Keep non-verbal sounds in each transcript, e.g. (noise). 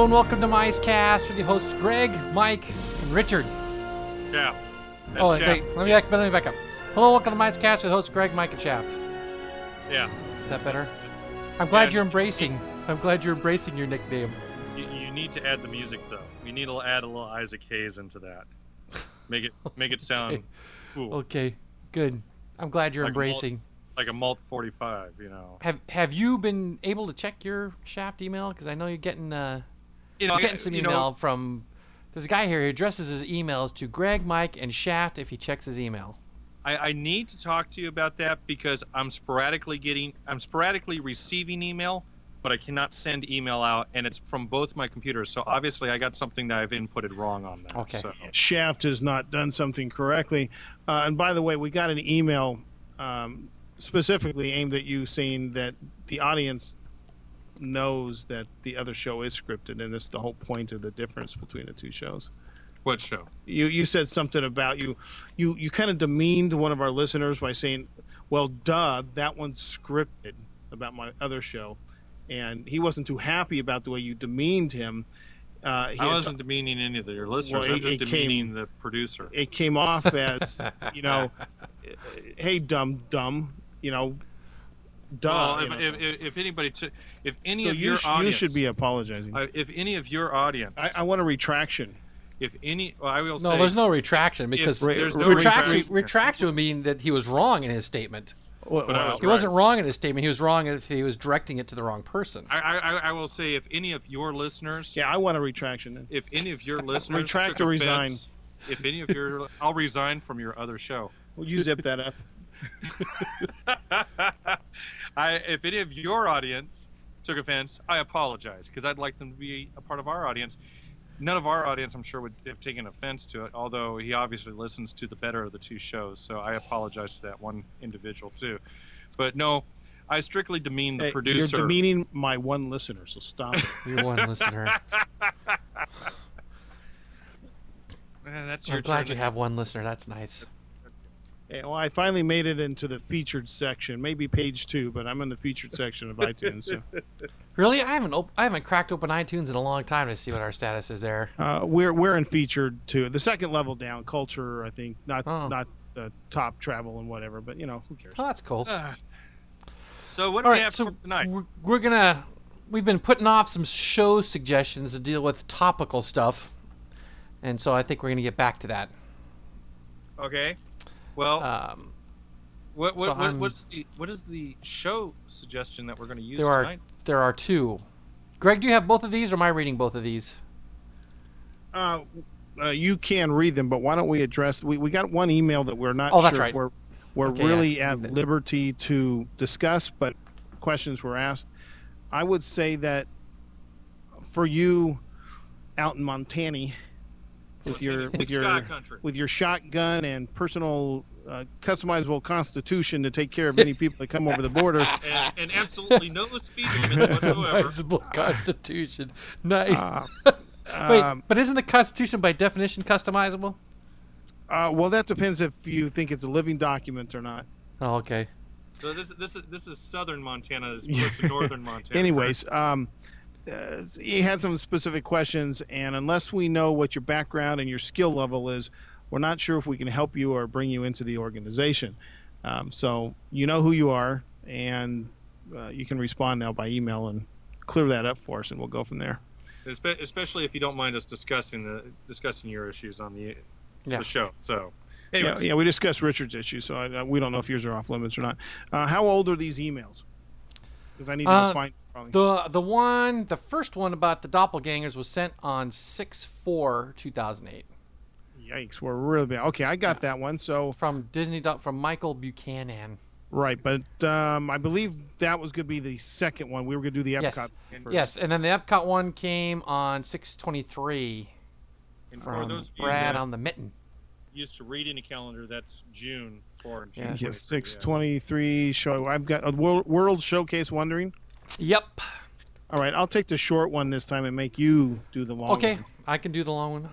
Hello and welcome to MiceCast with the hosts Greg, Mike, and Richard. Yeah. Oh, wait, let me, back, let me back up. Hello, welcome to MiceCast with hosts Greg, Mike, and Shaft. Yeah. Is that better? I'm glad Yeah, you're you- embracing. I'm glad you're embracing your nickname. You, you need to add the music though. You need to add a little Isaac Hayes into that. Make it (laughs) make it sound Okay. cool, Okay, good. I'm glad you're Like a malt- embracing. like a Malt 45. You know. Have Have you been able to check your Shaft email? Because I know you're getting uh, You know, you're I- getting some email know, from. There's a guy here. who addresses his emails to Greg, Mike, and Shaft if he checks his email. I, I need to talk to you about that because I'm sporadically getting, I'm sporadically receiving email, but I cannot send email out, and it's from both my computers. So obviously, I got something that I've inputted wrong on that. Okay. So. Shaft has not done something correctly. Uh, and by the way, we got an email um, specifically aimed at you saying that the audience knows that the other show is scripted, and that's the whole point of the difference between the two shows. What show? You you said something about you you you kind of demeaned one of our listeners by saying, "Well, duh, that one's scripted." About my other show, and he wasn't too happy about the way you demeaned him. Uh, he I wasn't demeaning any of your listeners. Well, I'm just it came- demeaning the producer. it came off as (laughs) you know hey dumb dumb you know duh Well, if, if, if, if anybody, took, if any so of you, your sh- audience, you should be apologizing uh, if any of your audience, I, I want a retraction if any, well, I will No, say, there's no retraction because Ra- there's no retraction retraction. retraction would mean that he was wrong in his statement. Well, But well, was He Right. wasn't wrong in his statement. He was wrong if he was directing it to the wrong person. I, I, I- I will say, if any of your listeners, yeah i want a retraction then. if any of your listeners Retract or offense- if any of your, I'll resign from your other show. Will you zip that up (laughs) I, if any of your audience took offense, I apologize because I'd like them to be a part of our audience. None of our audience, I'm sure, would have taken offense to it. Although he obviously listens to the better of the two shows, so I apologize to that one individual too. But no, I strictly demean the Hey, producer. you're demeaning my one listener so stop it You're one listener. (laughs) (laughs) That's I'm glad turn you have one listener. That's nice. Hey, well i finally made it into the featured section maybe page two but i'm in the featured section of itunes so. (laughs) Really, I haven't op- I haven't cracked open iTunes in a long time to see what our status is there. uh, we're we're in featured too, the second level down culture i think not Oh. not the top travel and whatever but you know who cares Oh, that's cool. Ah. so what do All we right, have so for tonight? we're, we're gonna we've been putting off some show suggestions to deal with topical stuff, and so I think we're gonna get back to that. Okay. Well, Um, what, what, so what, what's the what is the show suggestion that we're going to use there are tonight? there are two. Greg, do you have both of these, or am I reading both of these? Uh, uh, you can read them, but why don't we address? We, we got one email that we're not Oh, that's sure right. we're we're Okay, really yeah. at liberty to discuss, but questions were asked. I would say that for you out in Montana with your with your with your shotgun and personal uh, customizable constitution to take care of any people that come over the border. (laughs) and, and absolutely no speed limit (laughs) whatsoever. Customizable Constitution. Nice. Uh, (laughs) Wait, um, but isn't the Constitution by definition customizable? uh, well, that depends if you think it's a living document or not. Oh, okay. So this this is this is southern Montana as opposed to northern Montana. anyways um uh, he had some specific questions and unless we know what your background and your skill level is we're not sure if we can help you or bring you into the organization um, so you know who you are and uh, you can respond now by email and clear that up for us and we'll go from there especially if you don't mind us discussing the discussing your issues on the Yeah. the show. So, yeah, anyways, yeah we discussed richard's issue so I, we don't know if yours are off limits or not uh, how old are these emails because i need to Uh, find probably. The the one the first one about the doppelgangers was sent on 6-4-2008 yikes we're really bad okay i got that one so from Disney doc- from Michael Buchanan. Right, but um, I believe that was going to be the second one. We were going to do the Epcot. Yes. first. Yes, and then the Epcot one came on 623 and for from those of Brad on the mitten. used to reading a calendar, that's June for and June. Yeah. 23, Yes, six twenty-three show. I've got a World, World Showcase Wondering. Yep. All right, I'll take the short one this time and make you do the long one. Okay, one. I can do the long one.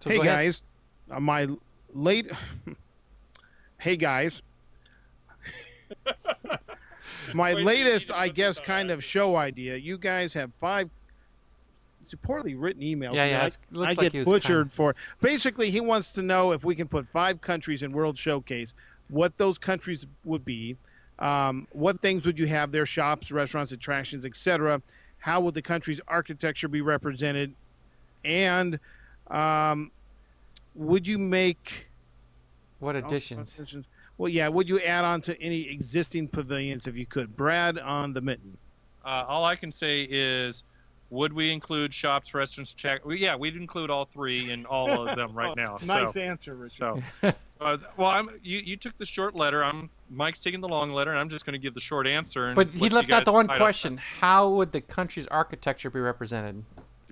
So hey guys, uh, my late. hey guys. (laughs) my Wait, latest, I guess, this on kind of show idea. You guys have five it's a poorly written email. Yeah, yeah, I, it's- looks I like get he was butchered kinda- for. Basically, he wants to know if we can put five countries in World Showcase, what those countries would be, um, what things would you have there, shops, restaurants, attractions, etc. How would the country's architecture be represented, and um, would you make What also additions? additions- Well, yeah. Would you add on to any existing pavilions if you could? Brad on the mitten. Uh, all I can say is, would we include shops, restaurants, check? Well, yeah, we'd include all three in all of (laughs) them right now. Oh, Nice so, answer, Richard. so, uh, well, I'm you. You took the short letter. I'm Mike's taking the long letter, and I'm just going to give the short answer. And But he left out the one question: How would the country's architecture be represented?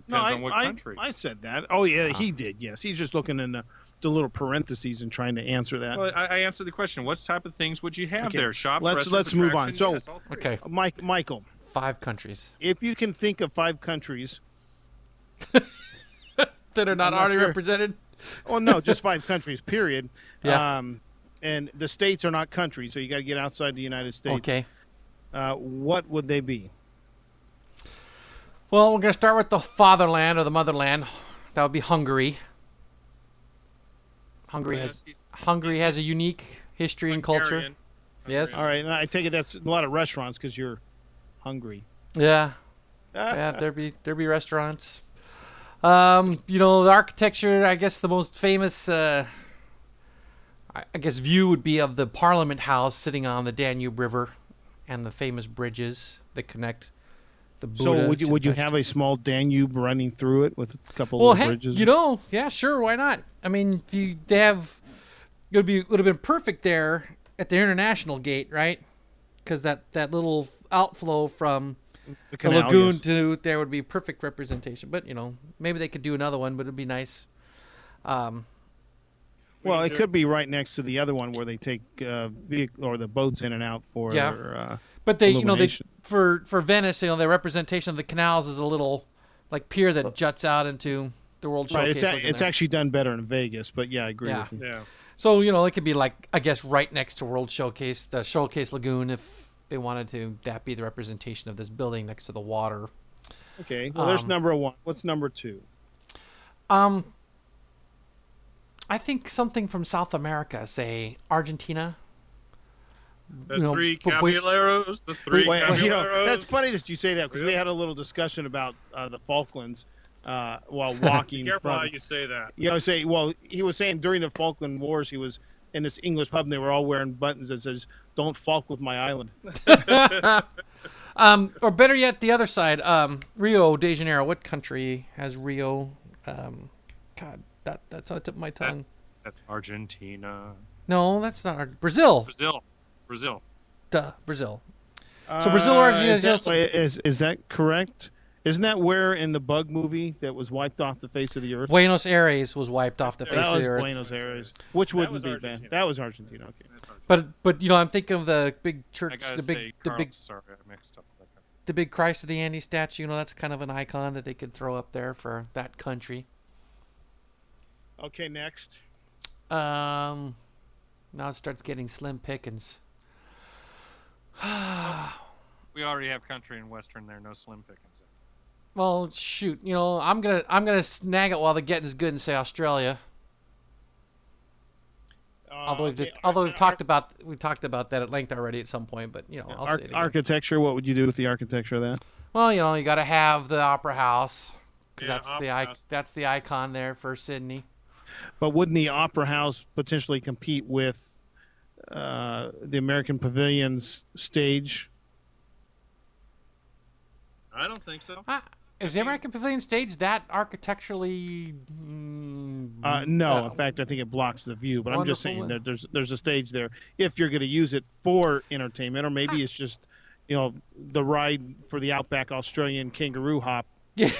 That. No, I, on what I, country. I said that. Oh yeah, he did. Yes, he's just looking in the, the little parentheses and trying to answer that. well, I, I answered the question. What type of things would you have Okay, there? Shops, let's- let's move on. So- Yes. Okay, Mike, Michael, five countries if you can think of five countries, (laughs) that are not, not already sure. represented. oh no, just five (laughs) countries, period. Yeah. Um, and the states are not countries, so you got to get outside the United States. Okay. Uh, what would they be? Well, we're gonna start with the fatherland or the motherland. That would be Hungary. Hungary has Hungary has a unique history and culture. Yes. All right, and I take it that's a lot of restaurants because you're hungry. Yeah. (laughs) Yeah. There be there be restaurants. Um, you know, the architecture. I guess the most famous, uh, I guess, view would be of the Parliament House sitting on the Danube River, and the famous bridges that connect. So would you to would you have a small Danube running through it with a couple Well, of heck, bridges? you know, yeah, sure, why not? I mean, if you they have, it would be would have been perfect there at the international gate, right? Because that that little outflow from the the lagoon yes. to there would be perfect representation. But you know, maybe they could do another one, but it'd be nice. Um, Well, it could be right next to the other one where they take uh, vehicle or the boats in and out for. Yeah. Uh, but they, you know, they Illumination. For for Venice, you know, the representation of the canals is a little like pier that juts out into the World right, Showcase. it's, a, it's actually done better in Vegas, but yeah, I agree Yeah. with you. Yeah. So you know, it could be like I guess right next to World Showcase, the Showcase Lagoon, if they wanted to that be the representation of this building next to the water. Okay, well, there's Um, number one. What's number two? Um, I think something from South America, say Argentina. The You know, three but caballeros. The three Wait, caballeros. you know, that's funny that you say that because we had a little discussion about uh, the Falklands uh, while (laughs) walking. Be careful from, how you say that. You know, say, well, he was saying during the Falkland Wars, he was in this English pub and they were all wearing buttons that says, "Don't falk with my island." (laughs) (laughs) Um, or better yet, the other side, um, Rio de Janeiro. What country has Rio? Um, God, that that's on the tip of my tongue. That's Argentina. No, that's not Ar- Brazil. Brazil. Brazil. Duh, Brazil. So Brazil or Argentina Uh, is is that, also- is, is that correct? Isn't that where in the Bug movie that was wiped off the face of the earth? Buenos Aires was wiped off the face that of was the earth. Buenos Aires, which wouldn't be Argentina. bad. That was Argentina. Okay. Argentina. But but you know, I'm thinking of the big church, the big say, the Carl, big Sorry, I mixed up. the big Christ of the Andes statue. You know, that's kind of an icon that they could throw up there for that country. Okay, next. Um, now it starts getting slim pickings. (sighs) We already have country and western there. No slim pickings. Well, shoot, you know, I'm gonna I'm gonna snag it while the getting's good and say Australia. Uh, Although we've just, okay, although we've talked about we talked about that at length already at some point, but you know, I'll ar- say it again. architecture. What would you do with the architecture of that? Well, you know, you got to have the opera house because Yeah, that's the I- that's the icon there for Sydney. But wouldn't the Opera House potentially compete with uh, the American Pavilion's stage? I don't think so. Ah, is the American Pavilion stage that architecturally? Mm, Uh, no, uh, in fact, I think it blocks the view. But I'm just saying that there's there's a stage there if you're going to use it for entertainment, or maybe it's just you know the ride for the Outback Australian kangaroo hop, yeah,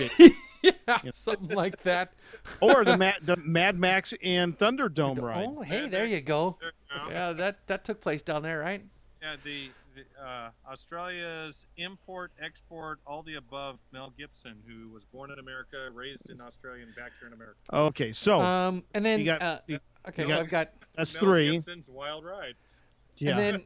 (laughs) something like that. or the (laughs) Mad, the Mad Max and Thunderdome ride. Oh, hey, there you go. There you go. Yeah, that that took place down there, right? Yeah, the, the uh, Australia's import, export, all the above. Mel Gibson, who was born in America, raised in Australia, and back here in America. Okay, so Um, and then got uh, you- okay, you so got- I've got that's Mel three. Gibson's Wild Ride. Yeah. and then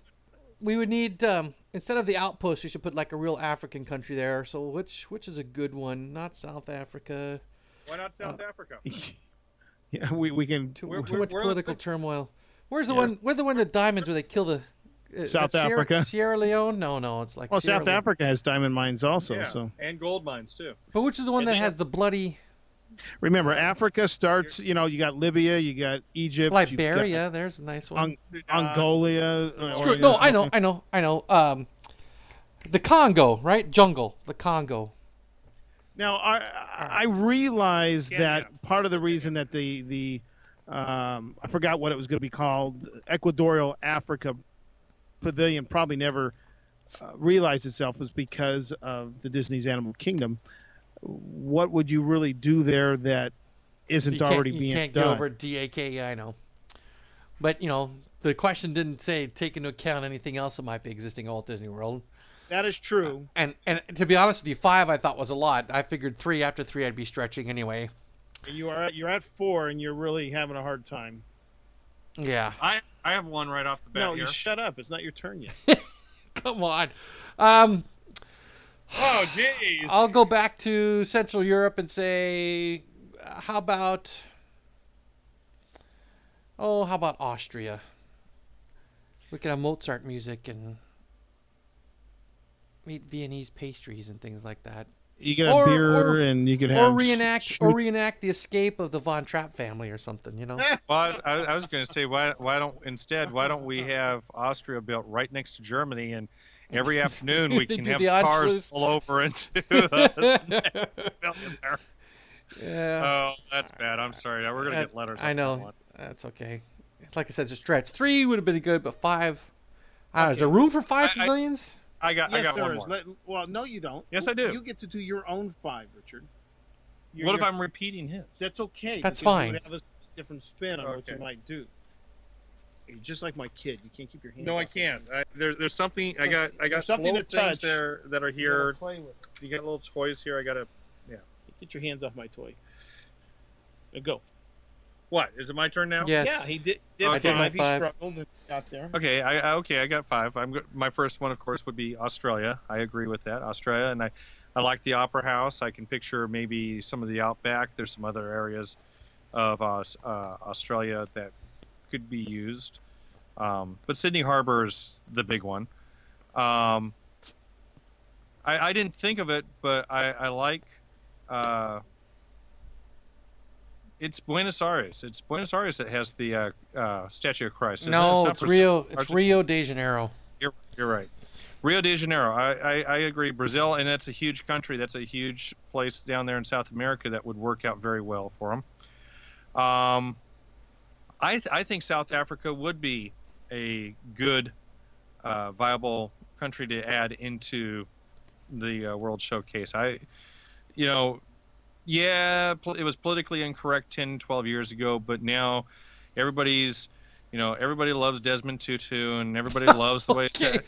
we would need um, instead of the outpost, we should put like a real African country there. So which which is a good one? Not South Africa. Why not South Africa? (laughs) Yeah, we, we can. Too, Where- too where- much where- political turmoil. Where's the Yeah. one? Where's the one? The diamonds where they kill the. is South that Sierra, Africa? Sierra Leone? No, no, it's like. Well, Sierra South Leone. Africa has diamond mines also. yeah, So and gold mines too. But which is the one And that has have- the bloody remember, Africa starts. You know, you got Libya, you got Egypt, you've got Liberia? There's a nice one. Ang- Angola. uh, Screw or. No, you I know, I know, I know. Um, the Congo, right? Jungle, the Congo. Now, I, I realize Yeah, that yeah. part of the reason that the the um, I forgot what it was going to be called, Equatorial Africa Pavilion, probably never uh, realized itself was because of the Disney's Animal Kingdom. What would you really do there that isn't You already you being can't done? get over DAK. I know, but you know the question didn't say take into account anything else that might be existing at Walt Disney World. That is true. And and to be honest with you, five I thought was a lot. I figured three after three I'd be stretching anyway. You are at, you're at four, and you're really having a hard time. Yeah, I I have one right off the bat No, here. you shut up. It's not your turn yet. (laughs) come on. Um, oh jeez. I'll go back to Central Europe and say, how about? Oh, how about Austria? We could have Mozart music and eat Viennese pastries and things like that. You can have Or- beer, or- and you can have or reenact sh- or reenact the escape of the Von Trapp family or something, you know. (laughs) Well, I, was- I, I was going to say, why, why don't instead, why don't we have Austria built right next to Germany, and every afternoon we (laughs) can have the cars Anschluss. pull over into (laughs) the yeah. Oh, that's bad. I'm sorry. We're going to That- get letters. I on that know. one. That's okay. Like I said, it's a stretch. Three would have been good, but five. I don't know. Is there room for five I- I- pavilions? I got, I Yes, got there one is. more. Let- well, no, you don't. Yes, I do. You get to do your own five, Richard. You're- What if you're- I'm repeating his? That's okay. That's because you fine. would have a s- different spin on what you Okay. might do. You're just like my kid. You can't keep your hand. No, I off can't. I, there, there's something. I got. I got There's something little to things touch. there that are here. Play with. it. You got little toys here. I got to. Yeah. Get your hands off my toy. Now go. What is it? My turn now? Yes. Yeah, he did. did I did my five. He struggled and got there. Okay, I, I okay, I got five. I'm my first one, of course, would be Australia. I agree with that, Australia, and I, I like the Opera House. I can picture maybe some of the outback. There's some other areas of uh, uh, Australia that could be used, um, but Sydney Harbor is the big one. Um, I, I didn't think of it, but I, I like. Uh, it's Buenos Aires. It's Buenos Aires that has the uh, uh, Statue of Christ. isn't it? No, it's Rio. It's Argentina. Rio de Janeiro. You're, you're right. Rio de Janeiro. I, I, I agree. Brazil, and that's a huge country. That's a huge place down there in South America that would work out very well for them. Um, I, th- I think South Africa would be a good, uh, viable country to add into the uh, World Showcase. I, you know, yeah, it was politically incorrect 10, 12 years ago, but now everybody's you know, everybody loves Desmond Tutu, and everybody (laughs) loves the way Okay.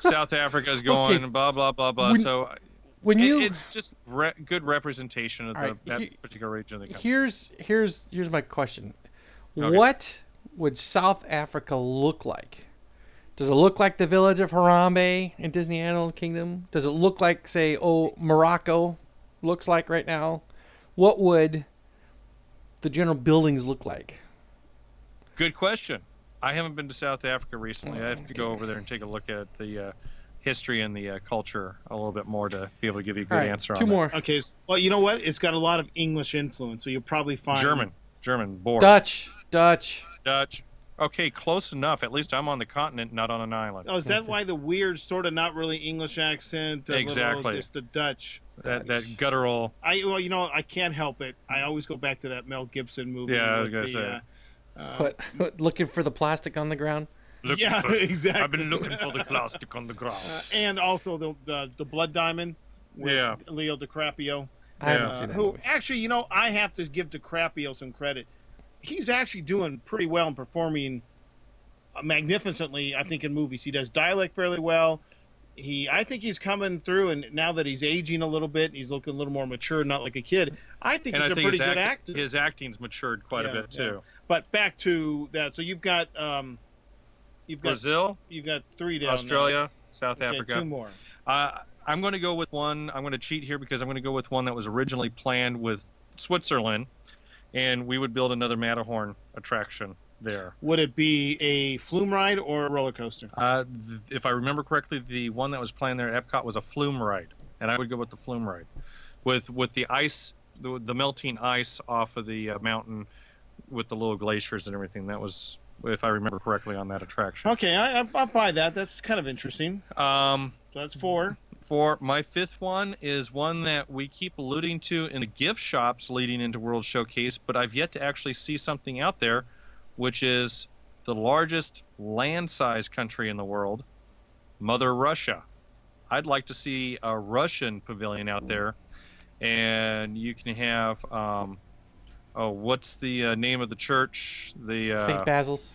South Africa's (laughs) going, Okay. and blah blah blah blah. When- so When it- you it's just re- good representation of the, right, that he- particular region of the country. here's here's here's my question. Okay. What would South Africa look like? Does it look like the village of Harambe in Disney Animal Kingdom? Does it look like, say, oh, Morocco looks like right now? What would the general buildings look like? Good question. I haven't been to South Africa recently. I have to go over there and take a look at the uh, history and the uh, culture a little bit more to be able to give you a good All right, answer two on more. Okay. Well, you know what? It's got a lot of English influence, so you'll probably find German, German, Boers, Dutch, Dutch. Dutch. Okay, close enough. At least I'm on the continent, not on an island. Oh, is that why the weird, sort of not really English accent? a little- Exactly. just the Dutch. That that guttural. I well, you know, I can't help it. I always go back to that Mel Gibson movie. Yeah, I was gonna the, say. uh, uh, What, (laughs) what? Looking for the plastic on the ground? Looking yeah, for- exactly. I've been looking for the plastic on the ground. Uh, and also the, the the Blood Diamond. With Yeah. Leo DiCaprio. I haven't Yeah. seen Uh, that. who movie. actually, you know, I have to give DiCaprio some credit. He's actually doing pretty well and performing uh, magnificently. I think in movies, he does dialect fairly well. He, I think he's coming through, and now that he's aging a little bit, he's looking a little more mature, not like a kid. I think and he's I a think pretty good act- actor. his acting's matured quite Yeah, a bit too. But back to that, so you've got, um, You've got Brazil, you've got three down. Australia, South. Okay, Africa. Two more. Uh, I'm going to go with one. I'm going to cheat here because I'm going to go with one that was originally planned with Switzerland, and we would build another Matterhorn attraction there. Would it be a flume ride or a roller coaster? Uh, th- if I remember correctly, the one that was planned there at Epcot was a flume ride, and I would go with the flume ride, with with the ice, the, the melting ice off of the uh, mountain, with the little glaciers and everything. That was, if I remember correctly, on that attraction. Okay, I, I, I'll buy that. That's kind of interesting. Um, So that's four. for my fifth one is one that we keep alluding to in the gift shops leading into World Showcase, but I've yet to actually see something out there, which is the largest land-sized country in the world, Mother Russia. I'd like to see a Russian pavilion out there, and you can have, um, oh, what's the uh, name of the church? The uh, St. Basil's.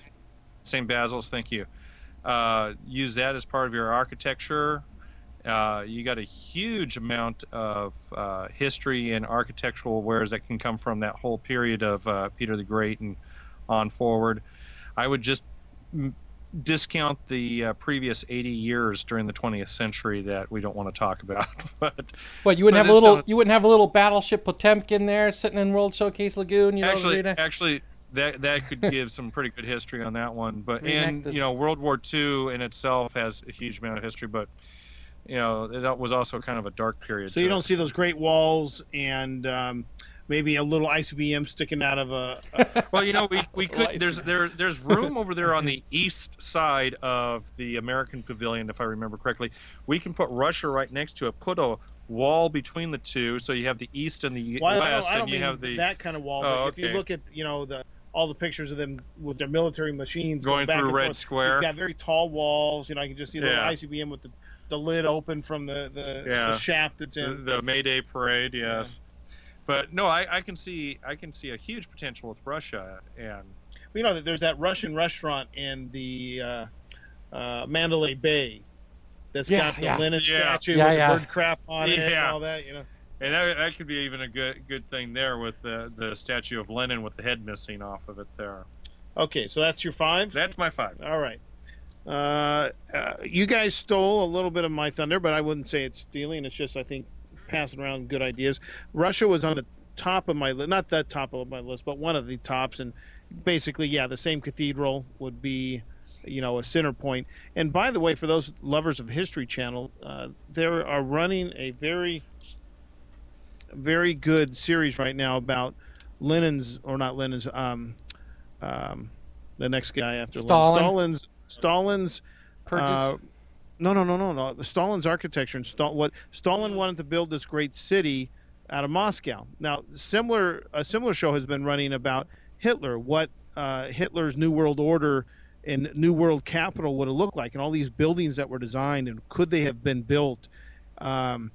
St. Basil's, thank you. Uh, use that as part of your architecture. Uh, you got a huge amount of uh, history and architectural wares that can come from that whole period of uh, Peter the Great and on forward. I would just m- discount the uh, previous 80 years during the 20th century that we don't want to talk about. (laughs) but What you wouldn't But have a little? just- You wouldn't have a little battleship Potemkin there sitting in World Showcase Lagoon? You know, actually, Rita? actually, that that could (laughs) give some pretty good history on that one. But and you know, World War II in itself has a huge amount of history, but you know, that was also kind of a dark period. So you don't see those great walls and um, maybe a little ICBM sticking out of a. a (laughs) Well, you know, we, (laughs) we could. There's there there's room over there on (laughs) the east side of the American Pavilion, if I remember correctly. We can put Russia right next to it. Put a wall between the two, so you have the east and the well, I west, don't, I don't and you mean have the that kind of wall. Oh, but if you look at you know the all the pictures of them with their military machines going back through and Red forth, Square. You've got very tall walls. You know, I can just see the Yeah. ICBM with the, the lid open from the the, Yeah. the shaft that's in. the May Day parade, yes. But no, I, I can see I can see a huge potential with Russia, and you know, that there's that Russian restaurant in the uh, uh, Mandalay Bay that's Yeah, got the yeah. Lenin Yeah. statue Yeah, with yeah. the bird crap on it and all that. You know. and that, that could be even a good good thing there with the the statue of Lenin with the head missing off of it there. Okay, so that's your five. That's my five. All right. Uh, uh, you guys stole a little bit of my thunder, but I wouldn't say it's stealing. It's just I think passing around good ideas. Russia was on the top of my list, not the top of my list, but one of the tops, and basically, yeah, the same cathedral would be, you know, a center point. And by the way, for those lovers of History Channel, uh, they are running a very, very good series right now about Lenin's or not Lenin's, um, um, the next guy after Lenin. Stalin. Stalin's Stalin's Purchase. uh, no, no, no, no, no. Stalin's architecture and Stal- what Stalin wanted to build this great city out of Moscow. Now, similar a similar show has been running about Hitler, what uh, Hitler's New World Order and New World capital would have looked like, and all these buildings that were designed, and could they have been built? Um,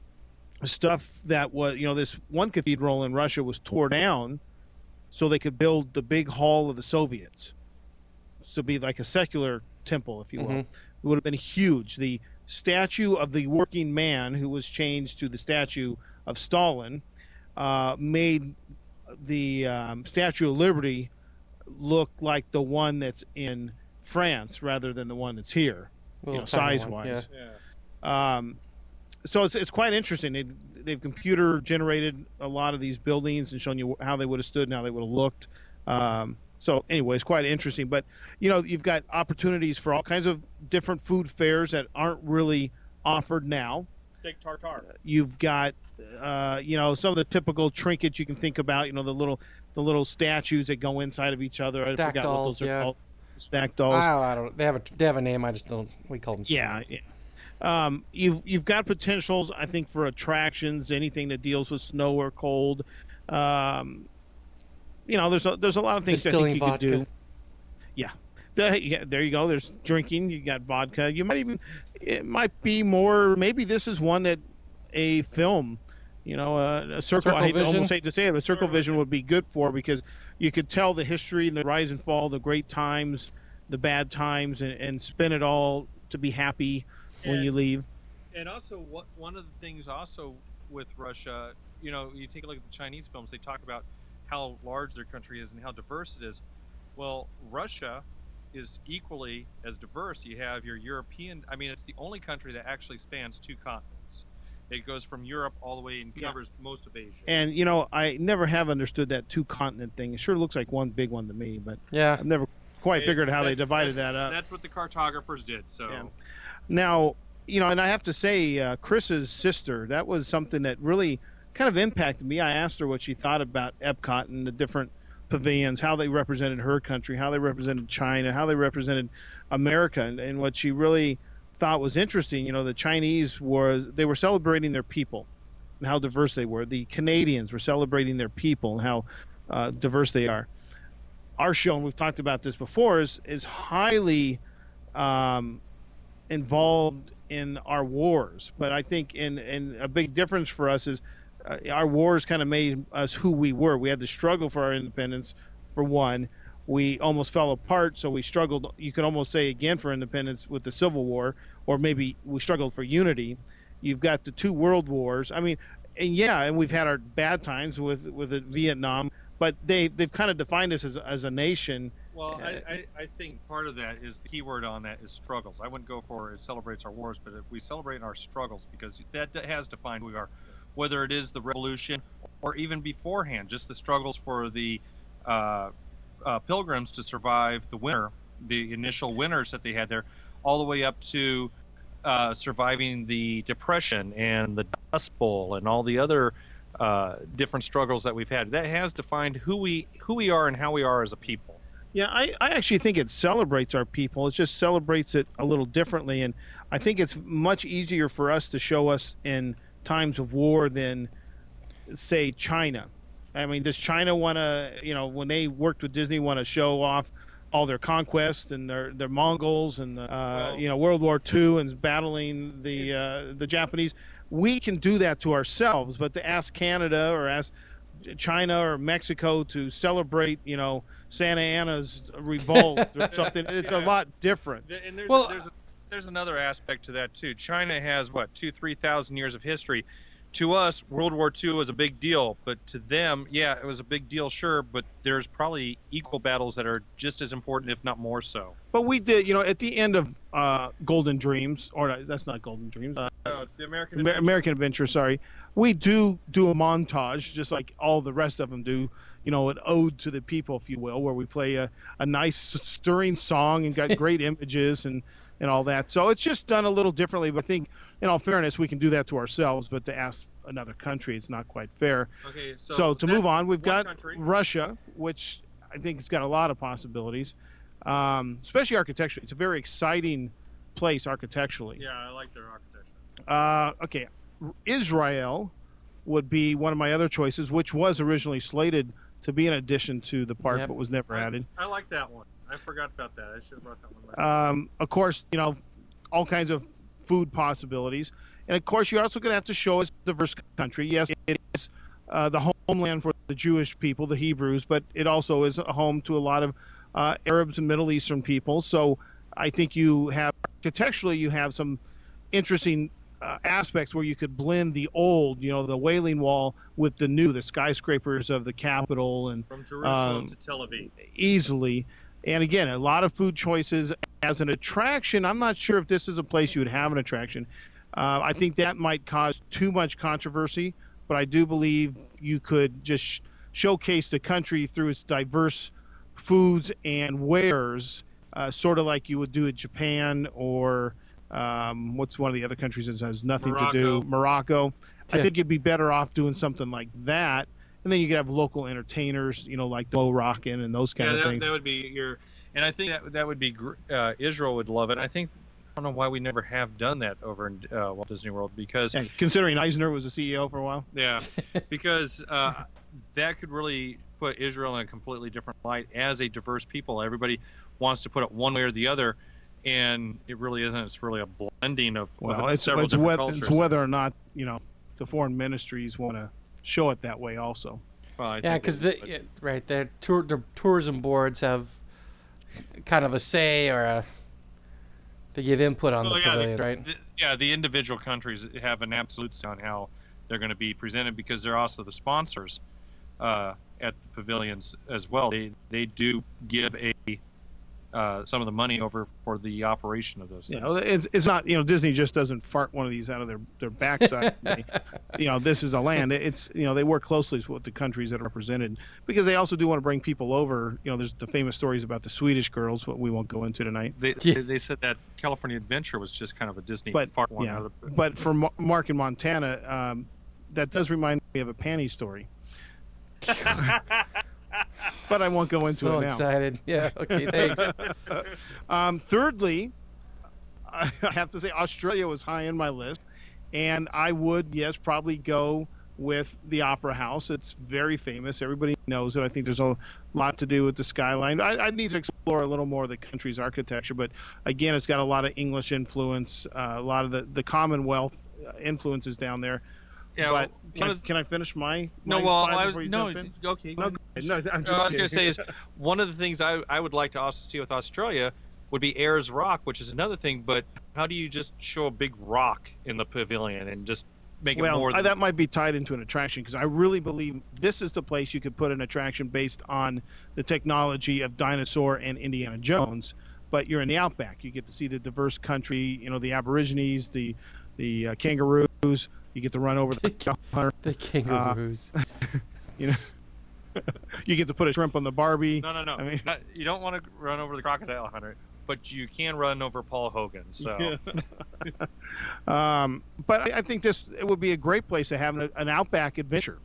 stuff that was, you know, this one cathedral in Russia was tore down so they could build the big hall of the Soviets. To be like a secular temple, if you will. Mhm. It would have been huge. The statue of the working man, who was changed to the statue of Stalin, uh, made the um, Statue of Liberty look like the one that's in France rather than the one that's here, you know, size one, wise. Yeah. Um, so it's, it's quite interesting. They've, they've computer generated a lot of these buildings and shown you how they would have stood and how they would have looked. Um, so anyway, it's quite interesting. But you know, you've got opportunities for all kinds of different food fares that aren't really offered now. Steak tartare. You've got uh, you know some of the typical trinkets you can think about. You know the little the little statues that go inside of each other. I Stack forgot dolls, what those are yeah. called. Stack dolls. I, I don't. They have a. They have a name. I just don't. We call them. Yeah, spoons. yeah. Um, you've you've got potentials, I think, for attractions, anything that deals with snow or cold. Um, you know, there's a, there's a lot of things I Distilling think you vodka. could do. Yeah. The- yeah, there you go. There's drinking. You got vodka. You might even. It might be more. Maybe this is one that a film. You know, uh, a circle. I hate to, almost hate to say it, The Circle Vision would be good for because you could tell the history and the rise and fall, the great times, the bad times, and, and spin it all to be happy when And- you leave. And also, what one of the things also with Russia, you know, you take a look at the Chinese films. They talk about how large their country is and how diverse it is. Well, Russia is equally as diverse. You have your European. I mean, it's the only country that actually spans two continents. It goes from Europe all the way and Yeah. covers most of Asia. And you know, I never have understood that two continent thing. It sure looks like one big one to me, but Yeah. I've never quite It- figured how they divided that up. That's what the cartographers did. So Yeah. Now, you know, and I have to say, uh, Chris's sister, that was something that really kind of impacted me. I asked her what she thought about Epcot and the different pavilions, how they represented her country, how they represented China, how they represented America, and, and what she really thought was interesting. You know, the Chinese was they were celebrating their people and how diverse they were. The Canadians were celebrating their people and how uh, diverse they are. Our show, and we've talked about this before, is is highly um, involved in our wars. But I think in, in a big difference for us is uh, our wars kind of made us who we were. We had to struggle for our independence, for one. We almost fell apart, so we struggled. You could almost say again for independence with the Civil War, or maybe we struggled for unity. You've got the two world wars. I mean, and yeah, and we've had our bad times with with Vietnam, but they they've kind of defined us as as a nation. Well, Uh, I, I, I think part of that is the key word on that is struggles. I wouldn't go for it celebrates our wars, but if we celebrate our struggles because that, that has defined who we are, whether it is the revolution or even beforehand, just the struggles for the uh, uh, pilgrims to survive the winter, the initial winters that they had there, all the way up to uh, surviving the depression and the Dust Bowl and all the other uh, different struggles that we've had. That has defined who we who we are and how we are as a people. Yeah, I, I actually think it celebrates our people. It just celebrates it a little differently. And I think it's much easier for us to show us in times of war than, say, China. I mean, does China want to, you know, when they worked with Disney, want to show off all their conquests and their, their Mongols and, uh, Well- you know, World War II and battling the, uh, the Japanese? We can do that to ourselves, but to ask Canada or ask China or Mexico to celebrate, you know, Santa Anna's revolt or (laughs) something. It's a lot different. And there's Well- there's a, there's another aspect to that too. China has what two three thousand years of history. To us, World War II was a big deal, but to them, yeah, it was a big deal, sure. But there's probably equal battles that are just as important, if not more so. But we did, you know, at the end of uh, Golden Dreams, or that's not Golden Dreams, uh, No, it's the American. Amer- American Adventure. Sorry, we do do a montage, just like all the rest of them do. You know, an ode to the people, if you will, where we play a, a nice stirring song and got (laughs) great images and and all that. So it's just done a little differently. But I think, in all fairness, we can do that to ourselves. But to ask another country, it's not quite fair. Okay, so, So, to move on, we've got country. Russia, which I think has got a lot of possibilities, um, especially architecturally. It's a very exciting place architecturally. Yeah, I like their architecture. Uh, okay, Israel would be one of my other choices, which was originally slated to be an addition to the park, Yep. but was never I, added. I like that one. I forgot about that. I should have brought that one. Um, of course, you know, all kinds of food possibilities. And of course, you're also going to have to show us a diverse country. Yes, it is uh, the homeland for the Jewish people, the Hebrews, but it also is a home to a lot of uh, Arabs and Middle Eastern people. So I think you have architecturally, you have some interesting uh, aspects where you could blend the old, you know, the Wailing Wall with the new, the skyscrapers of the capital, and From Jerusalem um, to Tel Aviv. easily. And again, a lot of food choices as an attraction. I'm not sure if this is a place you would have an attraction. Uh, I think that might cause too much controversy, but I do believe you could just sh- showcase the country through its diverse foods and wares, uh, sort of like you would do in Japan or um, what's one of the other countries that has nothing to do? Morocco. I think you'd be better off doing something like that. And then you could have local entertainers, you know, like Mo Rockin' and those kind yeah, of that, things. that would be your, and I think that that would be uh, Israel would love it. I think I don't know why we never have done that over in uh, Walt Disney World because Yeah, considering Eisner was the CEO for a while. yeah, (laughs) because uh, that could really put Israel in a completely different light as a diverse people. Everybody wants to put it one way or the other, and it really isn't. It's really a blending of, of Well, it's, several it's, different whether, cultures. it's whether or not, you know, the foreign ministries want to show it that way also. Well, Yeah, because the yeah, right the tour the tourism boards have kind of a say or a they give input on Well, the yeah, the- pavilion, right? the- yeah, the individual countries have an absolute say on how they're going to be presented because they're also the sponsors uh, at the pavilions as well. They they do give a uh, some of the money over for the operation of those You know, it's, it's not you know Disney just doesn't fart one of these out of their their backside. (laughs) They- you know, this is a land. It's you know they work closely with the countries that are represented because they also do want to bring people over. You know, there's the famous stories about the Swedish girls, what we won't go into tonight. They, Yeah. they, they said that California Adventure was just kind of a Disney But fart one yeah, out of the, but for Ma- Mark in Montana, um, that does remind me of a panty story. (laughs) (laughs) but I won't go into so it now. excited. Yeah. Okay. Thanks. (laughs) Um, thirdly, I have to say Australia was high on my list, and I would yes probably go with the Opera House. It's very famous. Everybody knows it. I think there's a lot to do with the skyline. I, I need to explore a little more of the country's architecture, but again, it's got a lot of English influence, uh, a lot of the the Commonwealth uh, influences down there. Yeah, but well, can, I, can I finish my? no, well, I was, no, okay. No, no, Uh, I was going to say is (laughs) one of the things I, I would like to also see with Australia would be Ayers Rock, which is another thing. But how do you just show a big rock in the pavilion and just make it well, more? I- Than, that might be tied into an attraction because I really believe this is the place you could put an attraction based on the technology of Dinosaur and Indiana Jones. But you're in the outback. You get to see the diverse country. You know, the Aborigines, the the uh, kangaroos. You get to run over the (laughs) cow hunter. The kangaroos. (laughs) You know, (laughs) you get to put a shrimp on the Barbie. no, no, no. I mean- Not- you don't want to run over the crocodile hunter, but you can run over Paul Hogan. So Um, but I, I think this it would be a great place to have an, an outback adventure.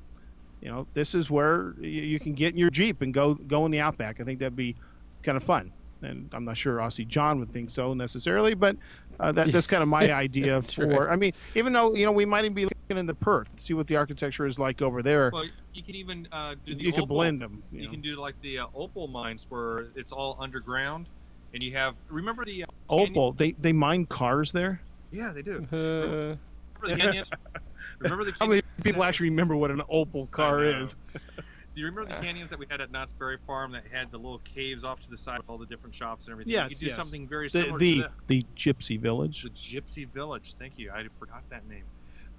You know, this is where you, you can get in your jeep and go go in the outback. I think that'd be kind of fun. And I'm not sure Aussie John would think so necessarily, but uh, that, that's kind of my (laughs) idea for. right. I mean, even though you know we might even be looking into Perth, see what the architecture is like over there. well, you can even uh, do the you could opal- blend them. You, You know. can do like the uh, opal mines where it's all underground, and you have remember the uh, Opal, they they mine cars there. yeah they do. Uh, Remember the canyons? (laughs) remember the How many people actually remember what an opal car is? (laughs) Do you remember the canyons that we had at Knott's Berry Farm that had the little caves off to the side with all the different shops and everything? Yes, you could do yes. something very similar the to that. the Gypsy Village. The Gypsy Village. Thank you. I forgot that name.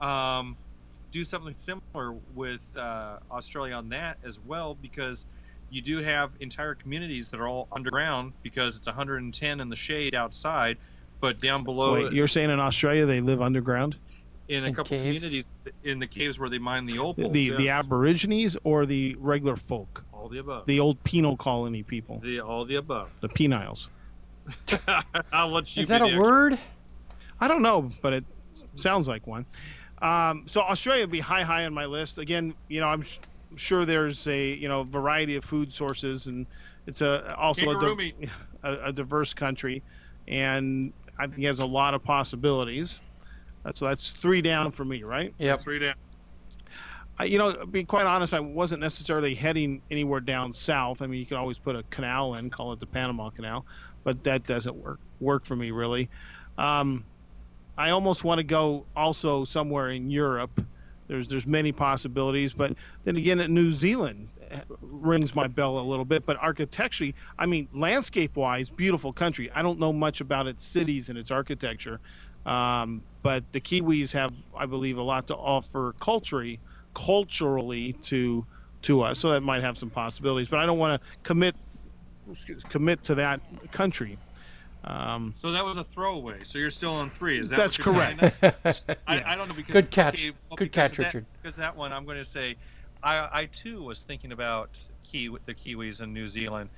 Um, do something similar with uh, Australia on that as well because you do have entire communities that are all underground because it's 110 in the shade outside, but down below Wait, you're saying in Australia they live underground? In a In couple caves? communities in the caves where they mine the The opals. the, the. Aborigines or the regular folk, all the above. the old penal colony people, The, all the above. the peniles. (laughs) I'll let you. is that a expert. word? I don't know, but it sounds like one. Um, so Australia would be high, high on my list. Again, you know, I'm sh- sure there's a you know variety of food sources, and it's a also a, di- a, a diverse country, and I think it has a lot of possibilities. So that's three down for me, right? Yeah, Three down. I, you know, be quite honest, I wasn't necessarily heading anywhere down south. I mean, you could always put a canal in, call it the Panama Canal, but that doesn't work work for me really. Um, I almost want to go also somewhere in Europe. There's there's many possibilities, but then again, New Zealand eh, rings my bell a little bit. But architecturally, I mean, landscape-wise, beautiful country. I don't know much about its cities and its architecture, um, but the Kiwis have, I believe, a lot to offer culturally, culturally to to us. So that might have some possibilities. But I don't want to commit excuse- commit to that country. Um, So that was a throwaway. So you're still on three. Is that That's correct. telling us? Yeah. (laughs) I, I don't know because Good catch. okay, well, Good because catch, of that- Richard. Because that one, I'm going to say, I, I too was thinking about Kiwi, the Kiwis in New Zealand,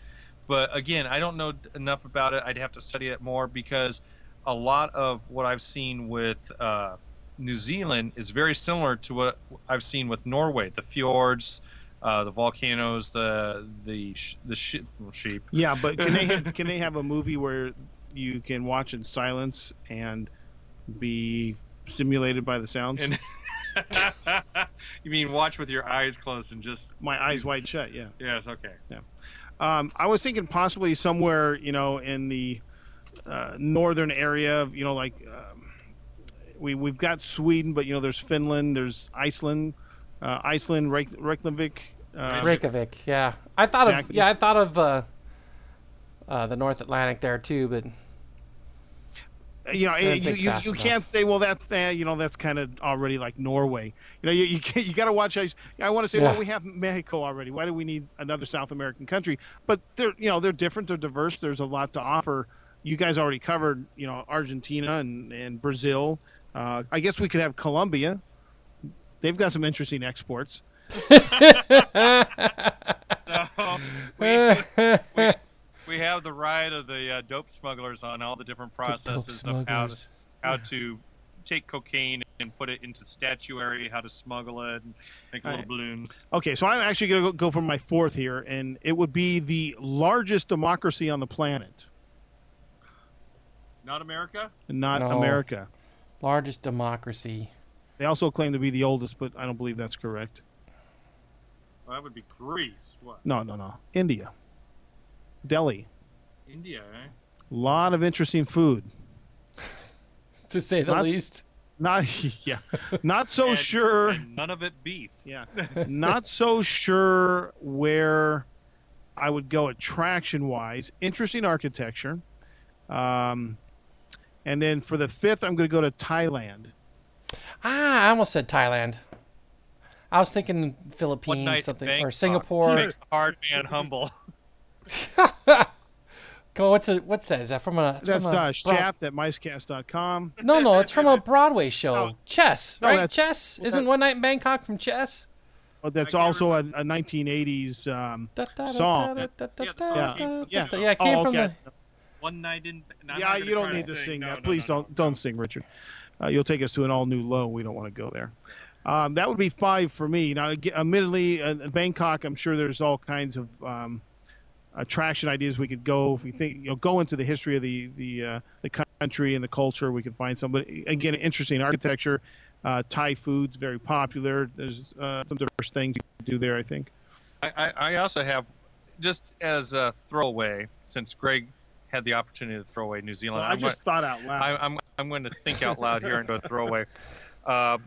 but again, I don't know enough about it. I'd have to study it more because a lot of what I've seen with uh, New Zealand is very similar to what I've seen with Norway. The fjords, uh, the volcanoes, the the sh- the sh- sheep. Yeah, but can they (laughs) have, can they have a movie where you can watch in silence and be stimulated by the sounds? And (laughs) you mean watch with your eyes closed and just My eyes (laughs) wide shut. Yeah. yes, okay. Um, I was thinking possibly somewhere, you know, in the uh, northern area. You know, like um, we we've got Sweden, but you know, there's Finland, there's Iceland, uh, Iceland, Reik- Reykjavik. Uh, Reykjavik. Yeah, I thought of yeah I thought of uh, uh, the North Atlantic there too, but you know, Didn't you, you, you can't say, well, that's that, you know, that's kind of already like Norway. You know, you you, can't, you got to watch. I, I want to say, Yeah. well, we have Mexico already. Why do we need another South American country? But they're, you know, they're different. They're diverse. There's a lot to offer. You guys already covered, you know, Argentina and and Brazil. Uh, I guess we could have Colombia. They've got some interesting exports. (laughs) So we, we, we have the ride of the uh, dope smugglers on all the different The processes of how to, how to take cocaine and put it into statuary, how to smuggle it, and make little Right. balloons. Okay, so I'm actually going to go for my fourth here, and it would be the largest democracy on the planet, Not America? not No. America. Largest democracy. They also claim to be the oldest, but I don't believe that's correct. Well, that would be Greece. What? No, no, no. India. Delhi. India, eh? A lot of interesting food. (laughs) To say the Not- least. Not (laughs) yeah. Not so And- sure. and none of it beef. Yeah. (laughs) Not so sure where I would go attraction wise. Interesting architecture. Um and then for the fifth I'm gonna go to Thailand. Ah, I almost said Thailand. I was thinking Philippines, night in something, or Singapore. Makes the hard man humble. (laughs) Go, what's a, what's that? Is that from a? That's from a uh shaft at micecast.com. No, no, it's from a (laughs) Broadway show. No. Chess, No, right? that's- Chess. well, Isn't that- One Night in Bangkok from Chess? Oh, that's also a, a 1980s um Da, da, da, Song. Yeah, the da, song da, came- da, yeah. Yeah, it came Oh, from okay. One night in. I'm yeah, you don't need to sing No, that. no, Please no, don't no. don't sing, Richard. Uh, you'll take us to an all new low. We don't want to go there. Um, that would be five for me. Now, admittedly, uh, Bangkok, I'm sure there's all kinds of um, attraction ideas we could go. If we think, you know, go into the history of the the uh, the country and the culture, we could find some. But again, interesting architecture. Uh, Thai food's very popular. There's uh, some diverse things you can do there. I think. I, I I also have, just as a throwaway, since Greg had the opportunity to throw away New Zealand, I I'm, just thought out loud. I, I'm I'm going to think out loud here and do a throwaway. Uh,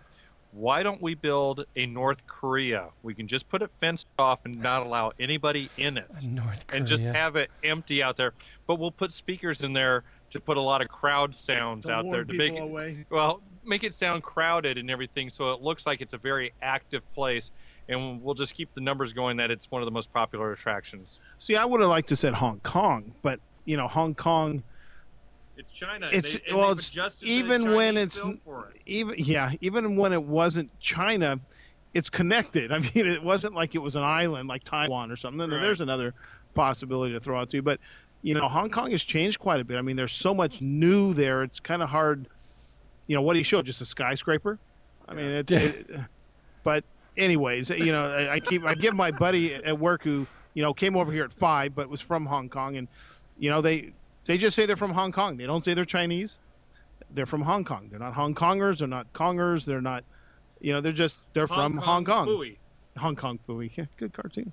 why don't we build a North Korea? We can just put it fenced off and not allow anybody in it, North Korea. and just have it empty out there. But we'll put speakers in there to put a lot of crowd sounds To out there to make it, away. well make it sound crowded and everything, so it looks like it's a very active place. And we'll just keep the numbers going that it's one of the most popular attractions. See, I would have liked to said Hong Kong, but you know, Hong Kong. It's China. It's- They- and well, they've it's adjusted the even when it's it. even yeah, even when it wasn't China, it's connected. (laughs) I mean, it wasn't like it was an island like Taiwan or something. Right. There's another possibility to throw out too. But you know, Hong Kong has changed quite a bit. I mean, there's so much new there. It's kind of hard. You know, what do you show? Just a skyscraper? I mean, it, it. (laughs) But anyways, you know, I, I keep I give my buddy at work who you know came over here at five, but was from Hong Kong, and you know they they just say they're from Hong Kong. They don't say they're Chinese. They're from Hong Kong. They're not Hong Kongers. They're not Kongers. They're not, you know, they're just they're from Hong Kong. Phooey. Hong Kong Phooey. Yeah, (laughs) good cartoon.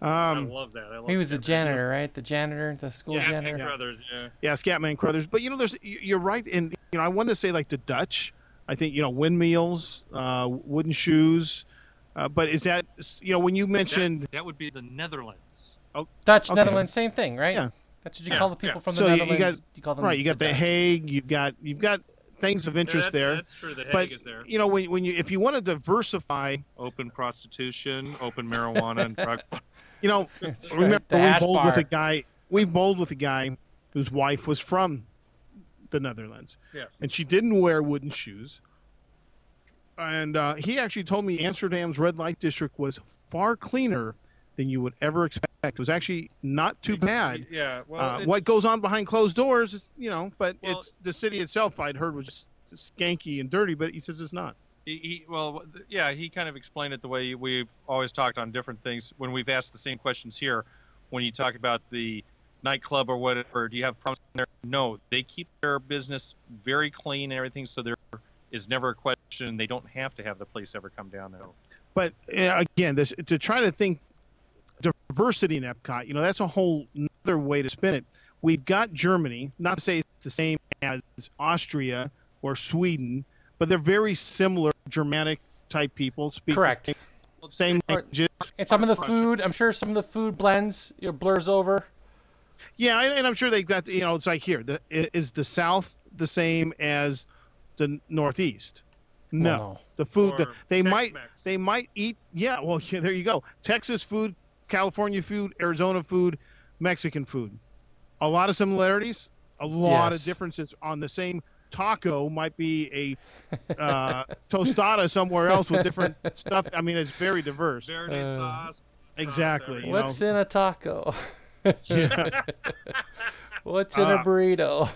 I Um, love that. I love He was the Scatman- janitor, right? The janitor, the school Yeah, janitor. yeah. Brothers, yeah. yeah, Scatman Crothers. But you know, there's you- you're right, and you know, I wanted to say like the Dutch. I think you know windmills, uh, wooden shoes. Uh, but is that you know when you mentioned That, that would be the Netherlands. Oh, Dutch, Okay. Netherlands, same thing, right? Yeah. That's what you Yeah, call the people yeah. from the So you- you Netherlands. got- you call them right, you got the Dutch. Hague. You've got you've got things of interest that's, there. That's true. The Hague but is there. you know when when you if you want to diversify, Open prostitution, open marijuana, and drug. (laughs) you know (laughs) That's right, remember the we hash bowled with a guy we bowled with a guy whose wife was from the netherlands Yes. and she didn't wear wooden shoes and uh, he actually told me amsterdam's red light district was far cleaner than you would ever expect it was actually not too bad Yeah. Well, uh, what goes on behind closed doors is, you know but Well- it's the city itself i'd heard was just skanky and dirty but he says it's not He, he, well, yeah, he kind of explained it the way we've always talked on different things when we've asked the same questions here. When you talk about the nightclub or whatever, do you have problems there? No, they keep their business very clean and everything, so there is never a question. They don't have to have the police ever come down there. but uh, again, this, to try to think diversity in Epcot, you know, that's a whole other way to spin it. We've got Germany, not to say it's the same as Austria or Sweden, but they're very similar Germanic type people. Speak the Correct. Same, same Or- languages. And some of the food, I'm sure some of the food blends, you know, blurs over. Yeah, and and I'm sure they've got, you know, it's like here, the, is the South the same as the Northeast. No, no. the food the, they might Tex-Mex. they might eat. Yeah, well, (laughs) yeah, there you go. Texas food, California food, Arizona food, Mexican food. A lot of similarities, a lot Yes. of differences on the same taco might be a uh, (laughs) tostada somewhere else with different stuff. I mean, it's very diverse. Verde Uh, sauce. sauce exactly, everything. you What's know. in a taco? Yeah. (laughs) What's in a Uh, burrito?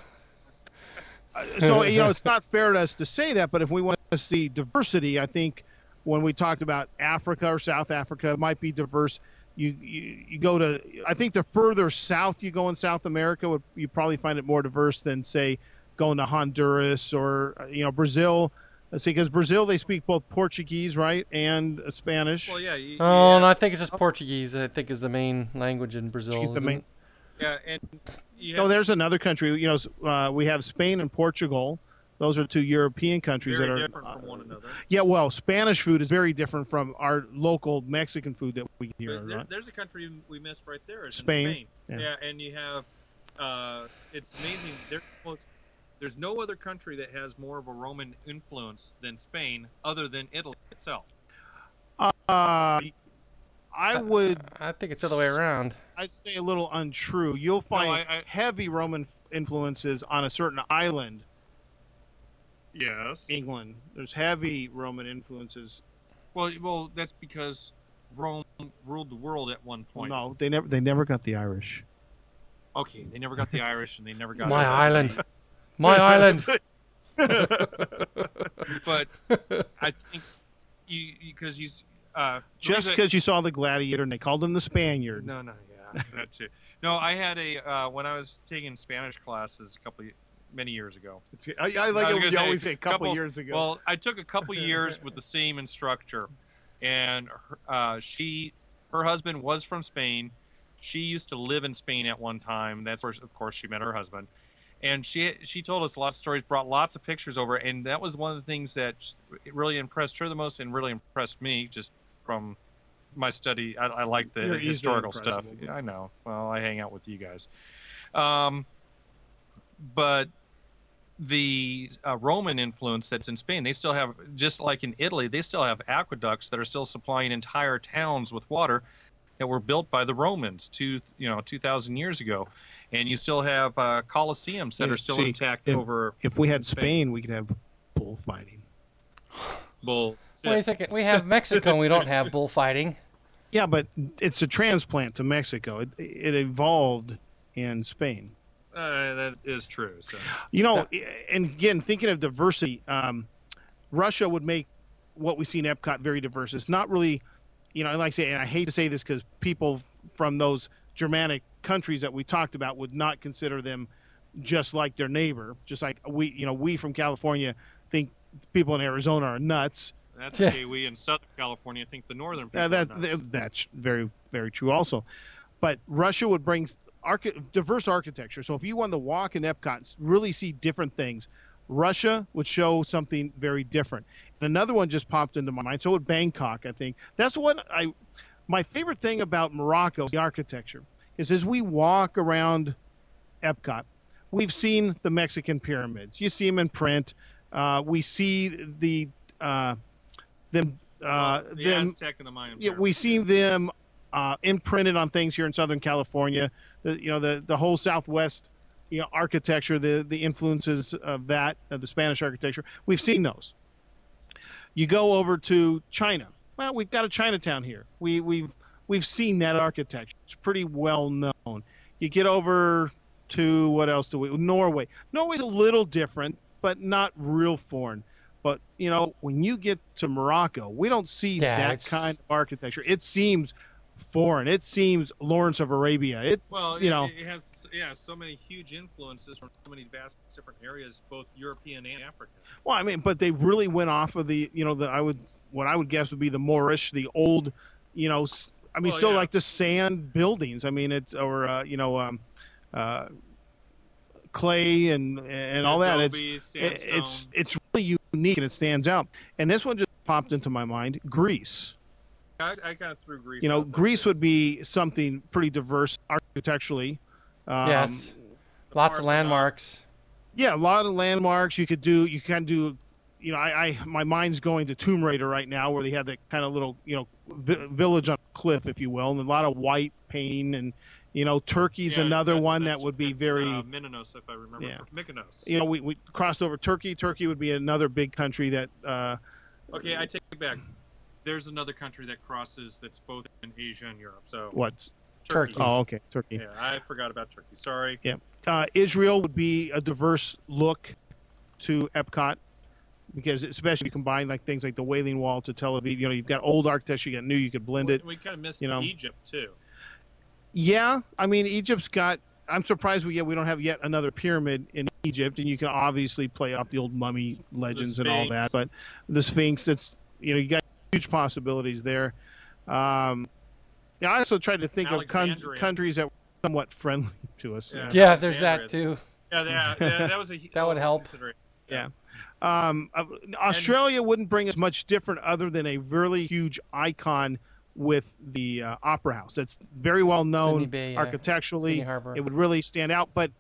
so you know it's not fair to us to say that but if we want to see diversity i think when we talked about africa or south africa it might be diverse you, you you go to i think the further south you go in south america would you probably find it more diverse than say going to honduras or uh, you know brazil let's see because brazil they speak both portuguese right and uh, spanish Well, yeah. You, Oh, yeah, no, I think it's just Portuguese. I think is the main language in Brazil. The main- yeah, and you no there's another country you know uh, we have spain and portugal those are two european countries very that are different from one another. Yeah, well, Spanish food is very different from our local Mexican food that we hear. There- there- right? there's a country we missed right there. Spain, Spain. yeah. Yeah. and you have. Uh, it's amazing. There's almost. There's no other country that has more of a Roman influence than Spain, other than Italy itself. Uh, I would, I think it's the other way around. I'd say a little untrue. You'll find I- I- heavy Roman influences on a certain island, Yes. England. There's heavy Roman influences. Well, well, that's because Rome ruled the world at one point. No, they never, they never got the Irish. Okay, they never got the Irish, and they never It's got my the- island. My island. (laughs) (laughs) But I think you because you, uh, Just because you saw the gladiator and they called him the Spaniard. No, no, yeah, that too. No, I had a uh, when I was taking Spanish classes a couple many years ago. It's, I, I like I it when you say, always say a couple, couple- years ago. Well, I took a couple (laughs) years with the same instructor, and her- uh, she, her husband was from Spain. She used to live in Spain at one time. That's where, of course, she met her husband, and she she told us a lot of stories, brought lots of pictures over, and that was one of the things that really impressed her the most, and really impressed me just from my study. I, I like the You're historical stuff. Yeah, I know. Well, I hang out with you guys, um, but the uh, Roman influence that's in Spain, they still have, just like in Italy, they still have aqueducts that are still supplying entire towns with water that were built by the Romans two, you know, two thousand years ago, and you still have uh, colosseums that Yeah, are still see, intact if- over if we had Spain. Spain, we could have bullfighting. bull. Wait a second. We have Mexico. and We don't have bullfighting. Yeah, but it's a transplant to Mexico. It, it evolved in Spain. Uh, that is true. So You know, and again, thinking of diversity, um, Russia would make what we see in Epcot very diverse. It's not really, you know, I like to say, and I hate to say this because people from those Germanic countries that we talked about would not consider them just like their neighbor. Just like we, you know, we from California think people in Arizona are nuts. that's Yeah. okay. We in Southern California think the northern people. Are nuts. that that's very very true also, but Russia would bring archi- diverse architecture. So if you want to walk in Epcot, and really see different things, Russia would show something very different. And another one just popped into my mind. So would Bangkok. I think that's what I. My favorite thing about Morocco, the architecture, is as we walk around Epcot, we've seen the Mexican pyramids. You see them in print. Uh, we see the uh, them. Uh, the them Aztec and the Mayan. yeah, we see them uh, imprinted on things here in Southern California. The, you know, the the whole Southwest, you know, architecture, the the influences of that, of the Spanish architecture. We've seen those. You go over to China. Well, we've got a Chinatown here. We we've we've seen that architecture. It's pretty well known. You get over to what else do we? Norway. Norway's a little different, but not real foreign. But you know, when you get to Morocco, we don't see Yeah, that it's- kind of architecture. It seems foreign. It seems Lawrence of Arabia. It Well, you it, know, it has yeah so many huge influences from so many vast different areas, both European and African. well, I mean, but they really went off of the you know the I would what I would guess would be the Moorish, the old, you know, I mean, Well, still yeah. like the sand buildings. I mean, it's or uh, you know, um, uh, clay and and all that. It's Adobe, it- sandstone. it's it's really unique and it stands out. And this one just popped into my mind: Greece. I, I kind of threw Greece. You know, out there, Greece would be something pretty diverse architecturally. Um, yes. Lots of Parthenon. landmarks. Yeah, a lot of landmarks you could do. You can do. You know, I, I my mind's going to Tomb Raider right now, where they have that kind of little, you know, vi- village on a cliff, if you will, and a lot of white paint, and you know, Turkey's Yeah, another that's- one that would be very. uh, Mykonos, if I remember. Yeah. Mykonos. you know, we, we crossed over Turkey. Turkey would be another big country that. Uh, Okay, I take it back. There's another country that crosses that's both in Asia and Europe. So what? Turkey. Oh, okay, Turkey. Yeah, I forgot about Turkey. Sorry. Yeah, uh, Israel would be a diverse look to Epcot because especially if you combine like things like the Wailing Wall to Tel Aviv. You know, you've got old architecture, you got new, you could blend it. We, kind of missed you know. Egypt too. Yeah, I mean Egypt's got. I'm surprised we yet we don't have yet another pyramid in Egypt, and you can obviously play off the old mummy legends and all that. But the Sphinx, that's you know you got huge possibilities there. Um, yeah, I also tried to think of con- countries that were somewhat friendly (laughs) to us. Yeah. Yeah, there's that too. Yeah, yeah, yeah, that (laughs) was a That would help. consideration. Yeah. Um, uh, Australia wouldn't bring us much different other than a really huge icon with the uh, Opera House. That's very well known Bay, architecturally. Sydney Harbor. It would really stand out. But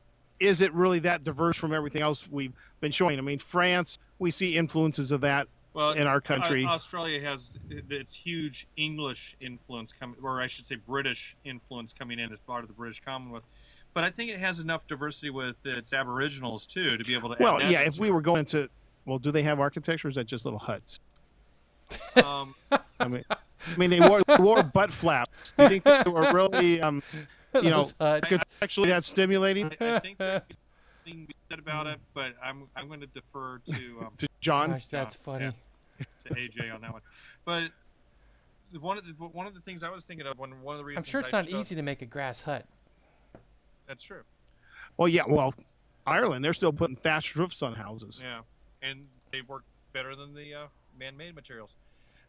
is it really that diverse from everything else we've been showing? I mean, France, we see influences of that Well, in our country. Australia has its huge English influence coming, or I should say British influence coming in as part of the British Commonwealth. But I think it has enough diversity with its Aboriginals too to be able to. well, yeah. If we it. were going to, well, do they have architecture? Or is that just little huts? um, I mean, I mean, they wore, wore butt flaps. Do you think they were really, um, (laughs) you know, actually that stimulating I, I think there's something we said about it, but I'm I'm going to defer to um, to John? Gosh, that's funny. to AJ on that one. But one of the one of the things I was thinking of when one of the reasons I'm sure it's I not showed- easy to make a grass hut. That's true. Well, yeah. Well, Ireland, they're still putting thatched roofs on houses. Yeah, and they work better than the uh, man-made materials.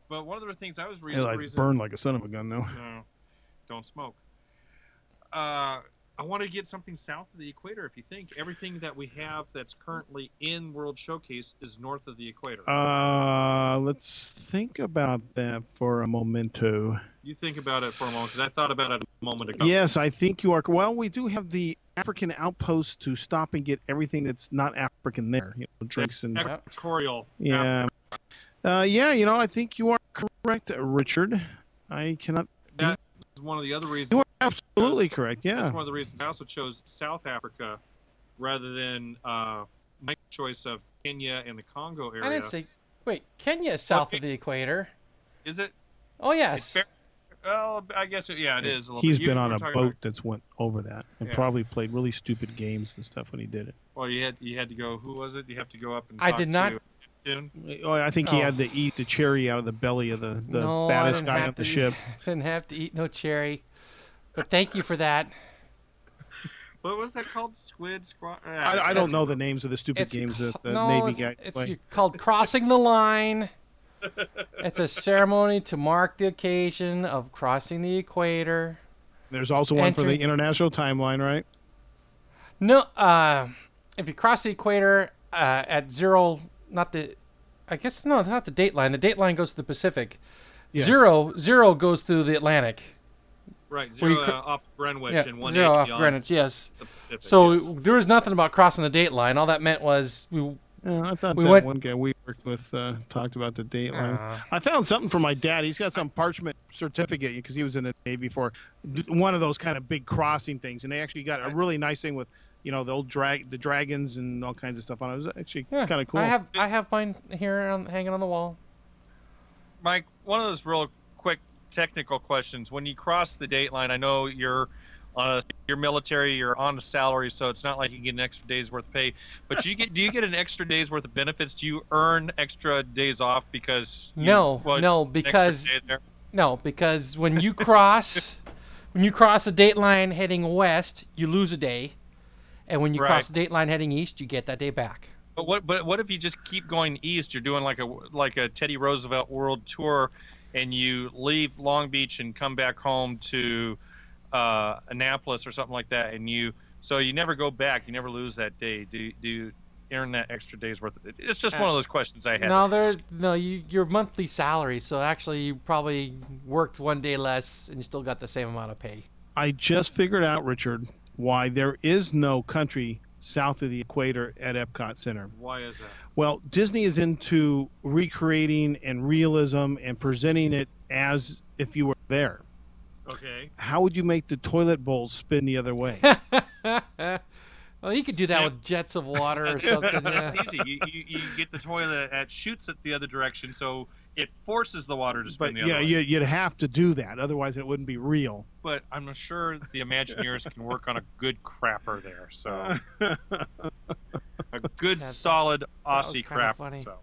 But one of the things I was They reading, like reason, burn like a son of a gun, though. no, don't smoke. Uh, I want to get something south of the equator. If you think everything that we have that's currently in World Showcase is north of the equator, Uh, let's think about that for a momento. you think about it for a moment because I thought about it a moment ago. Yes, I think you are. Well, we do have the African outpost to stop and get everything that's not African there. You know, drinks That's and equatorial. yeah, uh, yeah. You know, I think you are correct, Richard. I cannot. That is one of the other reasons. You are absolutely correct. Yeah. That's one of the reasons I also chose South Africa rather than uh, my choice of Kenya and the Congo area. I didn't say. Wait, Kenya is south Okay. of the equator. Is it? Oh yes. Well, I guess it, yeah, it is a little. He's bit. You been on a boat about- that's went over that and Yeah. probably played really stupid games and stuff when he did it. well, you had you had to go. Who was it? You have to go up and. I did not- To Oh, I think he Oh. had to eat the cherry out of the belly of the, the no, I baddest guy on the to ship. Eat, (laughs) didn't have to eat no cherry. But thank you for that. What was that called? Squid Squad. I, I don't know the names of the stupid It's games that the no, Navy it's, guys it's play. you- called crossing the line. it's a ceremony to mark the occasion of crossing the equator. There's also one for the Entering- international timeline, right? No, uh, if you cross the equator uh, at zero, not the, I guess no, it's not the date line. The date line goes to the Pacific. Yes. Zero, zero goes through the Atlantic. Right, Where you zero cr- uh, off Greenwich yeah, and one zero off Greenwich. Yes. So there was nothing about crossing the date line. All that meant was we. Yeah, I thought We that went- one guy we worked with uh, talked about the date line. Uh, I found something for my dad. He's got some parchment certificate because he was in the Navy for one of those kind of big crossing things, and they actually got a really nice thing with, you know, the old drag, the dragons and all kinds of stuff on it. It was actually yeah, kind of cool. I have I have mine here on, hanging on the wall. Mike, one of those real quick technical questions. When you cross the date line, I know you're uh, on a, you're military, you're on a salary, so it's not like you get an extra day's worth of pay. But you get do you get an extra day's worth of benefits? Do you earn extra days off because you, No, well, no, because no, because when you cross, (laughs) when you cross the date line heading west, you lose a day, and when you Right. cross the date line heading east, you get that day back. But what but what if you just keep going east? You're doing like a like a Teddy Roosevelt world tour, and you leave Long Beach and come back home to uh, Annapolis or something like that, and you so you never go back. You never lose that day. Do you- do you earn that extra day's worth? Of, it's just one of those questions I had. No, to there, no, you your monthly salary. So actually, you probably worked one day less, and you still got the same amount of pay. I just figured out, Richard, why there is no country south of the equator at Epcot Center. Why is that? Well, Disney is into recreating and realism and presenting it as if you were there. Okay. How would you make the toilet bowl spin the other way? (laughs) well, you could do that with jets of water or (laughs) something. Yeah. Easy. You, you, you get the toilet that shoots it the other direction, so it forces the water to spin but the yeah, other way. you, you'd have to do that, otherwise it wouldn't be real. But I'm sure the Imagineers can work on a good crapper there. So a good That's- solid that Aussie crapper. So.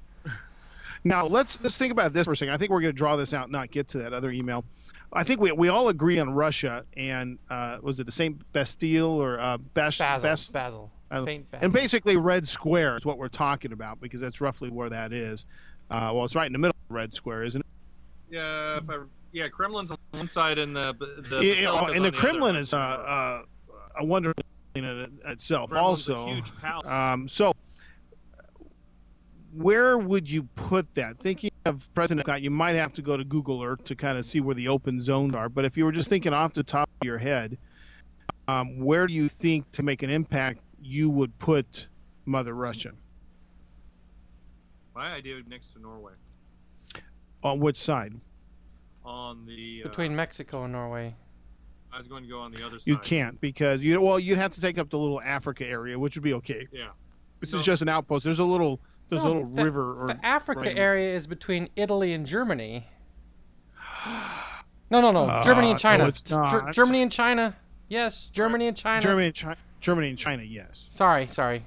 Now let's let's think about this for a second. I think we're going to draw this out, not get to that other email. I think we we all agree on Russia and uh, was it the Saint Bastille or uh, Bas- Basil. Bas- Basil. uh, Saint Basil. and basically Red Square is what we're talking about because that's roughly where that is. Uh, well, it's right in the middle of Red Square, isn't it? Yeah, if I, yeah, Kremlin's on one side and the the Yeah, basilica's and the other. Kremlin is uh, uh, a wonder in it itself. Kremlin's also, huge palace. Um, so, where would you put that? Thinking of President Scott, you might have to go to Google Earth to kind of see where the open zones are. But if you were just thinking off the top of your head, um, where do you think to make an impact you would put Mother Russia? My idea next to Norway On which side? on the uh, Between Mexico and Norway. I was going to go on the other side. You can't because you well you'd have to take up the little Africa area, which would be okay. Yeah. This No. is just an outpost. There's a little there's a little the- river or The Africa right. area is between Italy and Germany. No, no, no. Uh, Germany and China. no, it's Ger- not. Germany and China. Yes, Germany and China. Germany and China. Germany and China, yes. Sorry, sorry.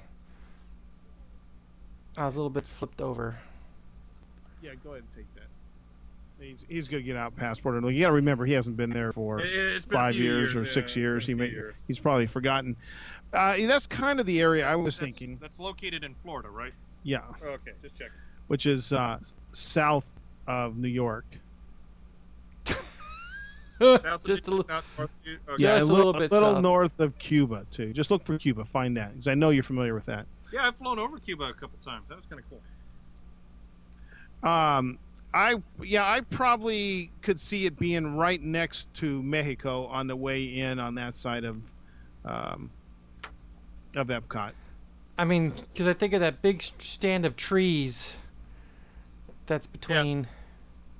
I was a little bit flipped over. Yeah, go ahead and take that. He's he's gonna get out passport. You got to remember he hasn't been there for been five few years, or yeah, six years. He may years. he's probably forgotten. Uh, that's kind of the area I was That's- thinking. That's located in Florida, right? Yeah, Okay, just check. which is uh, south of New York. Just a little. Okay. Yeah, Just a little, little bit little south. north of Cuba too. Just look for Cuba, find that because I know you're familiar with that. Yeah, I've flown over Cuba a couple times. That was kind of cool. Um, I yeah, I probably could see it being right next to Mexico on the way in on that side of um, of Epcot. I mean, because I think of that big stand of trees that's between.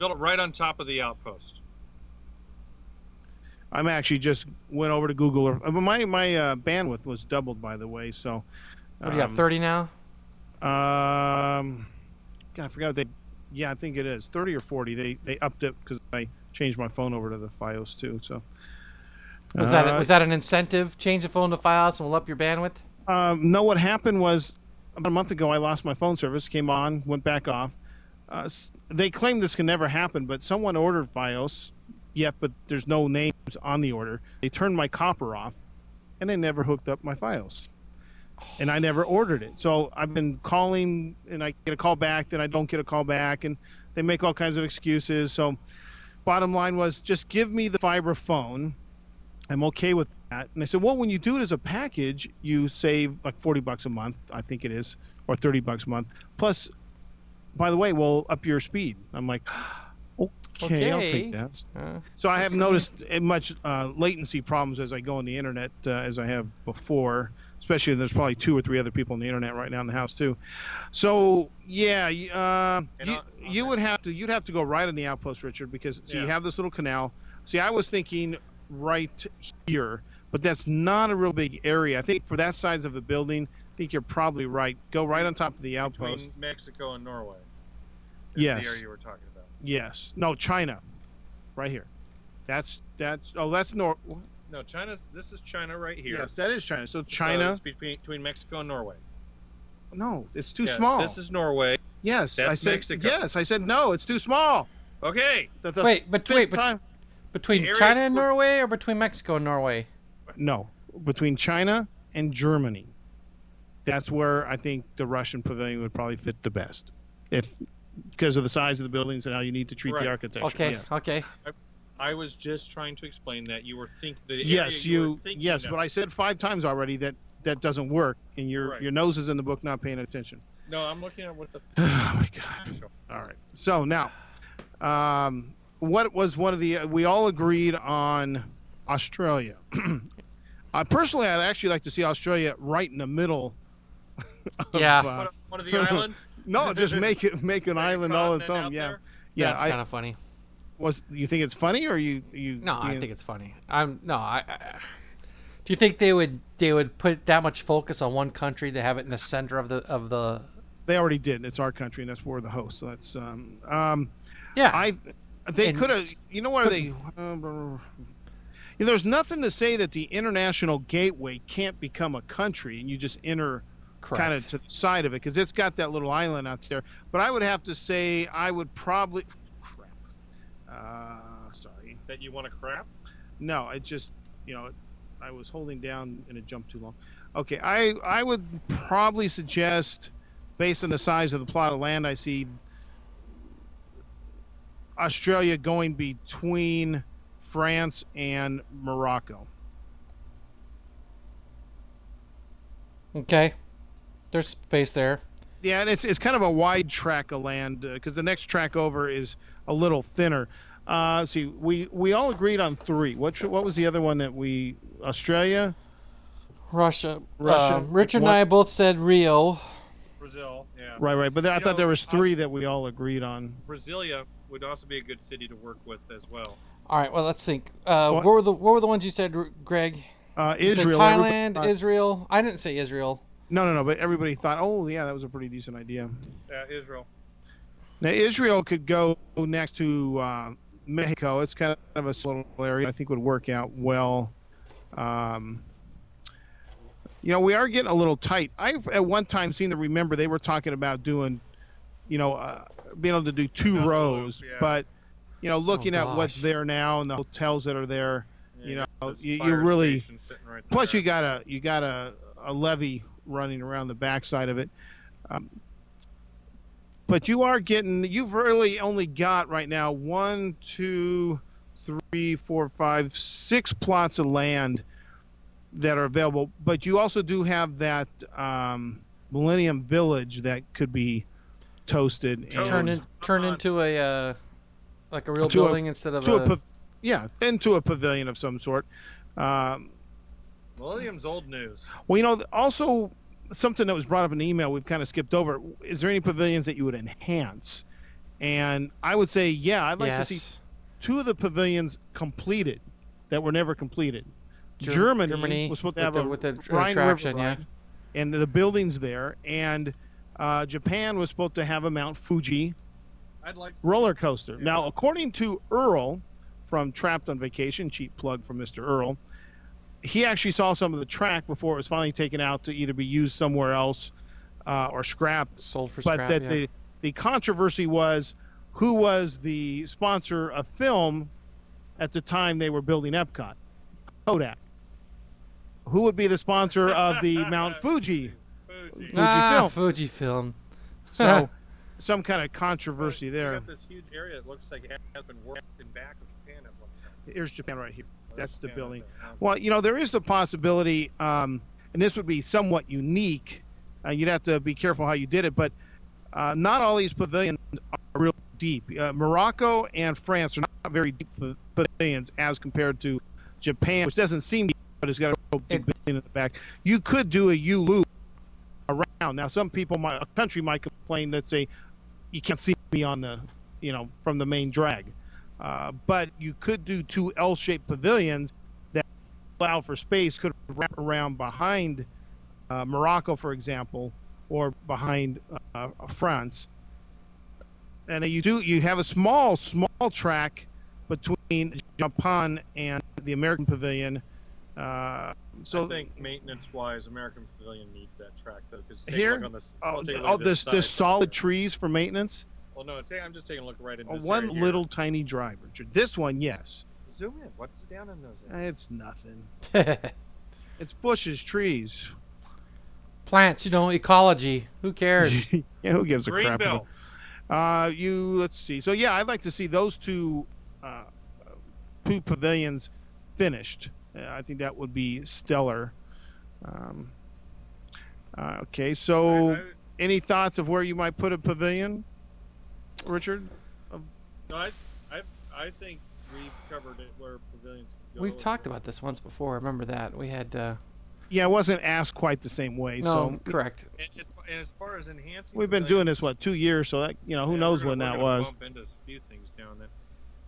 Built it right on top of the outpost. I'm actually just went over to Google. Earth. Uh, My my uh, bandwidth was doubled, by the way. So, What do you got? um, 30 now? Um, God, I forgot what they. Yeah, I think it is 30 or 40. They they upped it because I changed my phone over to the FiOS too. So. Was that Uh, was that an incentive? Change the phone to FiOS and we'll up your bandwidth. Um, no, what happened was about a month ago I lost my phone service, came on, went back off. Uh, they claim this can never happen, but someone ordered FiOS, yet, but there's no names on the order. They turned my copper off, and they never hooked up my FiOS. And I never ordered it. So I've been calling, and I get a call back, then I don't get a call back, and they make all kinds of excuses. So, bottom line was just give me the fiber phone. I'm okay with that. And I said, well, when you do it as a package, you save like 40 bucks a month, I think it is, or 30 bucks a month. Plus, by the way, we'll up your speed. I'm like, (gasps) okay, I'll take that. Uh, So I haven't noticed much uh, latency problems as I go on the internet uh, as I have before. Especially, there's probably two or three other people on the internet right now in the house too. So yeah, uh, you, you would have to you'd have to go right on the outpost, Richard, because so you have this little canal. See, I was thinking right here, but that's not a real big area. I think for that size of a building, I think you're probably right. Go right on top of the outpost. Between Mexico and Norway. Yes. The area you were talking about. Yes. No, China, right here. That's that's oh that's Nor. No, China's. This is China right here. Yes, that is China. So So uh, China. it's between, between Mexico and Norway. No, it's too Yeah, small. This is Norway. yes, I that's said Mexico. yes. I said no, it's too small. Okay. The, the Wait, but wait, but time- between area China and Norway or between Mexico and Norway? no, between China and Germany. That's where I think the Russian pavilion would probably fit the best, if because of the size of the buildings and how you need to treat Right. the architecture. Okay, Yes, okay. I was just trying to explain that you were thinking the area yes, you, you. thinking Yes, of. but I said five times already that that doesn't work, and your Right. your nose is in the book, not paying attention. No, I'm looking at what the. (sighs) oh my god. All right. So now, um, what was one of the? We all agreed on Australia. (clears throat) Uh, personally, I'd actually like to see Australia right in the middle. (laughs) of, Yeah. uh, One, of- one of the islands. (laughs) no, just make it make an Make island all its continent own. Yeah. there? Yeah. That's I kind of funny. Was. You think it's funny, or you you? No, I think it's funny. I'm no. I, I. Do you think they would they would put that much focus on one country to have it in the center of the of the? they already did. It's our country, and that's where the host. So that's um um. Yeah. I they could have. You know where they. Uh, there's nothing to say that the international gateway can't become a country, and you just enter correct. kind of to the side of it because it's got that little island out there. But I would have to say I would probably. Crap. Uh, sorry. That you want to crap? No, I just you know, I was holding down and it jumped too long. Okay, I I would probably suggest, based on the size of the plot of land I see, Australia going between France and Morocco. Okay. There's space there. Yeah, and it's it's kind of a wide track of land because the next track over is a little thinner. Uh, let's see, we we all agreed on three. What sh- what was the other one that we Australia? Russia. Russia. um, Richard What- and I both said Rio. Brazil, yeah. Right, right. But I You thought know, there was I- three that we all agreed on. Brasilia would also be a good city to work with as well. All right. Well, let's think. Uh, What- what? were the what were the ones you said, Greg? Uh, You said Israel. Thailand, everybody thought- Israel. I didn't say Israel. No, no, no. But everybody thought, oh yeah, that was a pretty decent idea. Yeah, Israel. Now Israel could go next to uh, Mexico. It's kind of a little area. I think would work out well. Um, you know, we are getting a little tight. I've at one time seen the remember they were talking about doing, you know, uh, being able to do two Double rows, loop, yeah. but you know, looking at what's there now and the hotels that are there. Yeah, You know, you- you really- right Plus, you got a you got a, a levee running around the backside of it. Um, but you are getting you've really only got right now one, two, three, four, five, six plots of land that are available. But you also do have that um, Millennium Village that could be toasted Toast. Turn and in, turn into a uh, like a real To a- building instead of to a. a pav- yeah into a pavilion of some sort. Um, Williams old news. Well, you know, also something that was brought up in the email we've kind of skipped over. Is there any pavilions that you would enhance? And I would say, yeah, I'd like yes. to see two of the pavilions completed that were never completed. Ger- Germany, Germany was supposed to with have the- a with the Rhine attraction, River yeah. ride, and the buildings there, and uh, Japan was supposed to have a Mount Fuji I'd like roller coaster. Now, according to Earl from Trapped on Vacation, cheap plug for Mr. Earl, he actually saw some of the track before it was finally taken out to either be used somewhere else uh, or scrapped. sold for But scrap. But that yeah. the the controversy was who was the sponsor of film at the time they were building Epcot? Kodak. Who would be the sponsor of the (laughs) Mount Fuji? Fuji. ah, Fujifilm. Fujifilm. (laughs) So, (laughs) some kind of controversy You there. got this huge area. It looks like it has been worked in back of Japan at one time. Here's Japan right here. That's the Japan building. Well, you know, there is the possibility, um, and this would be somewhat unique. Uh, you'd have to be careful how you did it, but uh, not all these pavilions are real deep. Uh, Morocco and France are not very deep pavilions as compared to Japan, which doesn't seem deep, but it's got a real big It- pavilion in the back. You could do a U loop around. Now, some people, might, a country might complain that say you can't see me on the, you know, from the main drag. Uh, but you could do two L-shaped pavilions that allow for space. Could wrap around behind uh, Morocco, for example, or behind uh, France. And you do you have a small small track between Japan and the American Pavilion. Uh, so I think maintenance-wise, American Pavilion needs that track though. Because Here? on this, oh, oh, this this solid trees for maintenance. Well, no, I'm just taking a look right in Oh, this one area here. little tiny drive, Richard. This one, yes, Zoom in. What's down in those? Eh, it's nothing. (laughs) It's bushes, trees. Plants, you know, ecology. Who cares? (laughs) yeah, who gives a crap? Greenville. Uh, you let's see. So yeah, I'd like to see those two, uh, two pavilions finished. Uh, I think that would be stellar. Um, uh, okay, so I- I- any thoughts of where you might put a pavilion, Richard? No, I, I, I think we've covered it where pavilions go. We've talked about this once before. I remember that we had. Uh, Yeah, it wasn't asked quite the same way. no, so correct. And, as- and as far as enhancing, we've been doing this what two years, so that you know who Yeah, knows we're when gonna- that we're gonna was. Bump into a few things now and then.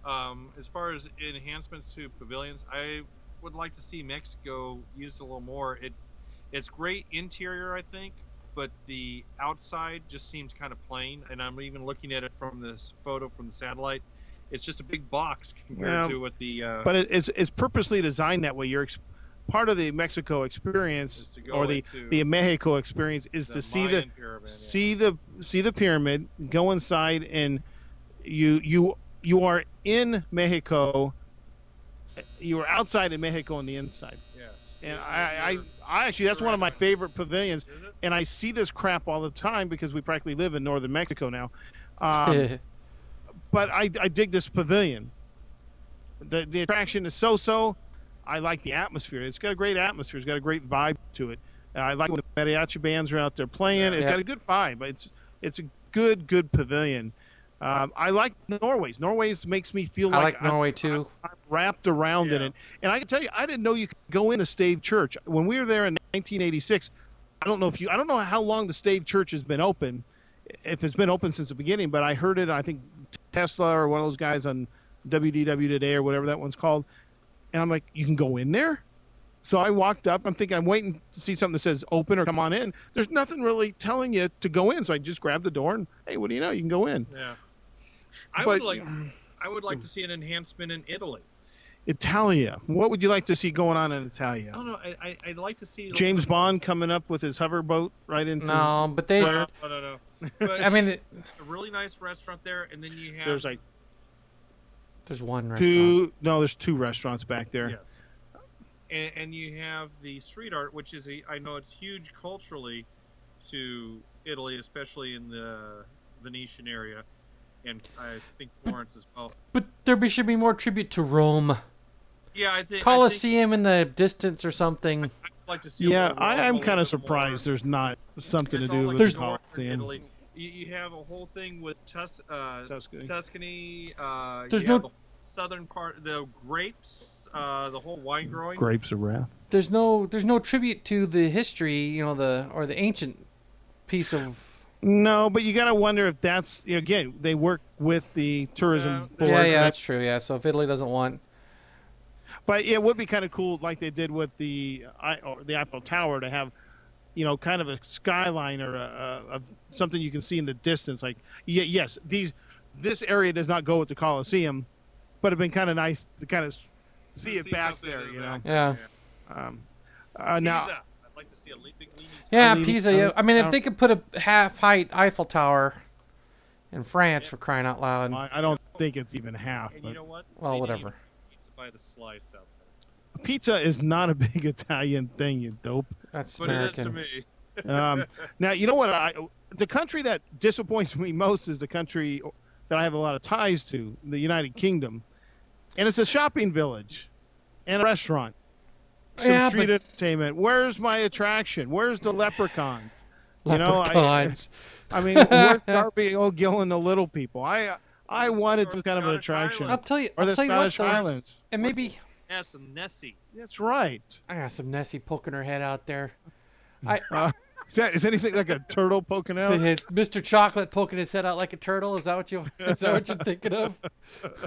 Um, as far as enhancements to pavilions, I would like to see Mexico used a little more. It it's great interior, I think, but the outside just seems kind of plain. And I'm even looking at it from this photo from the satellite. It's just a big box compared Yeah. to what the uh, But it, it's it's purposely designed that way. You're ex- part of the Mexico experience or the the Mexico experience is to see the pyramid, yeah. see the see the pyramid, go inside, and you you you are in Mexico. You are outside in Mexico on the inside, Yes. and I, I I actually that's one of my favorite pavilions. Is it? And I see this crap all the time because we practically live in northern Mexico now. Um, (laughs) but I, I dig this pavilion. The the attraction is so so. I like the atmosphere. It's got a great atmosphere. It's got a great vibe to it. Uh, I like when the mariachi bands are out there playing. It's Yeah. got a good vibe. It's it's a good good pavilion. Um, I like Norway's. Norway's makes me feel I like, like I'm- Norway too. I'm wrapped around in it. And I can tell you, I didn't know you could go in the Stave Church when we were there in 1986. I don't know if you, I don't know how long the Stave Church has been open, if it's been open since the beginning. But I heard it. I think Testa or one of those guys on WDW today or whatever that one's called. And I'm like, you can go in there. So I walked up. I'm thinking I'm waiting to see something that says open or come on in. There's nothing really telling you to go in. So I just grabbed the door and hey, what do you know? You can go in. Yeah. I But- would like I would like to see an enhancement in Italy. Italia. What would you like to see going on in Italia? I don't know. I, I I'd like to see James Bond coming up with his hoverboat right into. No, but they. Square. No, no, no. (laughs) But I mean, it, a really nice restaurant there, and then you have There's like there's one restaurant. two. No, there's two restaurants back there. yes, and, and you have the street art, which is a, I know it's huge culturally to Italy, especially in the Venetian area, and I think Florence as well. But there should be more tribute to Rome. Yeah, I think I think Colosseum in the distance or something. I'd like to see. Yeah, little I am kind of surprised more. there's not something to do all with There's- the northern Colosseum. Italy. You, you have a whole thing with Tus- uh, Tuscany. Tuscany. Uh, There's you no- have the southern part, the grapes, uh, the whole wine growing. Grapes of Wrath. There's no there's no tribute to the history, you know, the or the ancient piece of. No, but you got to wonder if that's again they work with the tourism Yeah. board. Yeah, yeah, that's true. Yeah, so if Italy doesn't want, But it would be kind of cool, like they did with the I or the Eiffel Tower, to have, you know, kind of a skyline or a, a, a something you can see in the distance. Like, yeah, yes, these this area does not go with the Colosseum, but it'd been kind of nice to kind of s- see it back there, you know. back. Yeah. Um, uh, now, Pisa. I'd like to see a le- yeah, leaning- Pisa. Yeah, I mean, if uh, they could put a half height Eiffel Tower in France for crying out loud. I I don't think it's even half. And But you know what? Well, They didn't whatever. Even Pizza by the slice out there. pizza is not a (laughs) big Italian thing, you dope. That's But it is to American. me. (laughs) Um, now, you know what? I the country that disappoints me most is the country that I have a lot of ties to, the United Kingdom, and it's a shopping village and a restaurant, some Yeah, street but- entertainment. Where's my attraction? Where's the leprechauns? You know, I- Leprechauns. I mean, where's (laughs) Darby O'Gill and the little people? I I wanted some kind of an attraction, I'll tell you. or I'll the tell you what, though, Islands. and maybe Ness and Nessie. That's right. I got some Nessie poking her head out there. (laughs) I, Uh, is that is anything like a turtle poking out? Mr. Chocolate poking his head out like a turtle. Is that what you? Is that what you're thinking of?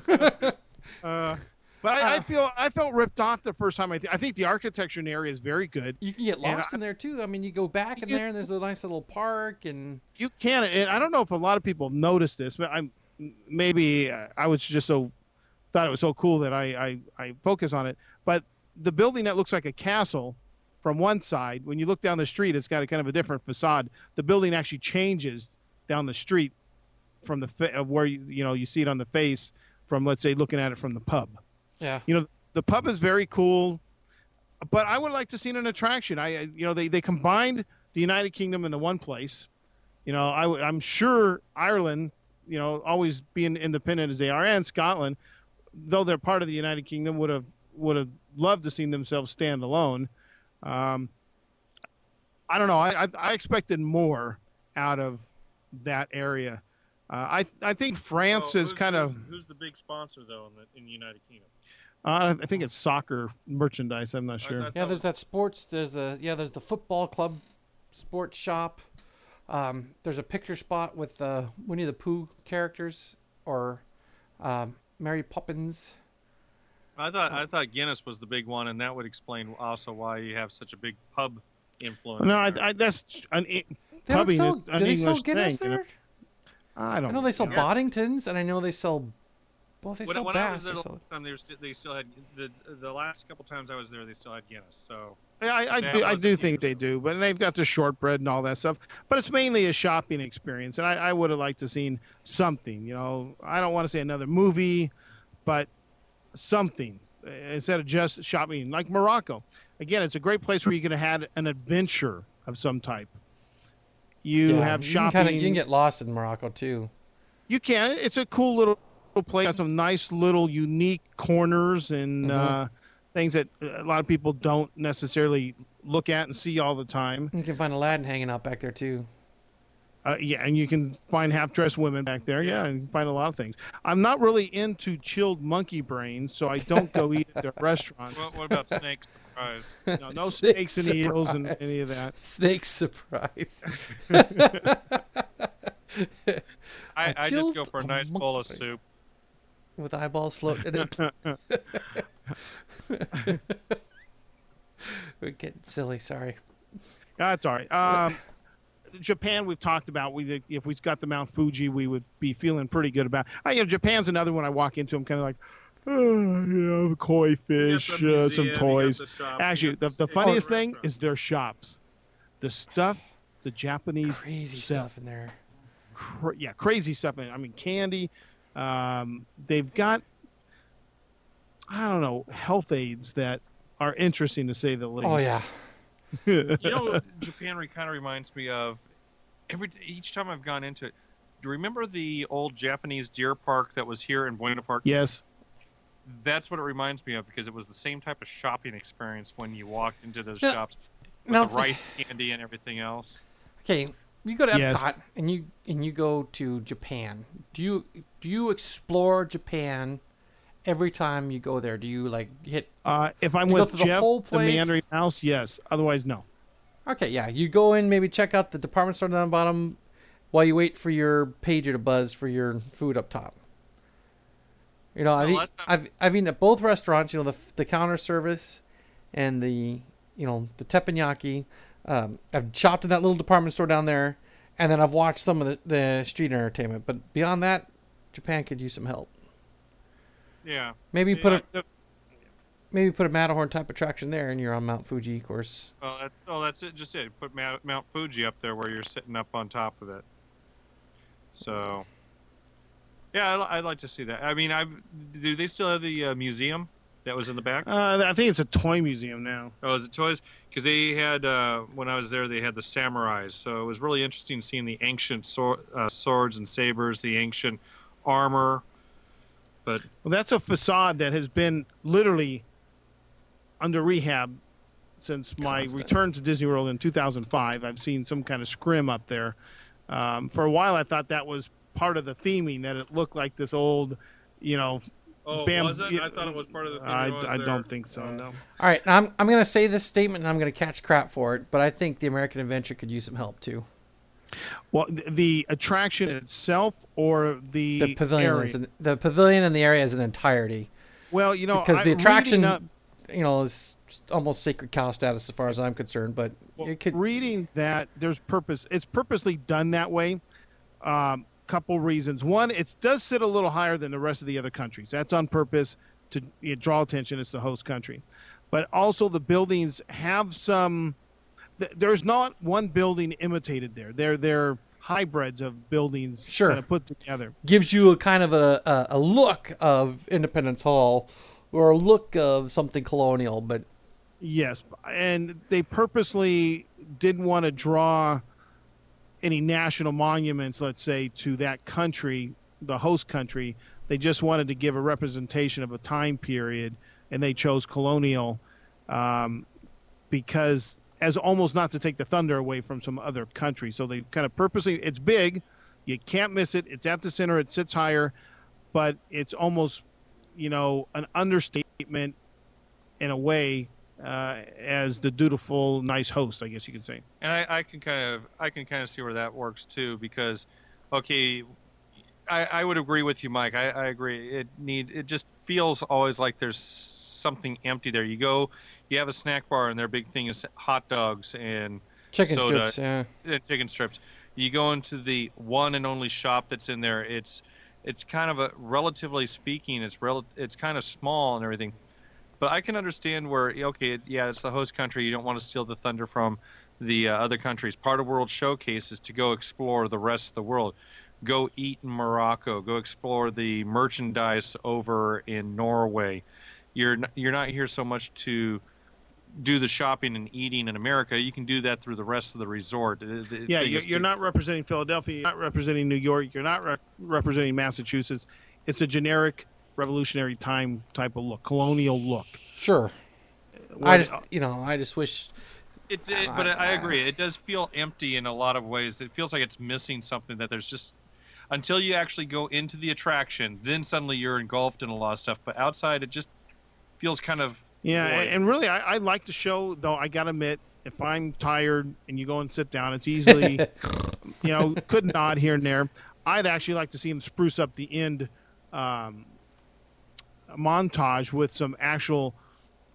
(laughs) Uh, but I, I Uh, feel I felt ripped off the first time. I, th- I think the architecture in the area is very good. You can get And lost I- in there too. I mean, you go back in You- there, and there's a nice little park, and You can, and I don't know if a lot of people noticed this, but I'm maybe uh, I was just so thought it was so cool that I I, I focus on it. But the building that looks like a castle from one side, when you look down the street, it's got a kind of a different facade. The building actually changes down the street from the fa- of where you you know you see it on the face from let's say looking at it from the pub. yeah, you know the pub is very cool but i would like to see an attraction i you know they, they combined the united kingdom in the one place you know I, i'm sure ireland you know always being independent as they are and scotland though they're part of the united kingdom would have would have loved to seen themselves stand alone um, i don't know I, I i expected more out of that area uh, I I think France So is kind who's- of Who's the big sponsor though in the, in the United Kingdom? Uh, I think it's soccer merchandise. I'm not sure. I- Yeah, there's that sports. There's the yeah. There's the football club, sports shop. Um, there's a picture spot with uh, Winnie the Pooh characters or um, Mary Poppins. I thought I thought Guinness was the big one, and that would explain also why you have such a big pub influence. no, I. I, that's an They pubbing sell, is an do they sell English Guinness thing. you know? there? I don't. I know they sell Yeah. Boddingtons, and I know they sell. Well, they when, sell when I was there They the sell, last time, they, were st- they still had the the last couple times I was there, they still had Guinness. So Yeah, I, I, do, I do think they do, but they've got the shortbread and all that stuff. But it's mainly a shopping experience, and I, I would have liked to seen something. You know, I don't want to say another movie, but something uh, instead of just shopping like Morocco. Again, it's a great place where you could have had an adventure of some type. You yeah, have you can shopping. kinda- you can get lost in Morocco too. You can. It's a cool little place. Got some nice little unique corners and Mhm. uh, things that a lot of people don't necessarily look at and see all the time. You can find Aladdin hanging out back there too. Uh, yeah, and you can find half-dressed women back there. Yeah, and you can find a lot of things. I'm not really into chilled monkey brains, so I don't go eat at the (laughs) restaurant. what, what about snakes? Surprise! No, no (laughs) Snake snakes and eels and any of that. Snake surprise. (laughs) I just go for a nice bowl of soup. with eyeballs floating in it. (laughs) We're getting silly. Sorry. That's all right. Um, Japan, we've talked about. We if we've got the Mount Fuji, we would be feeling pretty good about. Uh, you know, Japan's another one. I walk into, I'm kind of like, oh, you know, koi fish, You got uh, some museum, you got toys. the shop, Actually, the, got the the funniest thing restaurant. is their shops. The stuff the Japanese Crazy sell. stuff in there. cra- yeah, crazy stuff. In there. I mean, candy. Um, they've got, I don't know, health aids that are interesting to say the oh, least. Oh yeah. you know, Japan kind of reminds me of every each time I've gone into it. Do you remember the old Japanese deer park that was here in Buena Park? yes. That's what it reminds me of because it was the same type of shopping experience when you walked into those Now- shops with now the rice candy and everything else. Okay, you go to Epcot Yes. and you and you go to Japan. Do you do you explore Japan every time you go there? Do you like hit? Uh, if I'm with through the Jeff, whole the? Meandering Mouse, yes. Otherwise, no. Okay, yeah, you go in, maybe check out the department store down the bottom, while you wait for your pager to buzz for your food up top. You know, I've, eat, I've I've eaten at both restaurants. You know, the the counter service, and the you know the teppanyaki. Um, I've shopped in that little department store down there, and then I've watched some of the, the street entertainment. But beyond that, Japan could use some help. Yeah. Maybe put a Yeah, maybe put a Matterhorn type attraction there, and you're on Mount Fuji, of course. Well, that, oh, that's it. Just it. Put Mount, Mount Fuji up there where you're sitting up on top of it. So, yeah, I, would like to see that. I mean, I do they still have the uh, museum that was in the back? Uh, I think it's a toy museum now. Oh, is it toys? Because they had uh, when I was there, they had the samurais. So it was really interesting seeing the ancient sword, uh, swords and sabers, the ancient armor. But Well, that's a facade that has been literally under rehab since my Constant. return to Disney World in 2005. I've seen some kind of scrim up there. Um, for a while, I thought that was part of the theming that it looked like this old, you know. oh, bam- was it? I thought it was part of the. Thing I, when I don't think so. No. All right, now I'm I'm gonna say this statement, and I'm gonna catch crap for it, but I think the American Adventure could use some help too. Well, th- the attraction itself or the, The pavilion, an, the pavilion and the area as an entirety, well, you know, because the I'm attraction, up- you know, is almost sacred cow status as far as I'm concerned. But Well, it could, reading that there's purpose. It's purposely done that way. Um, couple reasons. One, it does sit a little higher than the rest of the other countries. That's on purpose to you know, draw attention. It's the host country, but also the buildings have some. Th- There's not one building imitated there. They're they're hybrids of buildings Sure. kind of put together. gives you a kind of a, a, a look of Independence Hall or a look of something colonial, but Yes, and they purposely didn't want to draw any national monuments, let's say, to that country, the host country. They just wanted to give a representation of a time period, and they chose colonial um, because, as almost not to take the thunder away from some other country. So they kind of purposely, it's big, you can't miss it. It's at the center, it sits higher, but it's almost, you know, an understatement in a way uh, as the dutiful, nice host, I guess you could say. And I, I can kind of I can kind of see where that works too because, okay, I, I would agree with you, Mike. I, I agree. It need it just feels always like there's something empty there. You go, you have a snack bar, and their big thing is hot dogs and Chicken soda. strips, yeah. and chicken strips. You go into the one and only shop that's in there. It's it's kind of a relatively speaking, it's rel- it's kind of small and everything. But I can understand where okay, yeah, it's the host country. You don't want to steal the thunder from the uh, other countries. Part of World Showcase is to go explore the rest of the world. Go eat in Morocco. Go explore the merchandise over in Norway. You're n- you're not here so much to do the shopping and eating in America. You can do that through the rest of the resort. The- the Yeah, you're, is you're to- not representing Philadelphia. You're not representing New York. You're not re- representing Massachusetts. It's a generic revolutionary time type of look, colonial look. Sure. Uh, I What- just, you know, I just wish. It, it, but I agree. It does feel empty in a lot of ways. It feels like it's missing something that there's just until you actually go into the attraction, then suddenly you're engulfed in a lot of stuff. But outside, it just feels kind of Yeah, and, and really, I, I like the show, though. I gotta admit, if I'm tired and you go and sit down, it's easily, (laughs) you know, could nod here and there. I'd actually like to see him spruce up the end um, montage with some actual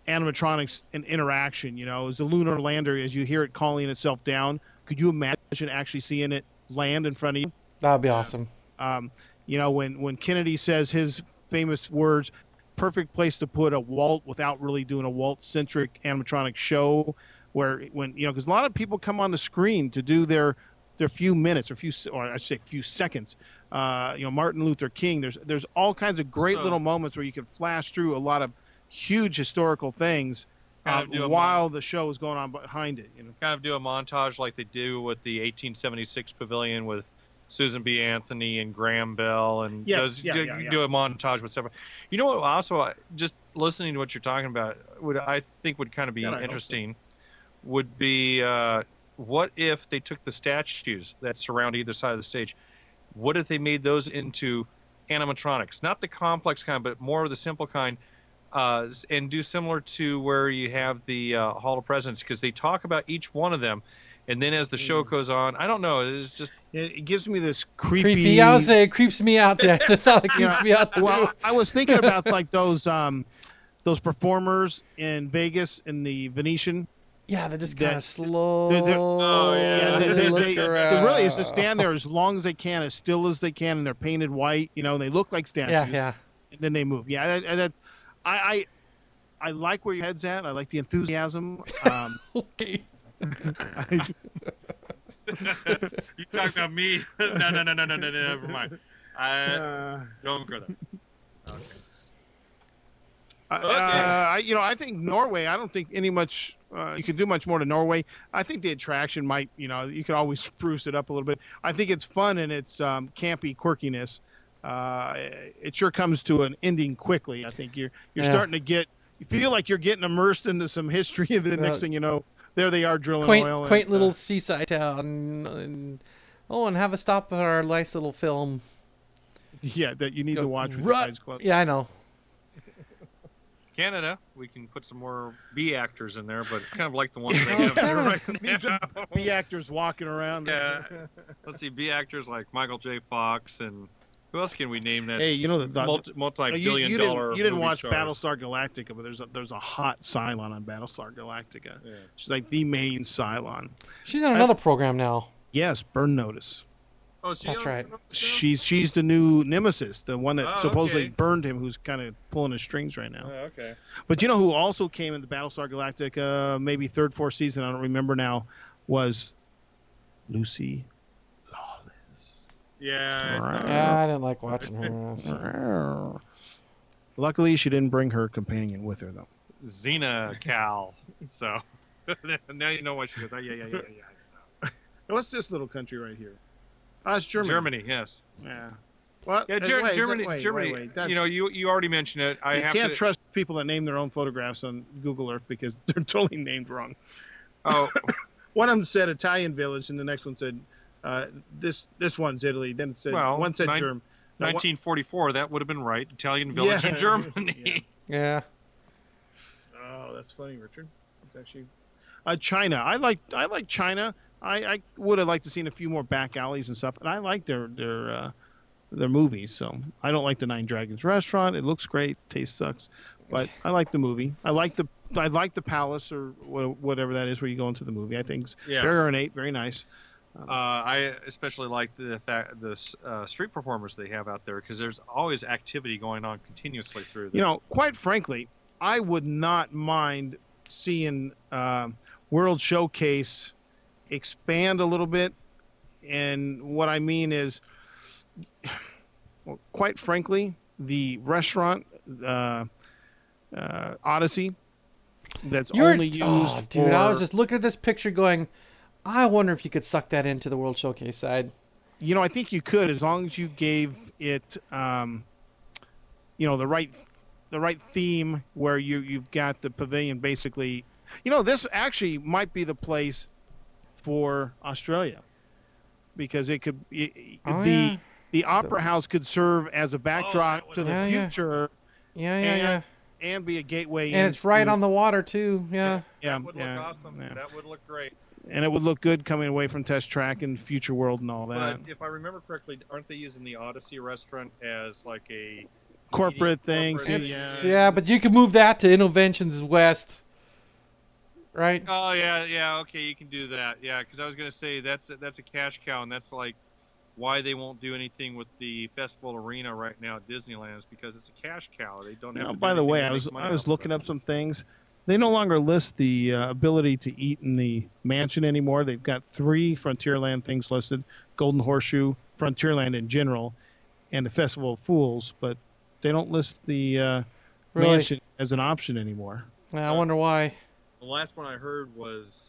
animatronics and interaction. You know, as the lunar lander, as you hear it calling itself down, could you imagine actually seeing it land in front of you? That'd be awesome. Um, you know, when when Kennedy says his famous words, perfect place to put a Walt without really doing a Walt centric animatronic show, where when you know, because a lot of people come on the screen to do their their few minutes or few or I should say few seconds. Uh, you know, Martin Luther King. There's there's all kinds of great So- little moments where you can flash through a lot of huge historical things Kind uh, of while the show is going on behind it. You know. kind of do a montage like they do with the 1876 pavilion with Susan B. Anthony and Graham Bell, and Yes, does, yeah, do, yeah, yeah. do a montage with several. You know what? Also, just listening to what you're talking about, would I think would kind of be Yeah, I so. interesting. Would be uh, what if they took the statues that surround either side of the stage? What if they made those into animatronics, not the complex kind, but more of the simple kind, uh, and do similar to where you have the uh, Hall of Presidents, because they talk about each one of them, and then as the show Mm. goes on, I don't know, it's just It, it gives me this creepy. Creepy. I would say it creeps me out. There. (laughs) I thought it Yeah. creeps me out too. Well, I was thinking about (laughs) like those um, those performers in Vegas in the Venetian. yeah, they're just kind of slow. they're- they're- Oh, yeah. Yeah, they, they, look they, they around. really is to stand there as long as they can, as still as they can, and they're painted white. You know, and they look like statues. Yeah, yeah. And then they move. Yeah, and that, I, I I like where your head's at. I like the enthusiasm. Um, (laughs) Okay. I, (laughs) you talking about me? (laughs) no, no, no, no, no, no, never mind. I uh, don't go there. Uh, Okay. I, you know, I think Norway. I don't think any much. Uh, you can do much more to Norway. I think the attraction might. You know, you could always (laughs) spruce it up a little bit. I think it's fun and it's um, campy quirkiness. Uh, it sure comes to an ending quickly. I think you're you're Yeah. starting to get. You feel like you're getting immersed into some history, and the Well, next thing you know, there they are drilling Quaint, oil. and, quaint little uh, seaside town. And, oh, and have a stop at our nice little film. (laughs) yeah, that you need to watch with your eyes closed. Yeah, I know. Canada, we can put some more B actors in there, but kind of like the ones (laughs) they have here right (laughs) now. The actors walking around. Yeah. Let's see, B actors like Michael J. Fox and who else can we name that? Hey, you know the- the- multi multi-billion you, dollar. didn't, you didn't watch stars. Battlestar Galactica, but there's a, there's a hot Cylon on Battlestar Galactica. Yeah. She's like the main Cylon. She's on another program now. Yes, Burn Notice. Oh, is she That's right. She's she's the new nemesis, the one that Oh, supposedly okay. burned him, who's kind of pulling his strings right now. Oh, okay. But you know who also came in the Battlestar Galactica, uh, maybe third, fourth season, I don't remember now, was Lucy Yeah. I. Yeah, I didn't like watching her. so- (laughs) Luckily, she didn't bring her companion with her, though. Xena Cal. So (laughs) now you know why she goes. Oh, yeah, yeah, yeah, yeah. So. (laughs) What's this little country right here? Ah, it's Germany. Germany, yes. Yeah. What? Yeah, Ger- wait, is it- Germany. wait, Germany. wait, wait. That- You know, you you already mentioned it. I you have can't to. trust people that name their own photographs on Google Earth because they're totally named wrong. oh, (coughs) One of them said Italian village, and the next one said uh, this this one's Italy. Then it said Well, one said nine- Germ. No, one- 1944. That would have been right. Italian village (laughs) Yeah. in Germany. Yeah. Oh, that's funny, Richard. It's actually uh, China. I like I like China. I, I would have liked to seen a few more back alleys and stuff, and I like their their uh, their movies. So I don't like the Nine Dragons restaurant. It looks great, taste sucks, but I like the movie. I like the I like the palace or whatever that is where you go into the movie. I think it's Yeah. very ornate, very nice. Uh, I especially like the fact the uh, street performers they have out there because there's always activity going on continuously through. You know, quite frankly, I would not mind seeing um World Showcase expand a little bit. And what I mean is, well, quite frankly, the restaurant uh, uh, Odyssey that's You're, only used oh, dude, for, I was just looking at this picture going, I wonder if you could suck that into the World Showcase side. you know, I think you could as long as you gave it, um, you know, the right, the right theme where you you've got the pavilion basically. You know, this actually might be the place for Australia because it could it, Oh, the yeah. the opera house could serve as a backdrop would- to the Yeah, yeah. future Yeah, yeah, And- yeah. and be a gateway. And it's right on the water too. Yeah. yeah, that would yeah, look awesome. yeah. That would look great. And it would look good coming away from Test Track and Future World and all that. But if I remember correctly, aren't they using the Odyssey restaurant as like a Corporate thing? corporate- Yeah. yeah. but you can move that to Innovations West. Right? Oh yeah, yeah. Okay, you can do that. Yeah, because I was gonna say that's that's a cash cow, and that's like why they won't do anything with the festival arena right now at Disneyland is because it's a cash cow. They don't. Have know, to do by the way, I was I was looking up some things. They no longer list the uh, ability to eat in the mansion anymore. They've got three Frontierland things listed: Golden Horseshoe, Frontierland in general, and the Festival of Fools. But they don't list the uh, Really? mansion as an option anymore. Yeah, I wonder why. The last one I heard was,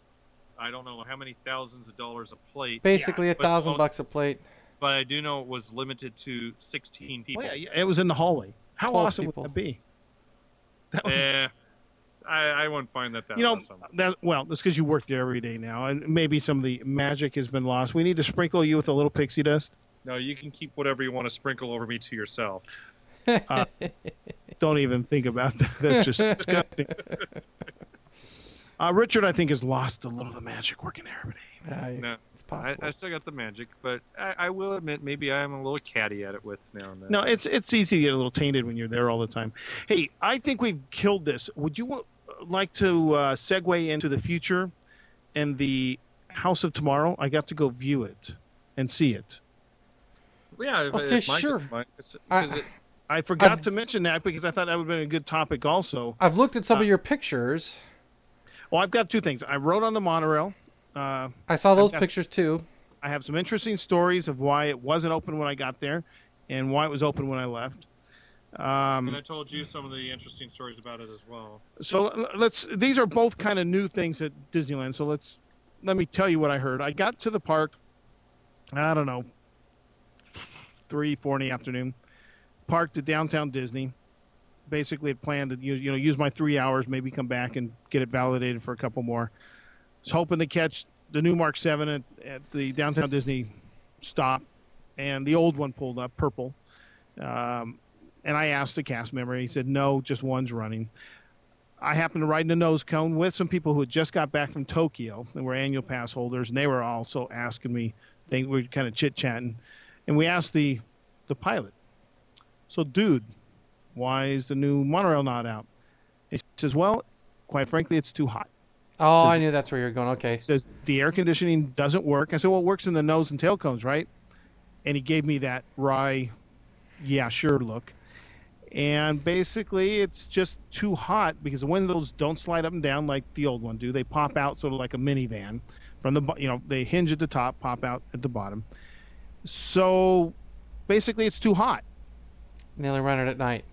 I don't know how many thousands of dollars a plate. Basically, a thousand on- bucks a plate. But I do know it was limited to 16 people. Well, yeah, yeah, it was in the hallway. How awesome people. would that be? That would- Eh, I, I wouldn't find that that you know, awesome. that well, that's because you work there every day now, and maybe some of the magic has been lost. We need to sprinkle you with a little pixie dust. No, you can keep whatever you want to sprinkle over me to yourself. (laughs) Don't even think about that. (laughs) That's just disgusting. (laughs) Uh, Richard, I think, has lost a little of the magic working there. But Yeah, No, it's I, possible. I still got the magic, but I, I will admit maybe I'm a little catty at it with now and then. no, it's it's easy to get a little tainted when you're there all the time. Hey, I think we've killed this. Would you uh, like to uh, segue into the future and the House of Tomorrow? I got to go view it and see it. yeah. Okay, if sure. Mike- it's- I- it- I forgot I've- to mention that because I thought that would have been a good topic also. I've looked at some Uh, of your pictures. Well, I've got two things. I wrote on the monorail. Uh, I saw those got- pictures too. I have some interesting stories of why it wasn't open when I got there and why it was open when I left. Um, and I told you some of the interesting stories about it as well. so let's these are both kind of new things at Disneyland. So let's let me tell you what I heard. I got to the park, I don't know, three, four in the afternoon. Parked at downtown Disney. Basically, had planned to use, you know use my three hours, maybe come back and get it validated for a couple more. Was hoping to catch the new Mark Seven at, at the downtown Disney stop, and the old one pulled up, purple. Um, and I asked the cast member. He said, "No, just one's running." I happened to ride in a nose cone with some people who had just got back from Tokyo and were annual pass holders, and they were also asking me. They were kind of chit chatting, and we asked the the pilot. So, dude, why is the new monorail not out? He says, "Well, quite frankly, it's too hot." Oh, So- I knew that's where you're going. Okay. He says the air conditioning doesn't work. I said, "Well, it works in the nose and tail cones, right?" And he gave me that wry, "Yeah, sure" look. And basically, it's just too hot because the windows don't slide up and down like the old one do. They pop out sort of like a minivan from the you know they hinge at the top, pop out at the bottom. So basically, it's too hot. They only run it at night.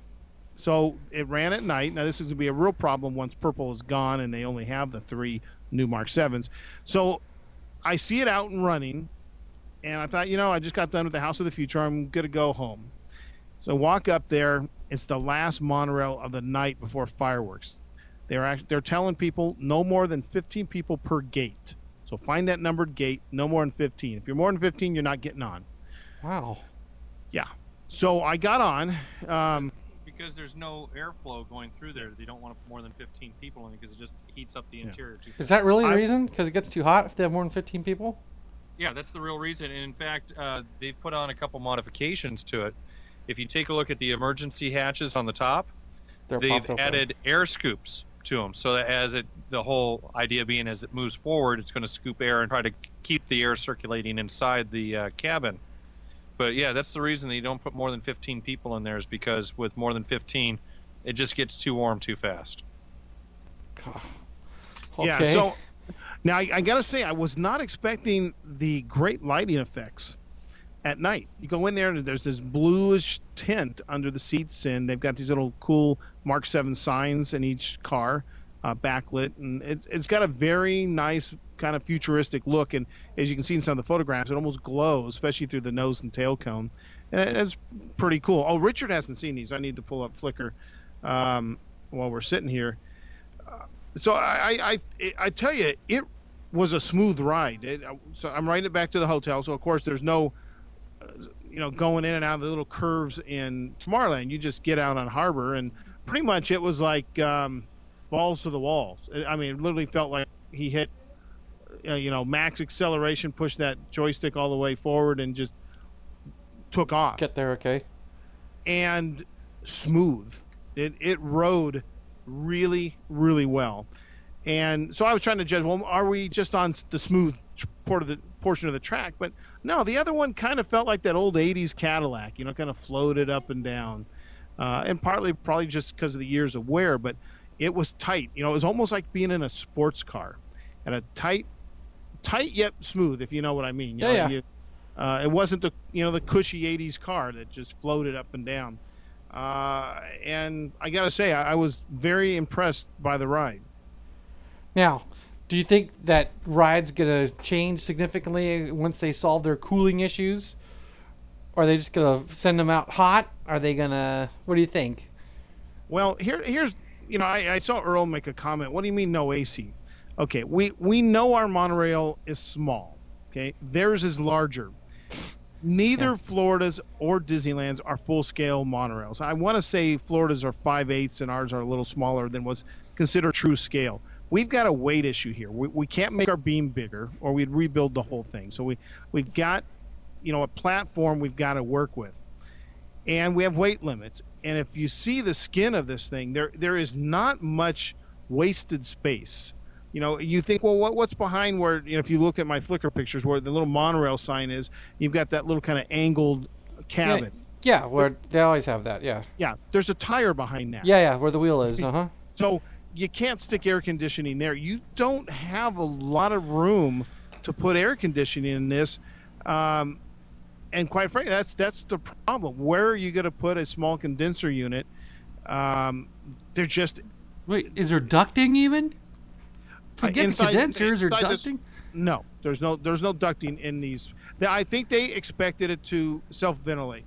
So it ran at night. Now this is going to be a real problem once purple is gone and they only have the three new Mark Sevens. So I see it out and running, and I thought, you know, I just got done with the House of the Future. I'm going to go home. So I walk up there. It's the last monorail of the night before fireworks. They're act- they're telling people no more than 15 people per gate. So find that numbered gate, no more than 15. If you're more than 15, you're not getting on. Wow. Yeah. So I got on. Um, Because because there's no airflow going through there. They don't want to put more than 15 people in it because it just heats up the Yeah. interior too. Is that really the I- reason? Because it gets too hot if they have more than 15 people? Yeah, that's the real reason. And in fact, uh, they've put on a couple modifications to it. If you take a look at the emergency hatches on the top, They're they've added air scoops to them, so that as it, the whole idea being as it moves forward, it's going to scoop air and try to keep the air circulating inside the uh, cabin. But yeah, that's the reason that you don't put more than 15 people in there is because with more than 15, it just gets too warm too fast. Okay. Yeah. So now I, I got to say, I was not expecting the great lighting effects at night. You go in there and there's this bluish tint under the seats, and they've got these little cool Mark Seven signs in each car, uh, backlit, and it's it's got a very nice kind of futuristic look. And as you can see in some of the photographs, it almost glows, especially through the nose and tail cone, and it- it's pretty cool. Oh, Richard hasn't seen these. I need to pull up Flickr um, while we're sitting here so I, I I tell you, it was a smooth ride. It, so I'm riding it back to the hotel. So of course there's no, uh, you know, going in and out of the little curves in Tomorrowland. You just get out on Harbor, and pretty much it was like um, balls to the walls. I mean, it literally felt like he hit, uh, you know, max acceleration, pushed that joystick all the way forward, and just took off Get there, okay? and smooth. It it rode really really well, and so I was trying to judge. Well, are we just on the smooth part of the portion of the track? But no, the other one kind of felt like that old '80s Cadillac. You know, kind of floated up and down, uh, and partly probably just because of the years of wear. But it was tight. You know, it was almost like being in a sports car, and a tight, tight yet smooth. If you know what I mean. You Yeah, know, yeah. you- uh, it wasn't the you know the cushy '80s car that just floated up and down. Uh, and I gotta say, I, I was very impressed by the ride. Now, do you think that ride's gonna change significantly once they solve their cooling issues? Or are they just gonna send them out hot? Are they gonna? What do you think? Well, here, here's, you know, I, I saw Earl make a comment. What do you mean no AC? Okay, we we know our monorail is small. Okay, theirs is larger. Neither Yeah. Florida's or Disneyland's are full scale monorails. I want to say Florida's are five eighths and ours are a little smaller than what's considered true scale. We've got a weight issue here. We, we can't make our beam bigger or we'd rebuild the whole thing. So we we've got, you know, a platform we've got to work with and we have weight limits. And if you see the skin of this thing, there there is not much wasted space. You know, you think, well, what what's behind where? You know, if you look at my Flickr pictures, where the little monorail sign is, you've got that little kind of angled cabin. Yeah, where they always have that. Yeah, Yeah, there's a tire behind that. yeah, yeah. Where the wheel is. Uh huh. So you can't stick air conditioning there. You don't have a lot of room to put air conditioning in this. Um, and quite frankly, that's that's the problem. Where are you going to put a small condenser unit? Um, they're just Wait, is there ducting even? Forget inside- the condensers or inside this- ducting. no. There's no there's no ducting in these. I think they expected it to self ventilate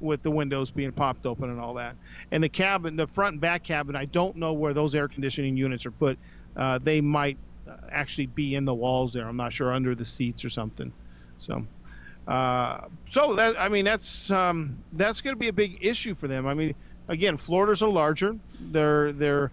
with the windows being popped open and all that. And the cabin, the front and back cabin, I don't know where those air conditioning units are put. Uh, they might uh, actually be in the walls there. I'm not sure under the seats or something. So, uh, so that I mean that's um, that's going to be a big issue for them. I mean, again, Florida's are larger. They're they're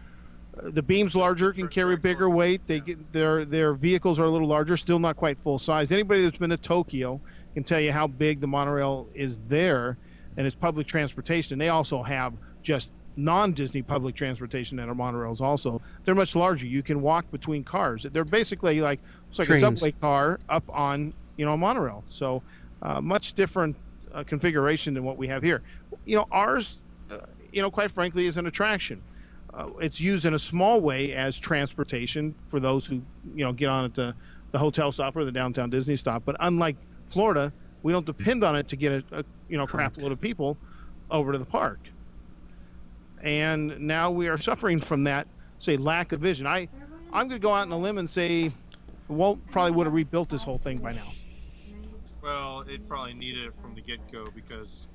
uh, the beams larger can carry bigger weight. They get their their vehicles are a little larger, still not quite full size. Anybody that's been to Tokyo can tell you how big the monorail is there, and it's public transportation. They also have just non-Disney public transportation that are monorails. Also, they're much larger. You can walk between cars. They're basically like it's like Trains. a subway car up on you know a monorail. So uh, much different uh, configuration than what we have here. You know, ours, uh, you know, quite frankly, is an attraction. Uh, it's used in a small way as transportation for those who you know get on at the, the hotel stop or the downtown Disney stop. But unlike Florida, we don't depend on it to get a, a you know crap load of people over to the park. And now we are suffering from that, say, lack of vision. I, I'm going to go out on a limb and say, Walt probably would have rebuilt this whole thing by now. Well, it probably needed it from the get go because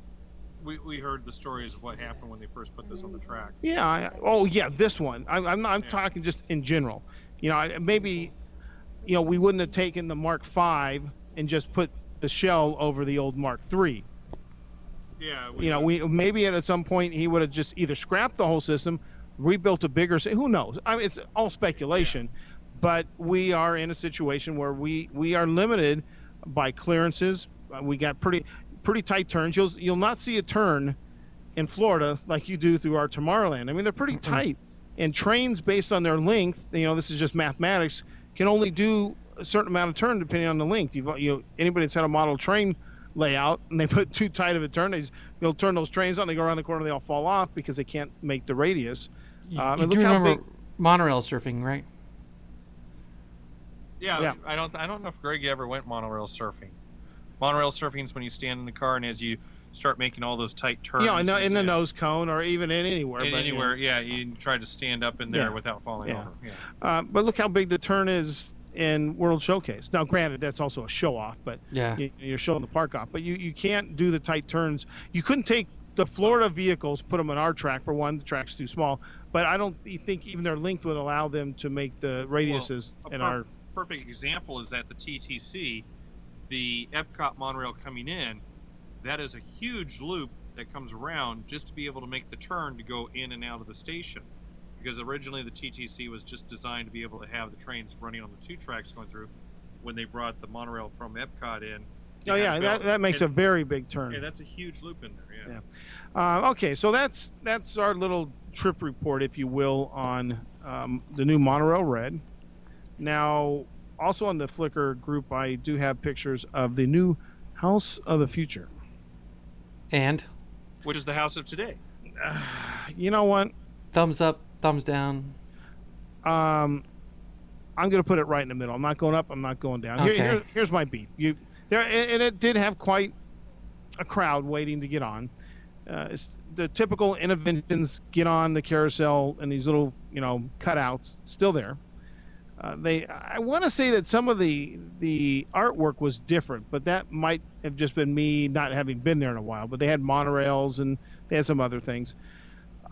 we, we heard the stories of what happened when they first put this on the track. Yeah. I, oh, yeah. This one. I, I'm not, I'm Yeah. talking just in general. You know, I, maybe, you know, we wouldn't have taken the Mark V and just put the shell over the old Mark III. Yeah. you know, we maybe at some point he would have just either scrapped the whole system, rebuilt a bigger. Who knows? I mean, it's all speculation, but we are in a situation where we we are limited by clearances. Uh, we got pretty pretty tight turns. You'll you'll not see a turn in Florida like you do through our Tomorrowland. I mean, they're pretty tight, and trains based on their length. You know, this is just mathematics. Can only do a certain amount of turn depending on the length. You've you know anybody that's had a model train layout and they put too tight of a turn, they just, they'll turn those trains on. They go around the corner, they all fall off because they can't make the radius. You, Um, you and do look how remember big- monorail surfing, right? Yeah, Yeah. I don't. I don't know if Greg ever went monorail surfing. Monorail surfing is when you stand in the car and as you start making all those tight turns. You know, in, the- in the and- nose cone or even in anywhere. in but, you know. anywhere, yeah, you try to stand up in there Yeah. without falling Yeah. over. Yeah. Uh, but look how big the turn is in World Showcase. Now, granted, that's also a show off, but Yeah. you, you're showing the park off. But you, you can't do the tight turns. You couldn't take the Florida vehicles, put them on our track. For one, the track's too small. But I don't think even their length would allow them to make the radiuses a in per- our. perfect example is that the TTC, the Epcot monorail coming in. That is a huge loop that comes around just to be able to make the turn to go in and out of the station. Because originally the TTC was just designed to be able to have the trains running on the two tracks going through. When they brought the monorail from Epcot in. Oh yeah, that, that makes a very big turn. Yeah, that's a huge loop in there. Yeah. Yeah. Uh, okay, so that's that's our little trip report, if you will, on um, the new monorail red. Now, also on the Flickr group, I do have pictures of the new House of the Future. And Which is the house of today. (sighs) You know what? thumbs up, thumbs down. Um, I'm going to put it right in the middle. I'm not going up. I'm not going down. Okay. here- here's my beat. You there, and and it did have quite a crowd waiting to get on. Uh, it's the typical Innoventions get on the carousel and these little, you know, cutouts still there. Uh, they, I want to say that some of the the artwork was different, but that might have just been me not having been there in a while. But they had monorails and they had some other things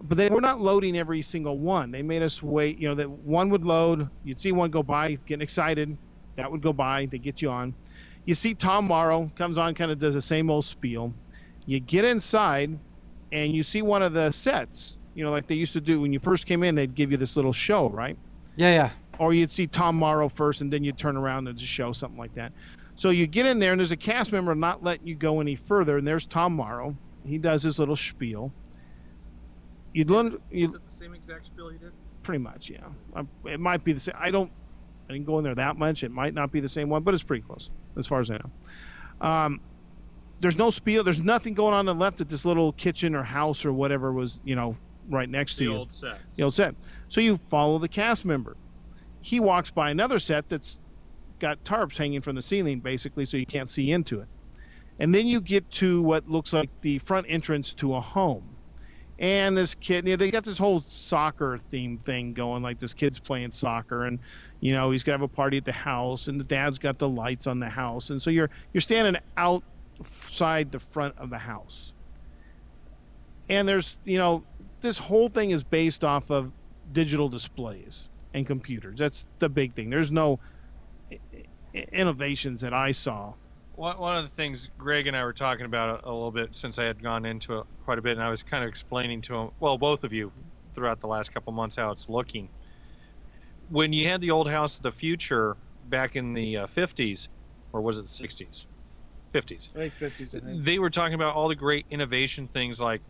but they were not loading every single one. They made us wait. You know that one would load. You'd see one go by, getting excited. That would go by. They get you on. You see Tom Morrow comes on, kind of does the same old spiel. You get inside, and you see one of the sets. You know, like they used to do when you first came in. They'd give you this little show, right? Yeah, yeah. or you'd see Tom Morrow first, and then you'd turn around and just show something like that. So you get in there, and there's a cast member not letting you go any further, and there's Tom Morrow. He does his little spiel. You'd learn, you Is it the same exact spiel he did? pretty much, yeah. Um, It might be the same. I don't, I didn't go in there that much. It might not be the same one, but it's pretty close as far as I know. Um, there's no spiel. There's nothing going on on the left at this little kitchen or house or whatever was, you know, right next to you. The old sets. the old set. So you follow the cast member. He walks by another set that's got tarps hanging from the ceiling, basically, so you can't see into it. And then you get to what looks like the front entrance to a home. And this kid, you know, they got this whole soccer theme thing going, like this kid's playing soccer, and you know he's gonna have a party at the house, and the dad's got the lights on the house, and so you're you're standing outside the front of the house. And there's, you know, this whole thing is based off of digital displays and computers. That's the big thing. There's no innovations that I saw. One, one of the things Greg and I were talking about a, a little bit since I had gone into it quite a bit, and I was kind of explaining to him, well, both of you, throughout the last couple months, how it's looking. When you had the old House of the Future back in the uh, 50s, or was it the 60s? 50s. Late 50s, They were talking about all the great innovation things like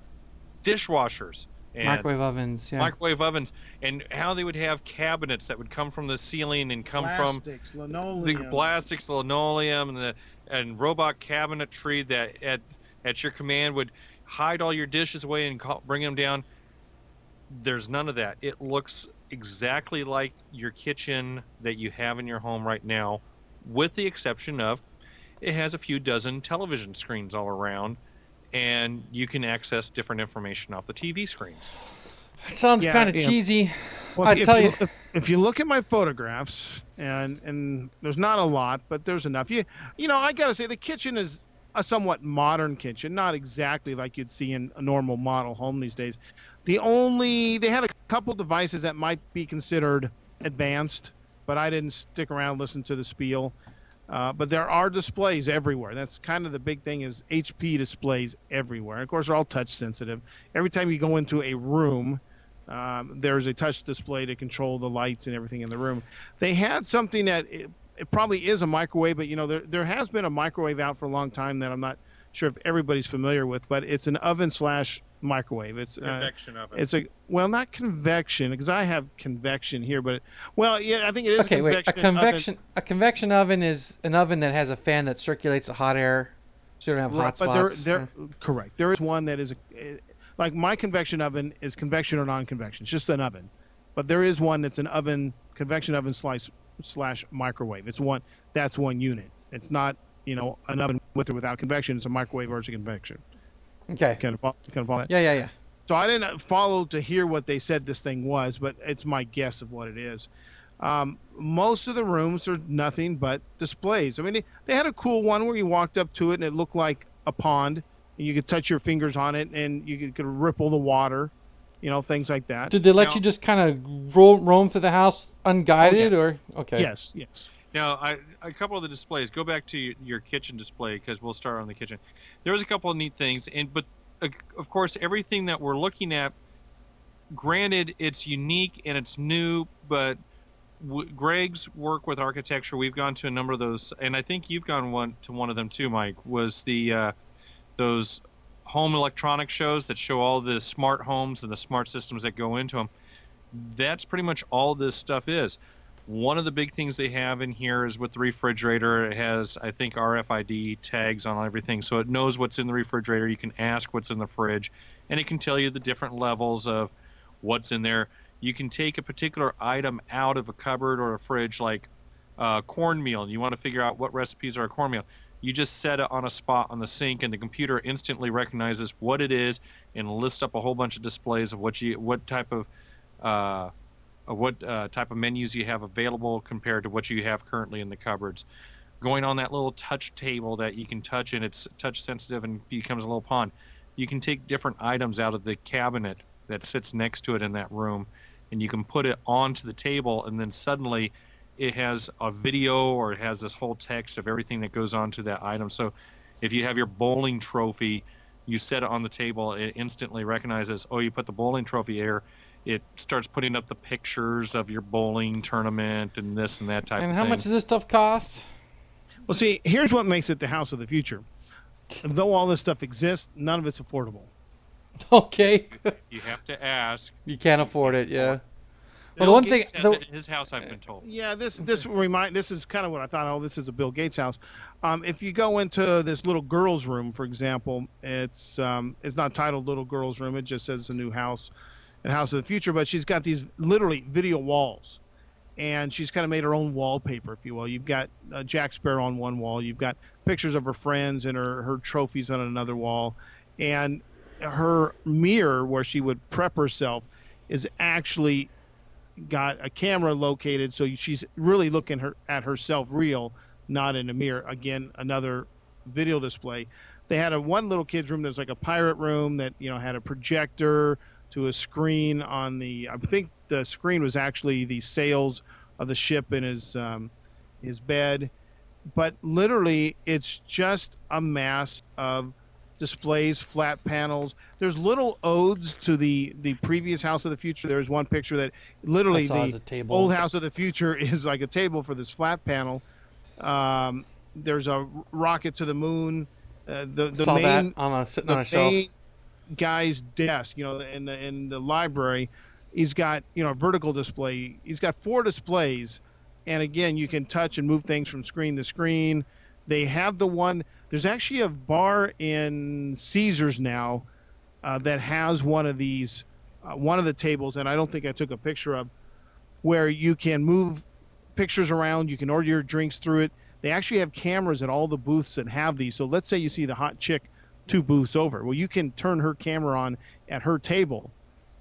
dishwashers and Microwave ovens. Yeah. microwave ovens, and how they would have cabinets that would come from the ceiling and come from Plastics, the plastics, linoleum, and the and robot cabinetry that at at your command would hide all your dishes away and call, bring them down. There's none of that. It looks exactly like your kitchen that you have in your home right now, with the exception of it has a few dozen television screens all around, and you can access different information off the TV screens. It sounds Yeah, kind of yeah. cheesy. Well, I if tell you- if, if you look at my photographs, and and there's not a lot, but there's enough. You you know, I gotta say the kitchen is a somewhat modern kitchen, not exactly like you'd see in a normal model home these days. The only they had a couple devices that might be considered advanced, but I didn't stick around listen to the spiel. Uh, but there are displays everywhere. That's kind of the big thing is HP displays everywhere. Of course, they're all touch sensitive. Every time you go into a room, um, there's a touch display to control the lights and everything in the room. They had something that it, it probably is a microwave, but you know there there has been a microwave out for a long time that I'm not sure if everybody's familiar with, but it's an oven slash microwave. It's uh, Convection oven. it's a well, not convection because I have convection here, but well, yeah, I think it is. Okay, wait. A oven. convection a convection oven is an oven that has a fan that circulates the hot air, so you don't have hot Right, but there, spots. there, correct. There is one that is a, like my convection oven is convection or non-convection. It's just an oven, but there is one that's an oven, convection oven slice slash microwave. It's one that's one unit. It's not you know an oven with or without convection. It's a microwave a convection. okay. Kind of follow, kind of follow that. Yeah, yeah, yeah. So I didn't follow to hear what they said this thing was, but it's my guess of what it is. Um, most of the rooms are nothing but displays. I mean, they, they had a cool one where you walked up to it and it looked like a pond, you could touch your fingers on it and you could, could ripple the water, you know, things like that. Did they let Now- you just kind of ro- roam through the house unguided, or okay? Yes, yes. Now, I, a couple of the displays. Go back to your, your kitchen display because we'll start on the kitchen. There was a couple of neat things, and but uh, of course, everything that we're looking at. Granted, it's unique and it's new, but w- Greg's work with architecture, we've gone to a number of those, and I think you've gone one to one of them too, Mike. Was the uh, those home electronic shows that show all the smart homes and the smart systems that go into them? That's pretty much all this stuff is. One of the big things they have in here is with the refrigerator. It has, I think, RFID tags on everything, so it knows what's in the refrigerator. You can ask what's in the fridge, and it can tell you the different levels of what's in there. You can take a particular item out of a cupboard or a fridge, like uh, cornmeal, and you want to figure out what recipes are cornmeal. You just set it on a spot on the sink, and the computer instantly recognizes what it is and lists up a whole bunch of displays of what you, what type of uh, what uh, type of menus you have available compared to what you have currently in the cupboards. Going on that little touch table that you can touch and it's touch sensitive and becomes a little pond. You can take different items out of the cabinet that sits next to it in that room and you can put it onto the table and then suddenly it has a video or it has this whole text of everything that goes on to that item. So if you have your bowling trophy, you set it on the table, it instantly recognizes, oh, you put the bowling trophy here. It starts putting up the pictures of your bowling tournament and this and that type And of thing. And how much does this stuff cost? Well, see, here's what makes it the house of the future. Though all this stuff exists, none of it's affordable. (laughs) Okay, you have to ask. you can't afford it. Yeah. Well, the one Gates thing- has the- it in his house, I've been told. Yeah, this this remind this is kind of what I thought. Oh, this is a Bill Gates house. Um, if you go into this little girl's room, for example, it's um, it's not titled "Little Girl's Room." It just says it's a new house, and House of the Future. But she's got these literally video walls, and she's kind of made her own wallpaper, if you will. You've got uh, Jack Sparrow on one wall. You've got pictures of her friends and her her trophies on another wall, and her mirror where she would prep herself is actually got a camera located so she's really looking her at herself real not in a mirror. Again another video display. They had a one little kids room there's like a pirate room that you know had a projector to a screen on the i think the screen was actually the sails of the ship in his um, his bed. But literally it's just a mass of displays, flat panels. There's little odes to the the previous House of the Future. There's one picture that literally the a table. old House of the Future (laughs) is like a table for this flat panel. Um, there's a rocket to the moon. Uh, the the Saw main that on a sitting on a shelf. guy's desk, you know, in the in the library, he's got you know a vertical display. He's got four displays, and again, you can touch and move things from screen to screen. They have the one. There's actually a bar in Caesars now uh, that has one of these, uh, one of the tables, and I don't think I took a picture of, where you can move pictures around. You can order your drinks through it. They actually have cameras at all the booths that have these. So let's say you see the hot chick two booths over. Well, you can turn her camera on at her table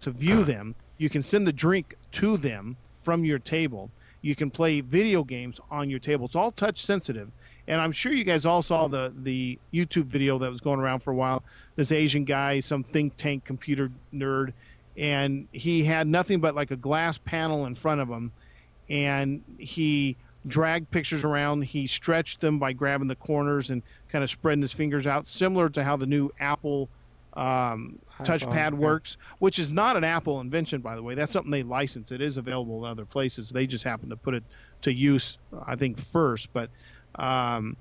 to view (clears throat) them. You can send the drink to them from your table. You can play video games on your table. It's all touch sensitive. And I'm sure you guys all saw the the YouTube video that was going around for a while. This Asian guy, some think tank computer nerd, and he had nothing but like a glass panel in front of him, and he dragged pictures around. He stretched them by grabbing the corners and kind of spreading his fingers out, similar to how the new Apple um, touchpad works, which is not an Apple invention, by the way. That's something they license. It is available in other places. They just happen to put it to use, I think, first. But um,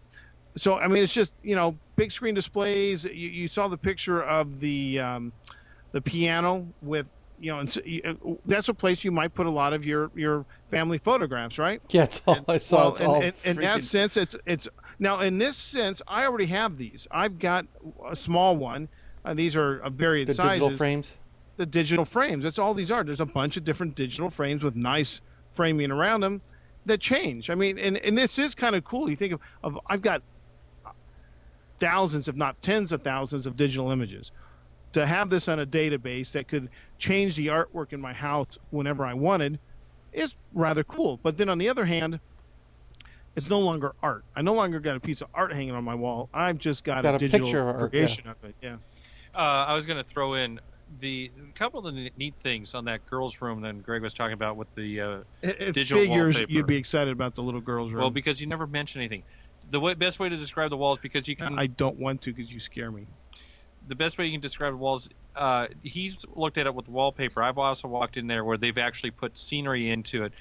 so, I mean, it's just you know, big screen displays. You, you saw the picture of the um, the piano with you know, and so, you- that's a place you might put a lot of your your family photographs, right? Yeah, it's all, it's all, Well, it's in, all in, in that sense, it's it's now in this sense, I already have these. I've got a small one. Uh, these are of various the sizes. digital frames. The digital frames. That's all these are. There's a bunch of different digital frames with nice framing around them that change. I mean, and, and this is kind of cool. You think of, of I've got thousands, if not tens of thousands, of digital images. To have this on a database that could change the artwork in my house whenever I wanted is rather cool. But then on the other hand, it's no longer art. I no longer got a piece of art hanging on my wall. I've just got, Got a a digital picture of art, creation of it. Yeah. Uh, I was going to throw in the a couple of the neat things on that girls' room that Greg was talking about with the uh, It, it Digital figures wallpaper. you'd be excited about the little girl's room. well because you never mention anything. The way, best way to describe the walls because you can I don't want to because you scare me. the best way you can describe the walls. Uh, he's looked at it with wallpaper. I've also walked in there where they've actually put scenery into it,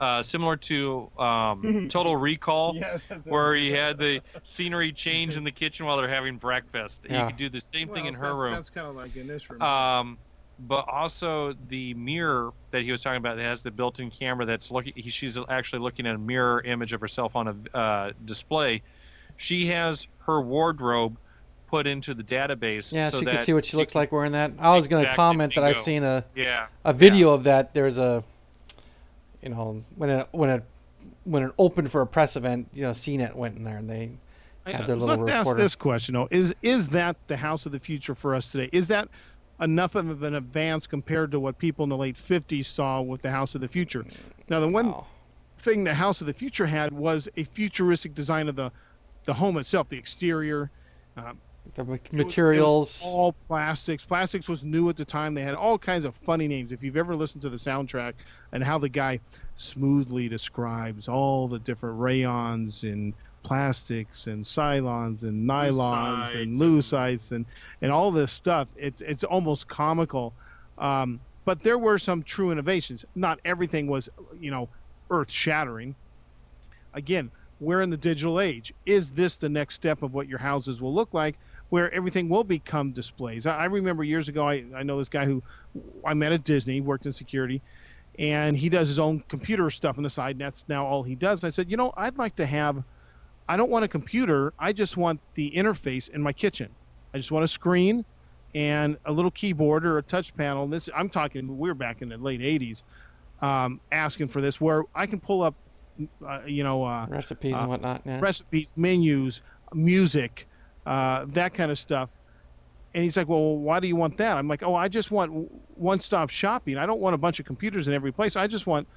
uh, similar to um, (laughs) Total Recall, where he had the scenery change in the kitchen while they're having breakfast. You Yeah. could do the same thing in her room. That's kind of like in this room. Um, but also the mirror that he was talking about that has the built-in camera that's looking. He, she's actually looking at a mirror image of herself on a uh, display. She has her wardrobe put into the database. Yeah, so so you can see what she looks like wearing that. I was going to comment that I've seen a, Yeah. a video of that. There's a, you know, when it when it when it opened for a press event, you know, CNET went in there and they had their little Let's ask this question though: Is is that the house of the future for us today? Is that enough of an advance compared to what people in the late '50s saw with the house of the future? Now, the one Wow. thing the house of the future had was a futuristic design of the the home itself, the exterior. Um, the ma- It was- materials. all plastics. Plastics was new at the time. They had all kinds of funny names. If you've ever listened to the soundtrack and how the guy smoothly describes all the different rayons and plastics and cylons and nylons and lucite and and all this stuff, it's it's almost comical. Um, but there were some true innovations. Not everything was, you know, earth shattering. Again, we're in the digital age. Is this the next step of what your houses will look like? Where everything will become displays. I, I remember years ago, I, I know this guy who I met at Disney, worked in security, and he does his own computer stuff on the side, and that's now all he does. I said, you know, I'd like to have, I don't want a computer, I just want the interface in my kitchen. I just want a screen and a little keyboard or a touch panel. This I'm talking, we were back in the late 80s, um, asking for this, where I can pull up, uh, you know, uh, recipes and whatnot. Yeah. recipes, menus, music, uh, that kind of stuff. And he's like, "Well, why do you want that?" I'm like, "Oh, I just want one-stop shopping. I don't want a bunch of computers in every place. I just want,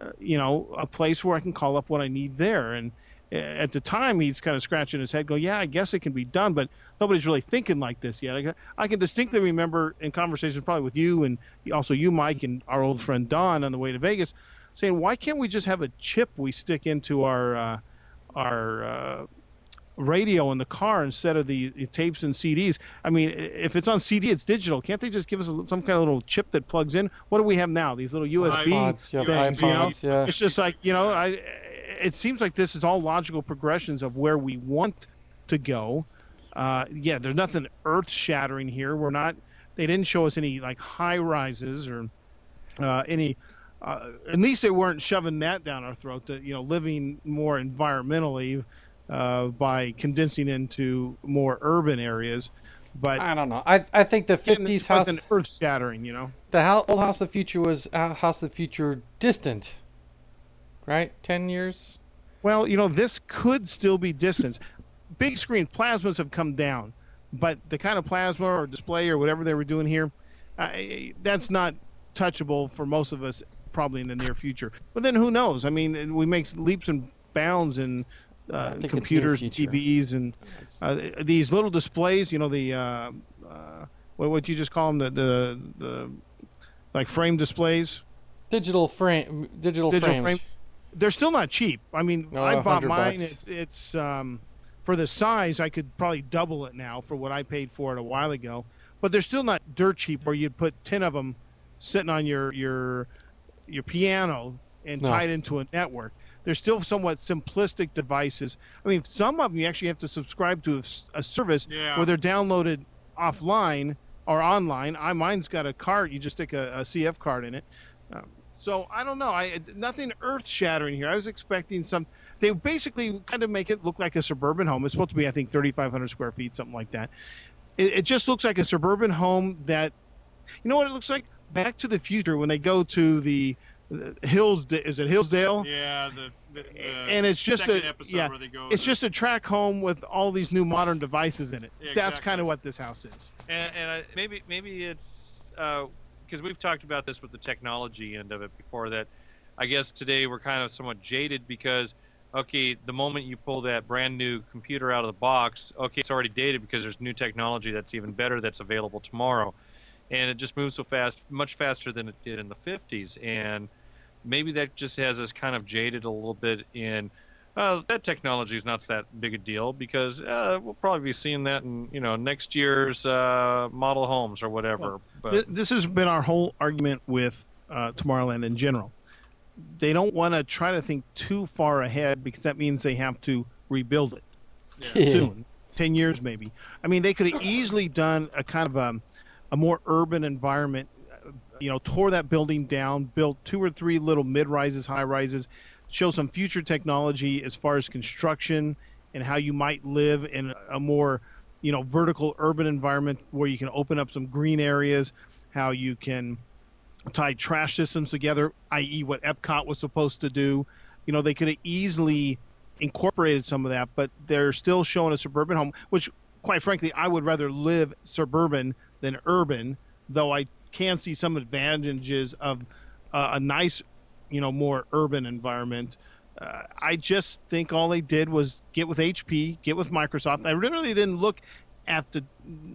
uh, you know, a place where I can call up what I need there." And uh, at the time, he's kind of scratching his head, going, "Yeah, I guess it can be done, but nobody's really thinking like this yet." I, I can distinctly remember in conversations probably with you and also you, Mike, and our old friend Don on the way to Vegas, saying, "Why can't we just have a chip we stick into our uh, our uh, radio in the car instead of the, the tapes and CDs. I mean, if it's on CD, it's digital. Can't they just give us a, some kind of little chip that plugs in? What do we have now? These little USB iPods, yeah, things, you know? iPods, yeah. It's just like you know, I. It seems like this is all logical progressions of where we want to go. Uh, yeah, there's nothing earth-shattering here. We're not. They didn't show us any like high rises or uh, any. Uh, at least they weren't shoving that down our throat. That you know, living more environmentally uh, by condensing into more urban areas. But I don't know. I I think the '50s house, wasn't earth-shattering. You know. the old House of the Future was uh, House of the Future distant, right? Ten years. Well, you know, this could still be distant. Big screen plasmas have come down, but the kind of plasma or display or whatever they were doing here, uh, that's not touchable for most of us probably in the near future. But then who knows? I mean, we make leaps and bounds in uh, think it's near computers. TVs, and uh, these little displays. You know, the uh, uh, what would you just call them? The the, the like frame displays. Digital frame, digital, Digital frames. frame. they're still not cheap. I mean, No, I bought mine. bucks. It's it's um, for the size. I could probably double it now for what I paid for it a while ago. But they're still not dirt cheap. Where you'd put ten of them sitting on your your your piano and No. tie it into a network. They're still somewhat simplistic devices. I mean, some of them you actually have to subscribe to a service Yeah. where they're downloaded offline or online. I mine's got a card. You just stick a, a CF card in it. Um, so I don't know. I nothing earth shattering here. I was expecting some. They basically kind of make it look like a suburban home. It's supposed to be, I think, 3,500 square feet, something like that. It, it just looks like a suburban home that, you know what it looks like? Back to the Future when they go to the Hills. Is it Hillsdale? Yeah, the, the, the and it's just second a episode yeah, where they go. it's just a track home with all these new modern devices in it. Yeah, That's exactly. kind of what this house is. and, and I, maybe maybe it's uh, because we've talked about this with the technology end of it before. That I guess today we're kind of somewhat jaded because okay, the moment you pull that brand new computer out of the box, okay, it's already dated because there's new technology that's even better that's available tomorrow, and it just moves so fast, much faster than it did in the 50s, and maybe that just has us kind of jaded a little bit in. Uh, that technology is not that big a deal because uh, we'll probably be seeing that in you know next year's uh, model homes or whatever. but Th- this has been our whole argument with uh, Tomorrowland in general. They don't want to try to think too far ahead because that means they have to rebuild it soon, ten years maybe. I mean, they could have easily done a kind of a, a more urban environment. You know, tore that building down, built two or three little mid rises, high rises, show some future technology as far as construction and how you might live in a more, you know, vertical urban environment where you can open up some green areas, how you can tie trash systems together, i.e., what Epcot was supposed to do. You know, they could have easily incorporated some of that, but they're still showing a suburban home, which, quite frankly, I would rather live suburban than urban, though I can see some advantages of uh, a nice, you know, more urban environment. Uh, I just think all they did was get with HP, get with Microsoft. I really didn't look at the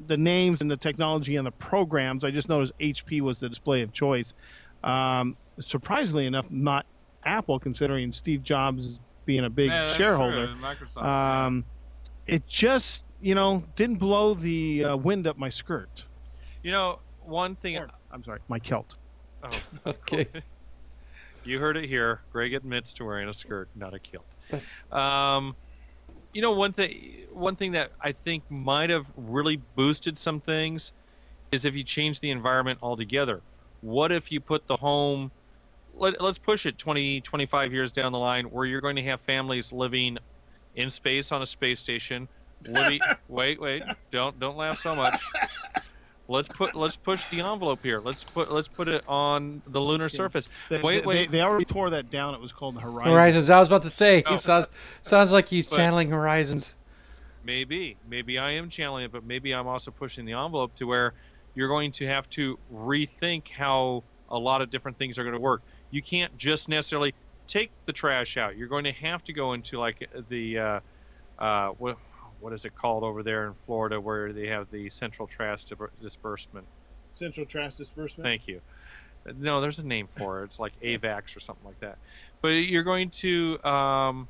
the names and the technology and the programs. I just noticed HP was the display of choice. Um, surprisingly enough, not Apple, considering Steve Jobs being a big Yeah, shareholder. Microsoft. Um, it just, you know, didn't blow the uh, wind up my skirt. you know, one thing. Or- I'm sorry, my kilt. Oh, (laughs) Okay. (laughs) you heard it here. Greg admits to wearing a skirt, not a kilt. Um, you know, one thing. One thing that I think might have really boosted some things is if you change the environment altogether. What if you put the home? Let, let's push it 20, 25 years down the line, where you're going to have families living in space on a space station. Living, (laughs) wait, wait, don't don't laugh so much. Let's put let's push the envelope here. Let's put let's put it on the lunar surface. They, Wait, they, wait. They, already tore that down. It was called the Horizon. Horizons. I was about to say. Oh. He sounds sounds like he's But- channeling Horizons. Maybe, maybe I am channeling it, but maybe I'm also pushing the envelope to where you're going to have to rethink how a lot of different things are going to work. You can't just necessarily take the trash out. You're going to have to go into like the uh, uh, what what is it called over there in Florida where they have the central trash disbursement. Central Trash Disbursement. Thank you. No, there's a name for it. It's like (laughs) AVAX or something like that. But you're going to um,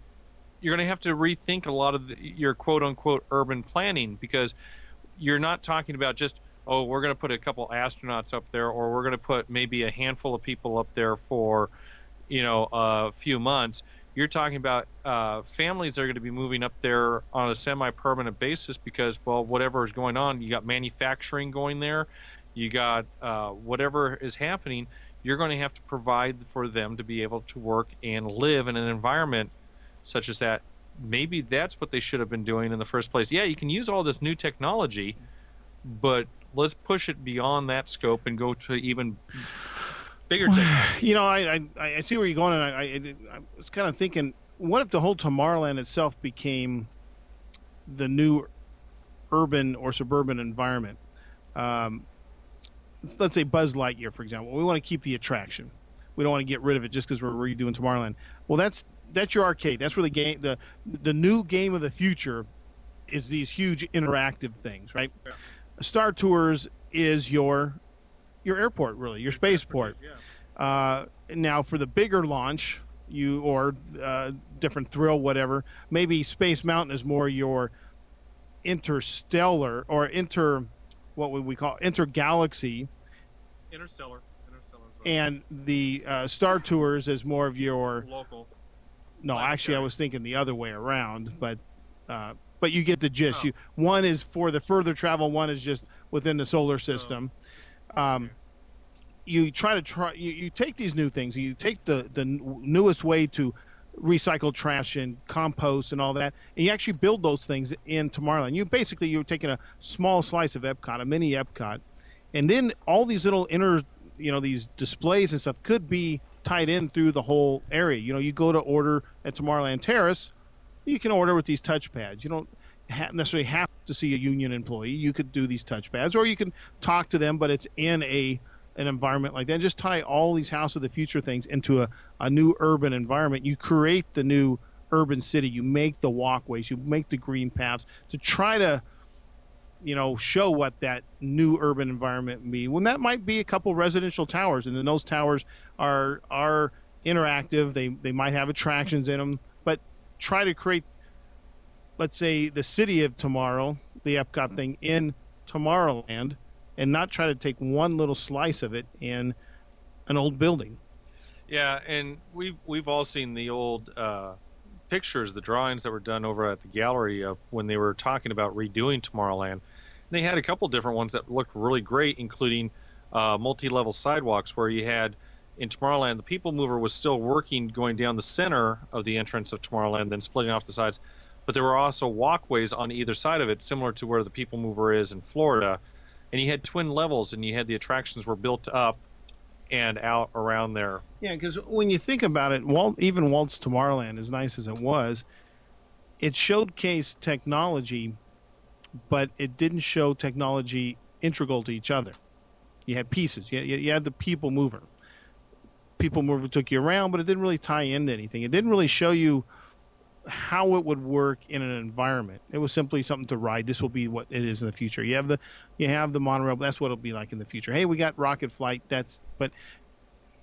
you're going to have to rethink a lot of the, your quote unquote urban planning because you're not talking about just oh we're going to put a couple astronauts up there or we're going to put maybe a handful of people up there for you know a few months. You're talking about uh, families that are going to be moving up there on a semi-permanent basis because well whatever is going on you got manufacturing going there you got uh, whatever is happening, you're going to have to provide for them to be able to work and live in an environment such as that. Maybe that's what they should have been doing in the first place. Yeah, you can use all this new technology, but let's push it beyond that scope and go to even bigger technology. (sighs) You know, I, I I see where you're going, and I, I, I was kind of thinking, what if the whole Tomorrowland itself became the new urban or suburban environment? Um, let's- let's say Buzz Lightyear, for example. We want to keep the attraction. We don't want to get rid of it just because we're redoing Tomorrowland. Well, that's that's your arcade. That's where the game, the the new game of the future, is these huge interactive things, right? Star Tours is your your airport, really, your spaceport. Uh, now, for the bigger launch, you or uh, different thrill, whatever. Maybe Space Mountain is more your interstellar or inter, what would we call intergalaxy, Interstellar. Interstellar. and the uh, Star Tours is more of your. local. No, actually, I was thinking the other way around, but uh, but you get the gist. Oh. You one is for the further travel, one is just within the solar system. Um, you try to try you, you take these new things you take the the newest way to recycle trash and compost and all that and you actually build those things in tomorrowland. You basically you're taking a small slice of epcot a mini epcot and then all these little inner you know these displays and stuff could be tied in through the whole area. You know you go to order at tomorrowland terrace you can order with these touch pads. You don't ha- necessarily have to see a union employee you could do these touch pads or you can talk to them but it's in a an environment like that. Just tie all these House of the Future things into a, a new urban environment. You create the new urban city. You make the walkways. You make the green paths to try to, you know, show what that new urban environment be. When that might be a couple residential towers, and then those towers are are interactive. They they might have attractions in them, but try to create, let's say, the city of tomorrow, the Epcot thing in Tomorrowland and not try to take one little slice of it in an old building. Yeah, and we've we've all seen the old uh, pictures, the drawings that were done over at the gallery of when they were talking about redoing Tomorrowland. And they had a couple different ones that looked really great, including uh, multi-level sidewalks where you had in Tomorrowland the People Mover was still working going down the center of the entrance of Tomorrowland, then splitting off the sides. But there were also walkways on either side of it, similar to where the People Mover is in Florida. And you had twin levels, and you had the attractions were built up and out around there. Yeah, because when you think about it, Walt, even Walt's Tomorrowland, as nice as it was, it showcased technology, but it didn't show technology integral to each other. You had pieces. You, you, you had the People Mover. People Mover took you around, but it didn't really tie into anything. It didn't really show you how it would work in an environment. It was simply something to ride. This will be what it is in the future. You have the you have the monorail. That's what it'll be like in the future. Hey, we got rocket flight. That's but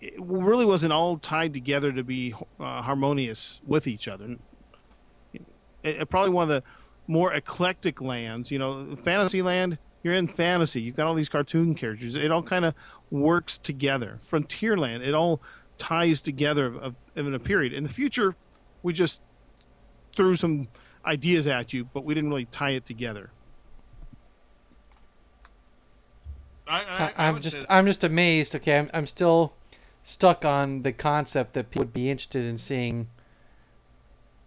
it really wasn't all tied together to be uh, harmonious with each other. It, it- probably one of the more eclectic lands. You know, Fantasyland. You're in fantasy. You've got all these cartoon characters. It all kind of works together. Frontierland. It all ties together of, of, in a period. In the future, we just threw some ideas at you, but we didn't really tie it together. I, I'm just I'm just amazed. Okay, I'm I'm still stuck on the concept that people would be interested in seeing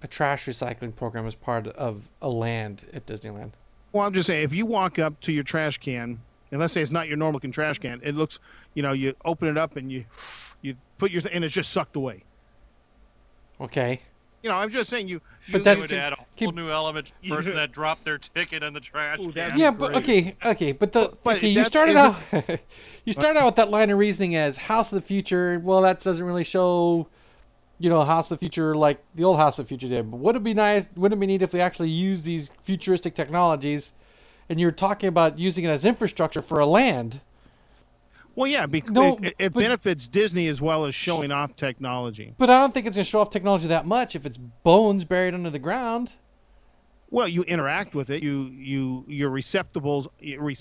a trash recycling program as part of a land at Disneyland. Well, I'm just saying, if you walk up to your trash can, and let's say it's not your normal looking trash can, it looks, you know, you open it up and you, you put your, and it's just sucked away. Okay, You know, I'm just saying you. But you- that's would you- add a whole keep- new element to person Yeah. that dropped their ticket in the trash. Ooh, can. yeah, but great. okay, okay, but the But okay, you started out (laughs) you started out with that line of reasoning as House of the Future. Well, that doesn't really show, you know, House of the Future like the old House of the Future did. But would it be nice? Wouldn't it be neat if we actually use these futuristic technologies? And you're talking about using it as infrastructure for a land. Well, yeah, because No, it, it but- benefits Disney as well as showing off technology. But I don't think it's going to show off technology that much if it's bones buried under the ground. Well, you interact with it. You, you, your receptacles, your, rec-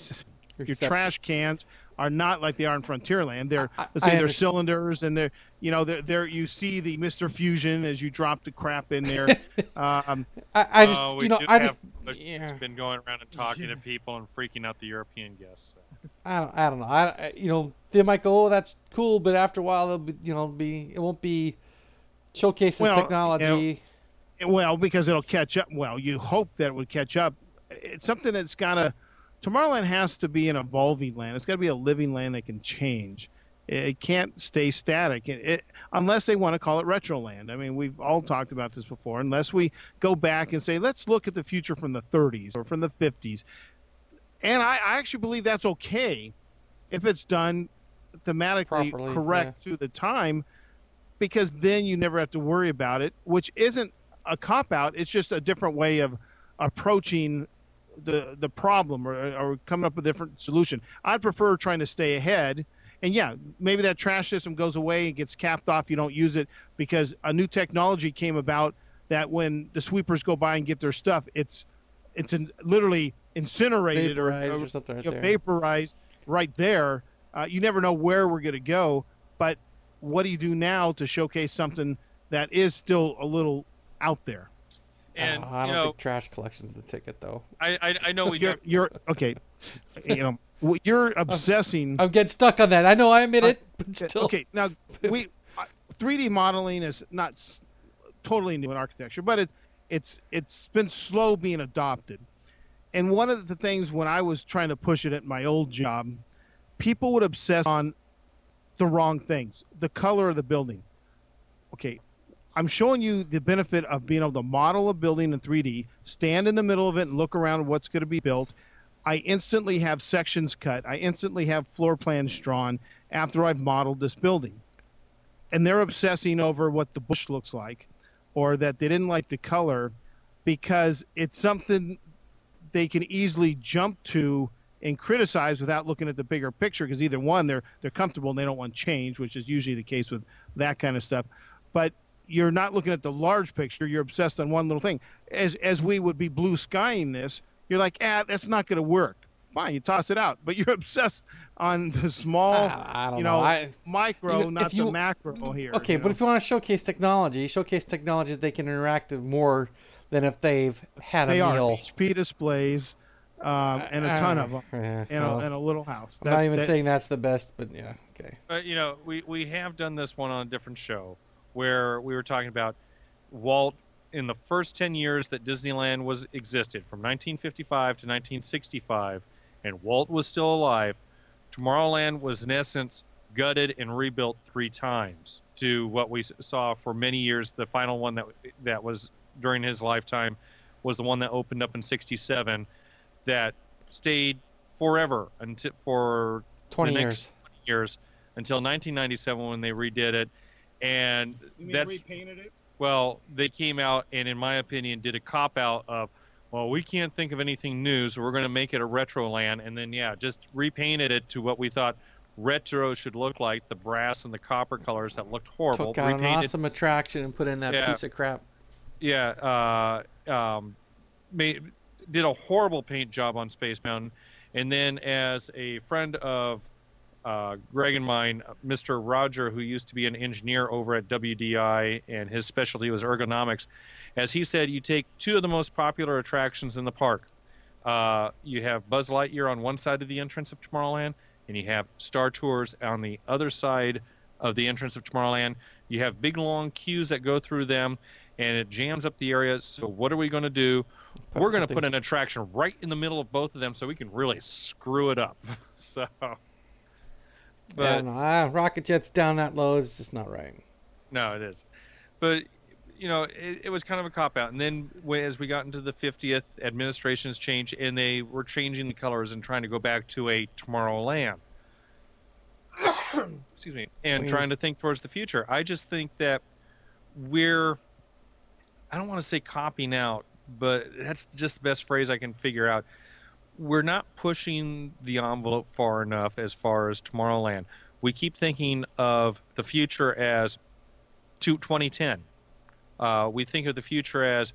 your Recept- trash cans are not like they are in Frontierland. They're I- let's I say they're understand. cylinders, and they're you know they're, they're you see the Mister Fusion as you drop the crap in there. (laughs) um, I, I just, we you know, do I have just, Bush yeah. that's been going around and talking to people and freaking out the European guests. so. I don't, I don't know. I, you know, they might go, oh, that's cool, but after a while, it'll be, you know, be, it won't be showcases Well, technology. well, because it'll catch up. Well, you hope that it would catch up. It's something that's got to. Tomorrowland has to be an evolving land. It's got to be a living land that can change. It can't stay static, it, it, unless they want to call it Retroland. I mean, we've all talked about this before. Unless we go back and say, let's look at the future from the 30s or from the 50s, and I, I actually believe that's okay if it's done thematically Properly, correct to the time, because then you never have to worry about it, which isn't a cop out. It's just a different way of approaching the the problem or, or coming up with a different solution. I'd prefer trying to stay ahead And yeah, maybe that trash system goes away and gets capped off. You don't use it because a new technology came about that when the sweepers go by and get their stuff, it's it's in, literally incinerated Vaporized or, or something right you know, there. vaporized right there. Uh, you never know where we're going to go, but what do you do now to showcase something that is still a little out there? And Uh, I don't know, think trash collection's the ticket though. I, I I know we (laughs) You're, you're okay. You know, you're (laughs) obsessing. I'm getting stuck on that. I know I admit Uh, it, but still. Okay, now we uh, 3D modeling is not s- totally new in architecture, but it it's it's been slow being adopted. And one of the things when I was trying to push it at my old job, people would obsess on the wrong things, the color of the building. Okay, I'm showing you the benefit of being able to model a building in 3D, stand in the middle of it and look around what's going to be built. I instantly have sections cut. I instantly have floor plans drawn after I've modeled this building. And they're obsessing over what the bush looks like or that they didn't like the color because it's something they can easily jump to and criticize without looking at the bigger picture because either one they're they're comfortable and they don't want change which is usually the case with that kind of stuff but you're not looking at the large picture you're obsessed on one little thing as as we would be blue skying this you're like ah that's not going to work fine you toss it out but (laughs) you're obsessed on the small I- I you know. know I- micro you not you- the macro here Okay, but know? if you want to showcase technology, showcase technology that they can interact with more than if they've had they a are. HP displays um, and a ton of them Yeah, in, well, a, in a little house. I'm not even that- saying that's the best, but yeah, okay. But you know, we we have done this one on a different show where we were talking about Walt in the first 10 years that Disneyland was existed from 1955 to 1965 and Walt was still alive, Tomorrowland was in essence gutted and rebuilt 3 times to what we saw for many years the final one that that was during his lifetime was the one that opened up in 67 that stayed forever until for Twenty the years. next years until 1997 when they redid it, and that's repainted it? well, they came out and, in my opinion, did a cop out of, well, we can't think of anything new, so we're going to make it a retro land, and then yeah, just repainted it to what we thought retro should look like, the brass and the copper colors that looked horrible. Took out an awesome attraction and put in that Yeah. piece of crap. Yeah, uh, um, made did a horrible paint job on Space Mountain, and then as a friend of uh, Greg and mine, Mr. Roger, who used to be an engineer over at WDI, and his specialty was ergonomics, as he said, you take two of the most popular attractions in the park. Uh, you have Buzz Lightyear on one side of the entrance of Tomorrowland, and you have Star Tours on the other side of the entrance of Tomorrowland. You have big long queues that go through them, and it jams up the area. So what are we going to do? Put We're going to put an attraction right in the middle of both of them, so we can really screw it up. (laughs) so, yeah, but no, ah, rocket jets down that low is just not right. no, it is. But you know, it, it was kind of a cop out. And then as we got into the 50th, administrations changed, and they were changing the colors and trying to go back to a Tomorrowland. (coughs) Excuse me, and trying to think towards the future. I just think that we're, I don't want to say copying out, but that's just the best phrase I can figure out. We're not pushing the envelope far enough as far as Tomorrowland. We keep thinking of the future as to 2010. Uh, we think of the future as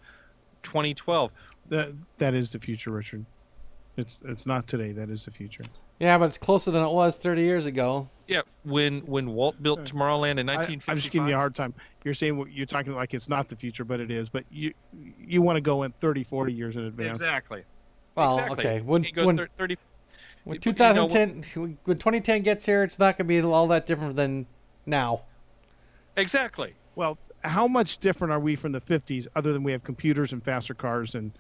2012. That that is the future, Richard. It's it's not today. That is the future. Yeah, but it's closer than it was 30 years ago. Yeah, when when Walt built Tomorrowland in I, 1955. I'm just giving you a hard time. You're saying what you're talking like it's not the future, but it is. But you you want to go in 30, 40 years in advance. Exactly. Well, exactly. okay. When You when, thir- 30 when you- you know, 2010 when 2010 gets here, it's not going to be all that different than now. exactly. Well, how much different are we from the 50s, other than we have computers and faster cars and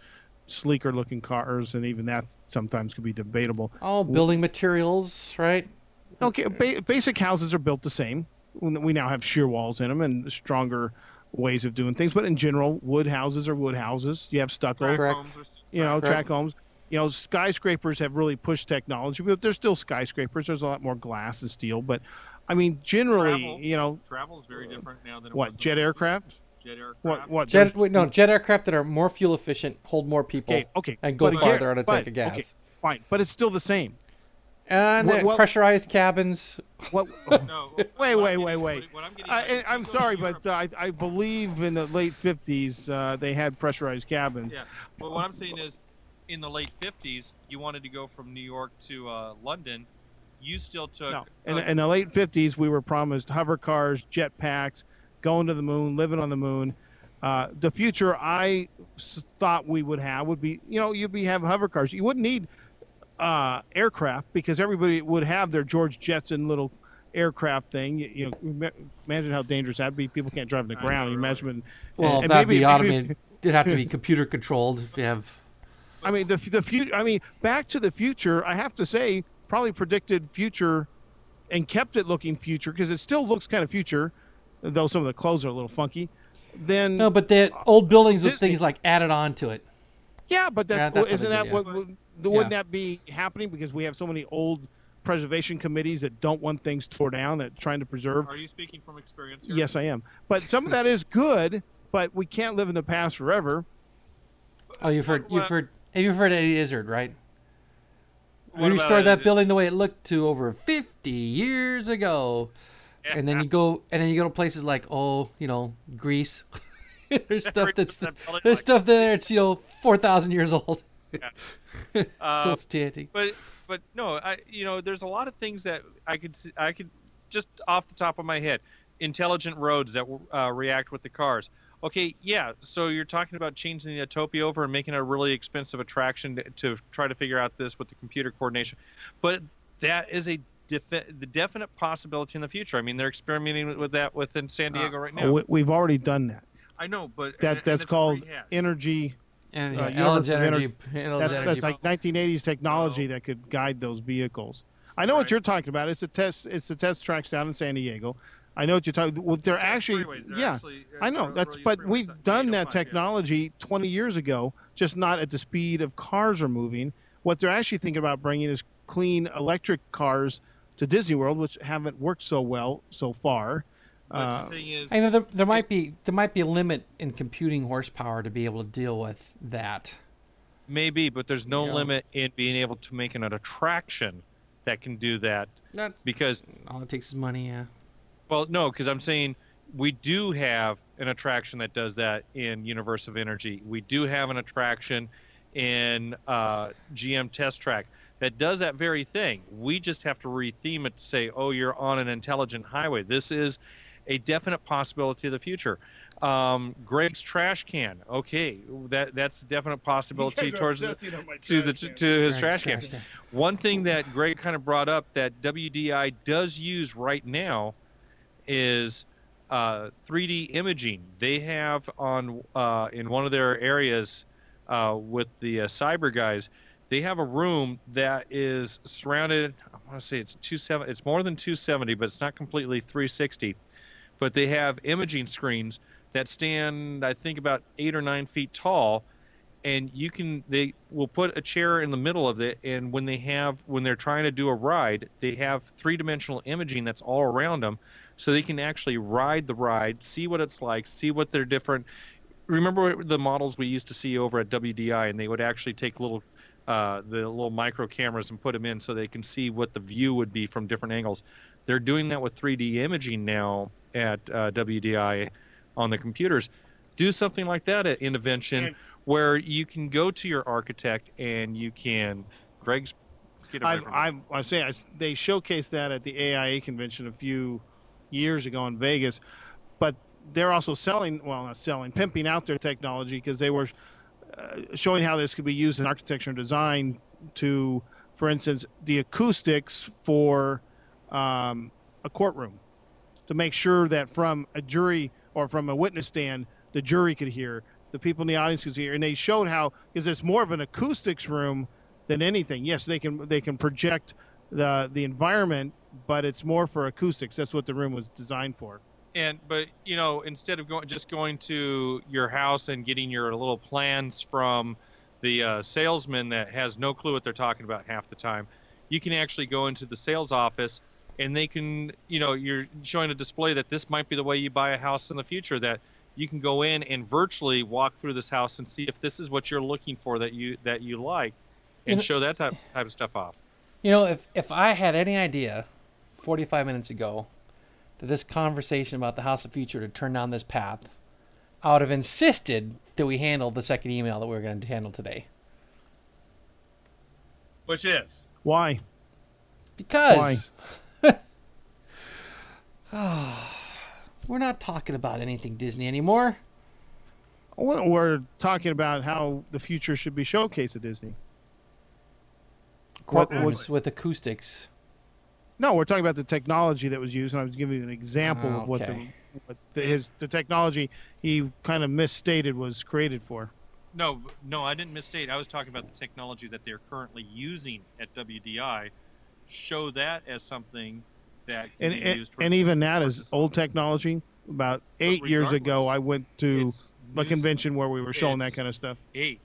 sleeker looking cars, and even that sometimes could be debatable. Oh, building materials, right? Okay, ba- basic houses are built the same. We now have shear walls in them and stronger ways of doing things. But in general, wood houses are wood houses. You have stucco, Track Correct. homes are you know, Correct. track homes. You know, skyscrapers have really pushed technology, but there's still skyscrapers. There's a lot more glass and steel. But I mean, generally, Travel. you know, Travel is very different now than it what was jet the 50s. aircraft? Jet aircraft. What what? Jet wait, no jet aircraft that are more fuel efficient, hold more people, Okay, okay, and go but again- farther on a tank of gas. okay, fine, but it's still the same. And What- what- pressurized cabins. What? (laughs) No, Wait, wait, wait, wait. What, what I'm I, I- I'm you go to sorry, but uh, I, I believe in the late 50s uh, they had pressurized cabins. Yeah, but what I'm saying is, in the late '50s, you wanted to go from New York to uh, London. You still took. No, in, uh, in the late 50s, we were promised hover cars, jet packs, going to the moon, living on the moon. Uh, the future I thought we would have would be, you know, you'd be have hover cars. You wouldn't need uh, aircraft because everybody would have their George Jetson little aircraft thing. You, you know, imagine how dangerous that'd be. People can't drive on the ground. know, You right. imagine. Well, and that'd maybe- be automated. (laughs) It'd have to be computer controlled if you have. I mean, the the future. I mean, Back to the Future. I have to say, probably predicted future, and kept it looking future because it still looks kind of future, though some of the clothes are a little funky. Then No, but the old buildings with Disney- things like added on to it. yeah, but Yeah, that's, that's what isn't that do, what yeah. would, wouldn't that be happening because we have so many old preservation committees that don't want things tore down that trying to preserve. Are you speaking from experience? Here? Yes, I am. But some of that is good, but we can't live in the past forever. Oh, you've heard. You've what- heard. Have you heard Eddie Izzard, right? What we about restored it? that Is it- building the way it looked to over 50 years ago. And then you go, and then you go to places like, oh, you know, Greece. (laughs) there's stuff that's that building there's stuff there. It's you know, four thousand years old. (laughs) Still Uh, standing. but but no, I you know there's a lot of things that I could I could just off the top of my head, intelligent roads that uh, react with the cars. Okay, yeah. So you're talking about changing the Utopia over and making it a really expensive attraction to, to try to figure out this with the computer coordination, but that is a defi- the definite possibility in the future. I mean, they're experimenting with- with that within San Diego right now. We, we've already done that. I know, but That and- and that's it's called rehashed. energy. And uh, yeah, universe Ellen's energy. That's energy. that's like 1980s technology No. that could guide those vehicles. I know what you're talking about. It's a test. It's the test tracks down in San Diego. I know what you're talking. Well, they're Test actually, they're yeah. actually, uh, I know that's, but we've uh, done 805, that yeah. technology 20 years ago, just not at the speed of cars are moving. What they're actually thinking about bringing is clean electric cars to Disney World, which haven't worked so well so far. But Uh, the thing is, I know there, there might be there might be a limit in computing horsepower to be able to deal with that. Maybe, but there's no Yeah. limit in being able to make an attraction that can do that. Not Because, all it takes is money. Yeah. well, no, because I'm saying we do have an attraction that does that in Universe of Energy. We do have an attraction in uh, GM Test Track that does that very thing. We just have to retheme it to say, oh, you're on an intelligent highway. This is a definite possibility of the future. Um, Greg's trash can. Okay, that that's a definite possibility towards the, to the to his Greg's trash can. trash. One thing that Greg kind of brought up that WDI does use right now is uh, 3D imaging. They have on uh, in one of their areas uh, with the uh, cyber guys. They have a room that is surrounded. I want to say it's 270. It's more than 270, but it's not completely 360. But they have imaging screens that stand, I think, about eight or nine feet tall, and you can they will put a chair in the middle of it and when they have when they're trying to do a ride they have three-dimensional imaging that's all around them so they can actually ride the ride see what it's like see what they're different remember the models we used to see over at wdi and they would actually take little uh, the little micro cameras and put them in so they can see what the view would be from different angles they're doing that with 3d imaging now at uh, wdi on the computers do something like that at intervention And- where you can go to your architect and you can Greg's I. I, I say I, they showcased that at the AIA convention a few years ago in Vegas, but they're also selling, well, not selling, pimping out their technology because they were showing how this could be used in architecture and design to, for instance, the acoustics for um, a courtroom to make sure that from a jury or from a witness stand, the jury could hear, the people in the audience could hear, and they showed how because it's more of an acoustics room than anything. Yes, they can they can project the the environment, but it's more for acoustics. That's what the room was designed for. And but you know instead of going just going to your house and getting your little plans from the uh, salesman that has no clue what they're talking about half the time you can actually go into the sales office and they can you know you're showing a display that this might be the way you buy a house in the future that you can go in and virtually walk through this house and see if this is what you're looking for that you that you like and You know- show that type, type of stuff off. You know, if if I had any idea, 45 minutes ago, that this conversation about the House of Future would turn down this path, I would have insisted that we handle the second email that we are going to handle today. Which is Why? Because why? (sighs) we're not talking about anything Disney anymore. Well, we're talking about how the future should be showcased at Disney. What- Courtrooms with acoustics. No, we're talking about the technology that was used, and I was giving you an example Ah, of what, the, what the, his the technology he kind of misstated was created for. no, no. I didn't misstate. I was talking about the technology that they're currently using at WDI. Show that as something that can And be and, used. for- and even that is old technology. About eight years ago, I went to a new- convention where we were showing that kind of stuff. Hey,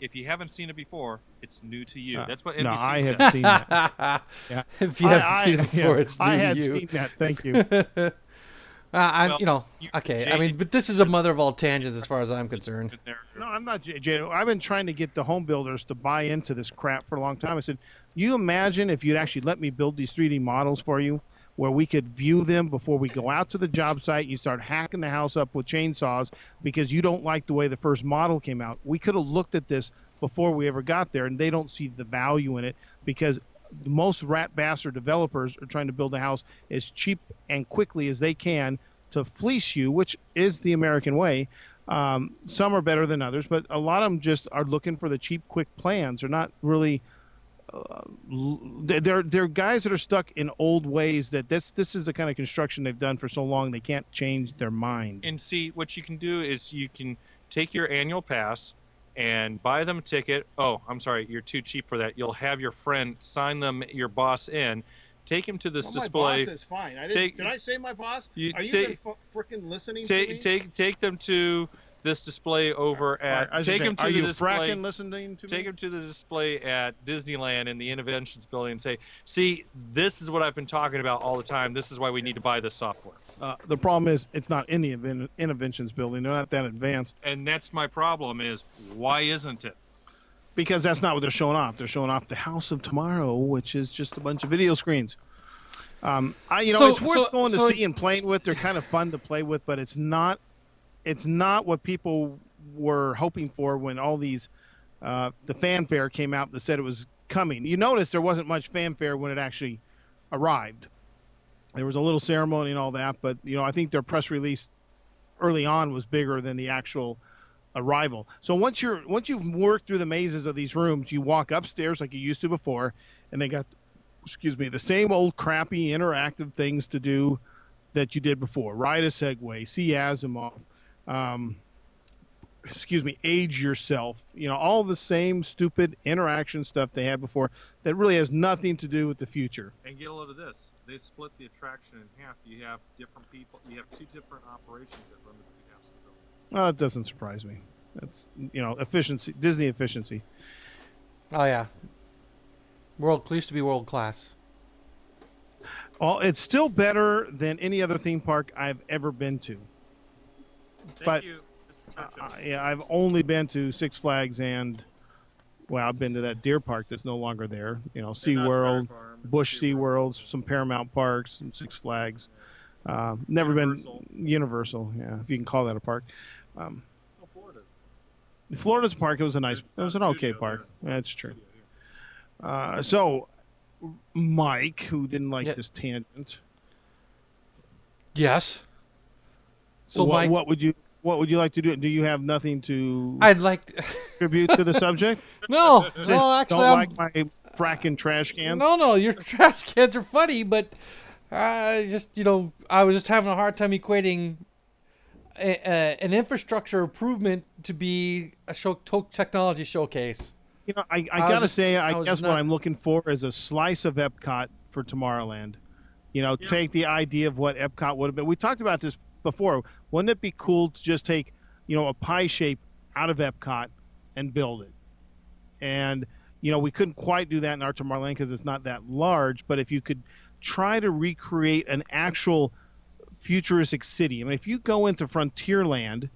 if you haven't seen it before, it's new to you. Uh, That's what NBC no, I said. have seen that. (laughs) (laughs) Yeah. if you I- haven't I- seen it before, yeah, it's new I to you. seen that. Thank you. (laughs) Uh, I'm, Well, you know, you- okay. I mean, but this is a mother of all tangents as far as I'm concerned. No, I'm not, J- Jay. I've been trying to get the home builders to buy into this crap for a long time. I said, you imagine if you'd actually let me build these 3D models for you, where we could view them before we go out to the job site. You start hacking the house up with chainsaws because you don't like the way the first model came out. We could have looked at this before we ever got there, and they don't see the value in it because most rat bastard developers are trying to build a house as cheap and quickly as they can to fleece you, which is the American way. Um, some are better than others, but a lot of them just are looking for the cheap, quick plans. They're not really. Uh, they're they're guys that are stuck in old ways. That this this is the kind of construction they've done for so long they can't change their mind. And see, what you can do is you can take your annual pass and buy them a ticket. Oh, I'm sorry, you're too cheap for that. You'll have your friend sign them, your boss in, take him to this display. My boss is fine. I didn't- Take- did I say my boss? You Are you take- freaking listening Take take take them to this display over at. I was take saying, them to are the you display. listening to Take me? them to the display at Disneyland in the Innoventions building and say, "See, this is what I've been talking about all the time. This is why we need to buy this software." Uh, the problem is it's not in the Invin- Innoventions building. They're not that advanced And that's my problem: is why isn't it? because that's not what they're showing off. They're showing off the House of Tomorrow, which is just a bunch of video screens. Um, I, you know, So- it's worth so- going to so- see and playing with. They're kind of fun to play with, but it's not. It's not what people were hoping for when all these uh, the fanfare came out that said it was coming. You notice there wasn't much fanfare when it actually arrived. There was a little ceremony and all that, but you know, I think their press release early on was bigger than the actual arrival. So once you're once you've worked through the mazes of these rooms, you walk upstairs like you used to before, and they got excuse me, the same old crappy interactive things to do that you did before. Ride a Segway, see ASIMO, um, excuse me, age yourself. You know, all the same stupid interaction stuff they had before that really has nothing to do with the future. And get a load of this. They split the attraction in half. You have different people. You have two different operations that run between halves of the building. Well, it doesn't surprise me. That's you know efficiency, Disney efficiency. Oh yeah, world used to be world class. All it's still better than any other theme park I've ever been to. Thank But- you, Uh, yeah, I've only been to Six Flags and well, I've been to that deer park that's no longer there. You know, And not SeaWorld, Farm, Bush SeaWorld. SeaWorlds, some Paramount parks, some Six Flags. Uh, never Universal. been Universal, yeah, if you can call that a park. Um, Oh, Florida. Florida's park. It was a nice. It was an okay park. there. That's true. Uh, so, Mike, who didn't like Yeah. this tangent, Yes. So what, Mike, what would you what would you like to do? Do you have nothing to I'd like. To, (laughs) contribute to the subject? no, Just no, actually, don't I'm, like my fracking trash cans. no, no. Your (laughs) trash cans are funny, but I just, you know, I was just having a hard time equating a, a, an infrastructure improvement to be a show to- technology showcase. You know, I, I I gotta just- say, I, I guess not- what I'm looking for is a slice of Epcot for Tomorrowland. You know, Yeah. take the idea of what Epcot would have been. We talked about this before. Wouldn't it be cool to just take, you know, a pie shape out of Epcot and build it? And you know, we couldn't quite do that in our Tomorrowland because it's not that large. But if you could try to recreate an actual futuristic city, I mean, if you go into Frontierland,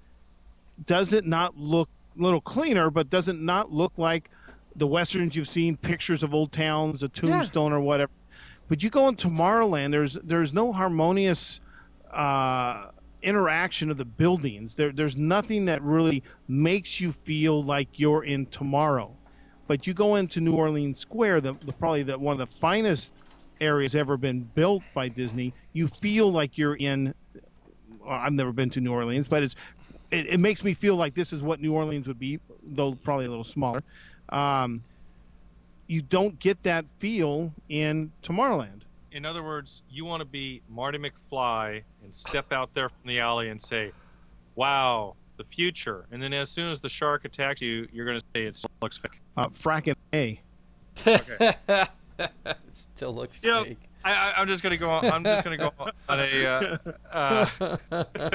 does it not look a little cleaner, but does it not look like the westerns you've seen, pictures of old towns, a tombstone or whatever. But you go in Tomorrowland, there's there's no harmonious uh, interaction of the buildings. There, there's nothing that really makes you feel like you're in tomorrow. But you go into New Orleans Square, the, the probably the, one of the finest areas ever been built by Disney. You feel like you're in. Well, I've never been to New Orleans, but it's it, it, makes me feel like this is what New Orleans would be, though probably a little smaller. Um, you don't get that feel in Tomorrowland. In other words, you want to be Marty McFly and step out there from the alley and say, "Wow, the future!" And then as soon as the shark attacks you, you're going to say it looks fake. Uh, fracking A. Okay. (laughs) it still looks you know, fake. I, am just going to go. On, I'm just going to go on a. Uh, (laughs) uh, (laughs)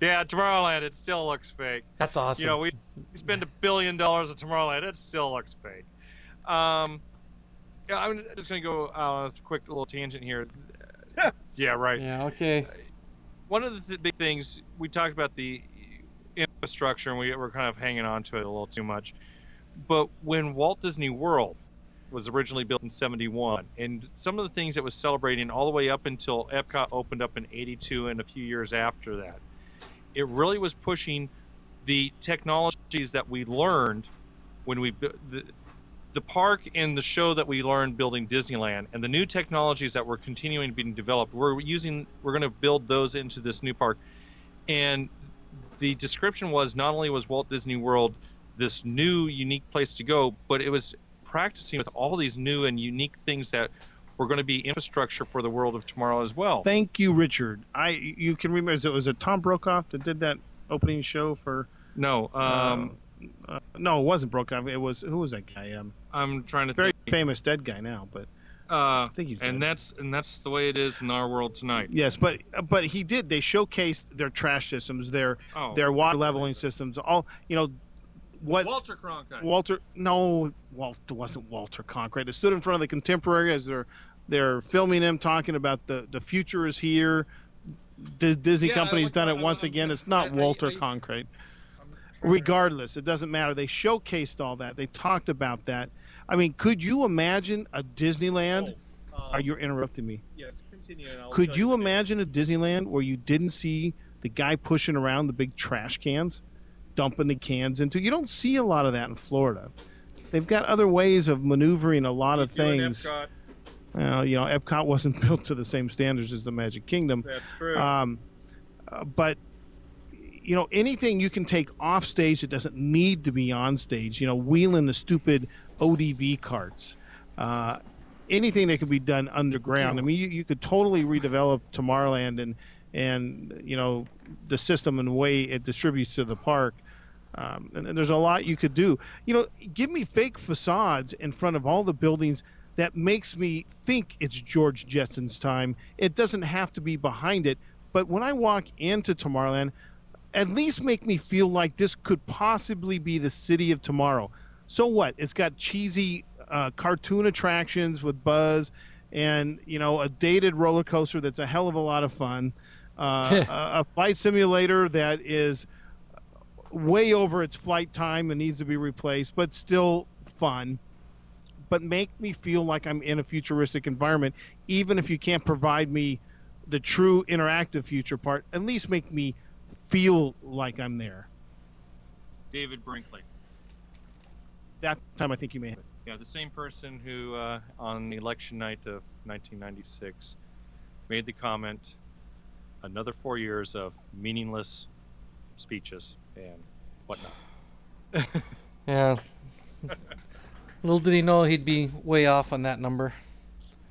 yeah, Tomorrowland. It still looks fake. That's awesome. You know, we, we spend a billion dollars at Tomorrowland. It still looks fake. Um, yeah, I'm just gonna go uh, a quick little tangent here. (laughs) yeah, right. Yeah. Okay. One of the th- big things we talked about the infrastructure, and we were kind of hanging on to it a little too much. But when Walt Disney World was originally built in 71 and some of the things that was celebrating all the way up until epcot opened up in 82 and a few years after that it really was pushing the technologies that we learned when we the, the park and the show that we learned building disneyland and the new technologies that were continuing being developed we're using we're going to build those into this new park and the description was not only was walt disney world this new unique place to go but it was practicing with all these new and unique things that were going to be infrastructure for the world of tomorrow as well. Thank you, Richard. I you can remember it was it Tom Brokaw that did that opening show for no um uh, uh, no it wasn't Brokaw it was who was that guy um I'm trying to very think. famous dead guy now but uh, I think he's and that's and that's the way it is in our world tonight. yes but but he did they showcased their trash systems their Oh, their water leveling systems all you know what Walter Cronkite. Walter no Walter wasn't Walter Cronkite. It stood in front of the contemporary as they're they're filming him talking about the the future is here. D- Disney Yeah, company's done it once again. It's not I- I- Walter I- Cronkite. Regardless, it doesn't matter. They showcased all that. They talked about that. I mean, could you imagine a Disneyland? Oh, um, Are you interrupting me? Yes, continue. Could you imagine a Disneyland where you didn't see the guy pushing around the big trash cans, dumping the cans into? You don't see a lot of that in Florida. They've got other ways of maneuvering a lot of things. Epcot, Well, you know, Epcot wasn't (laughs) built to the same standards as the Magic Kingdom. That's true. Um, uh, but you know, anything you can take off stage that doesn't need to be on stage. You know, wheeling the stupid ODV carts. Uh, anything that could be done underground. I mean, you, you could totally redevelop Tomorrowland and and you know the system and the way it distributes to the park. Um, and, and there's a lot you could do. You know, give me fake facades in front of all the buildings that makes me think it's George Jetson's time. It doesn't have to be behind it, but when I walk into Tomorrowland, at least make me feel like this could possibly be the city of tomorrow. So what? It's got cheesy uh, cartoon attractions with Buzz, and you know a dated roller coaster that's a hell of a lot of fun, uh, (laughs) a, a flight simulator that is way over its flight time and needs to be replaced, but still fun. But make me feel like I'm in a futuristic environment, even if you can't provide me the true interactive future part. At least make me feel like I'm there. David Brinkley. That time, I think you may have it. Yeah, the same person who, uh, on the election night of 1996, made the comment, "Another four years of meaningless speeches and whatnot." (laughs) Yeah. Little did he know he'd be way off on that number.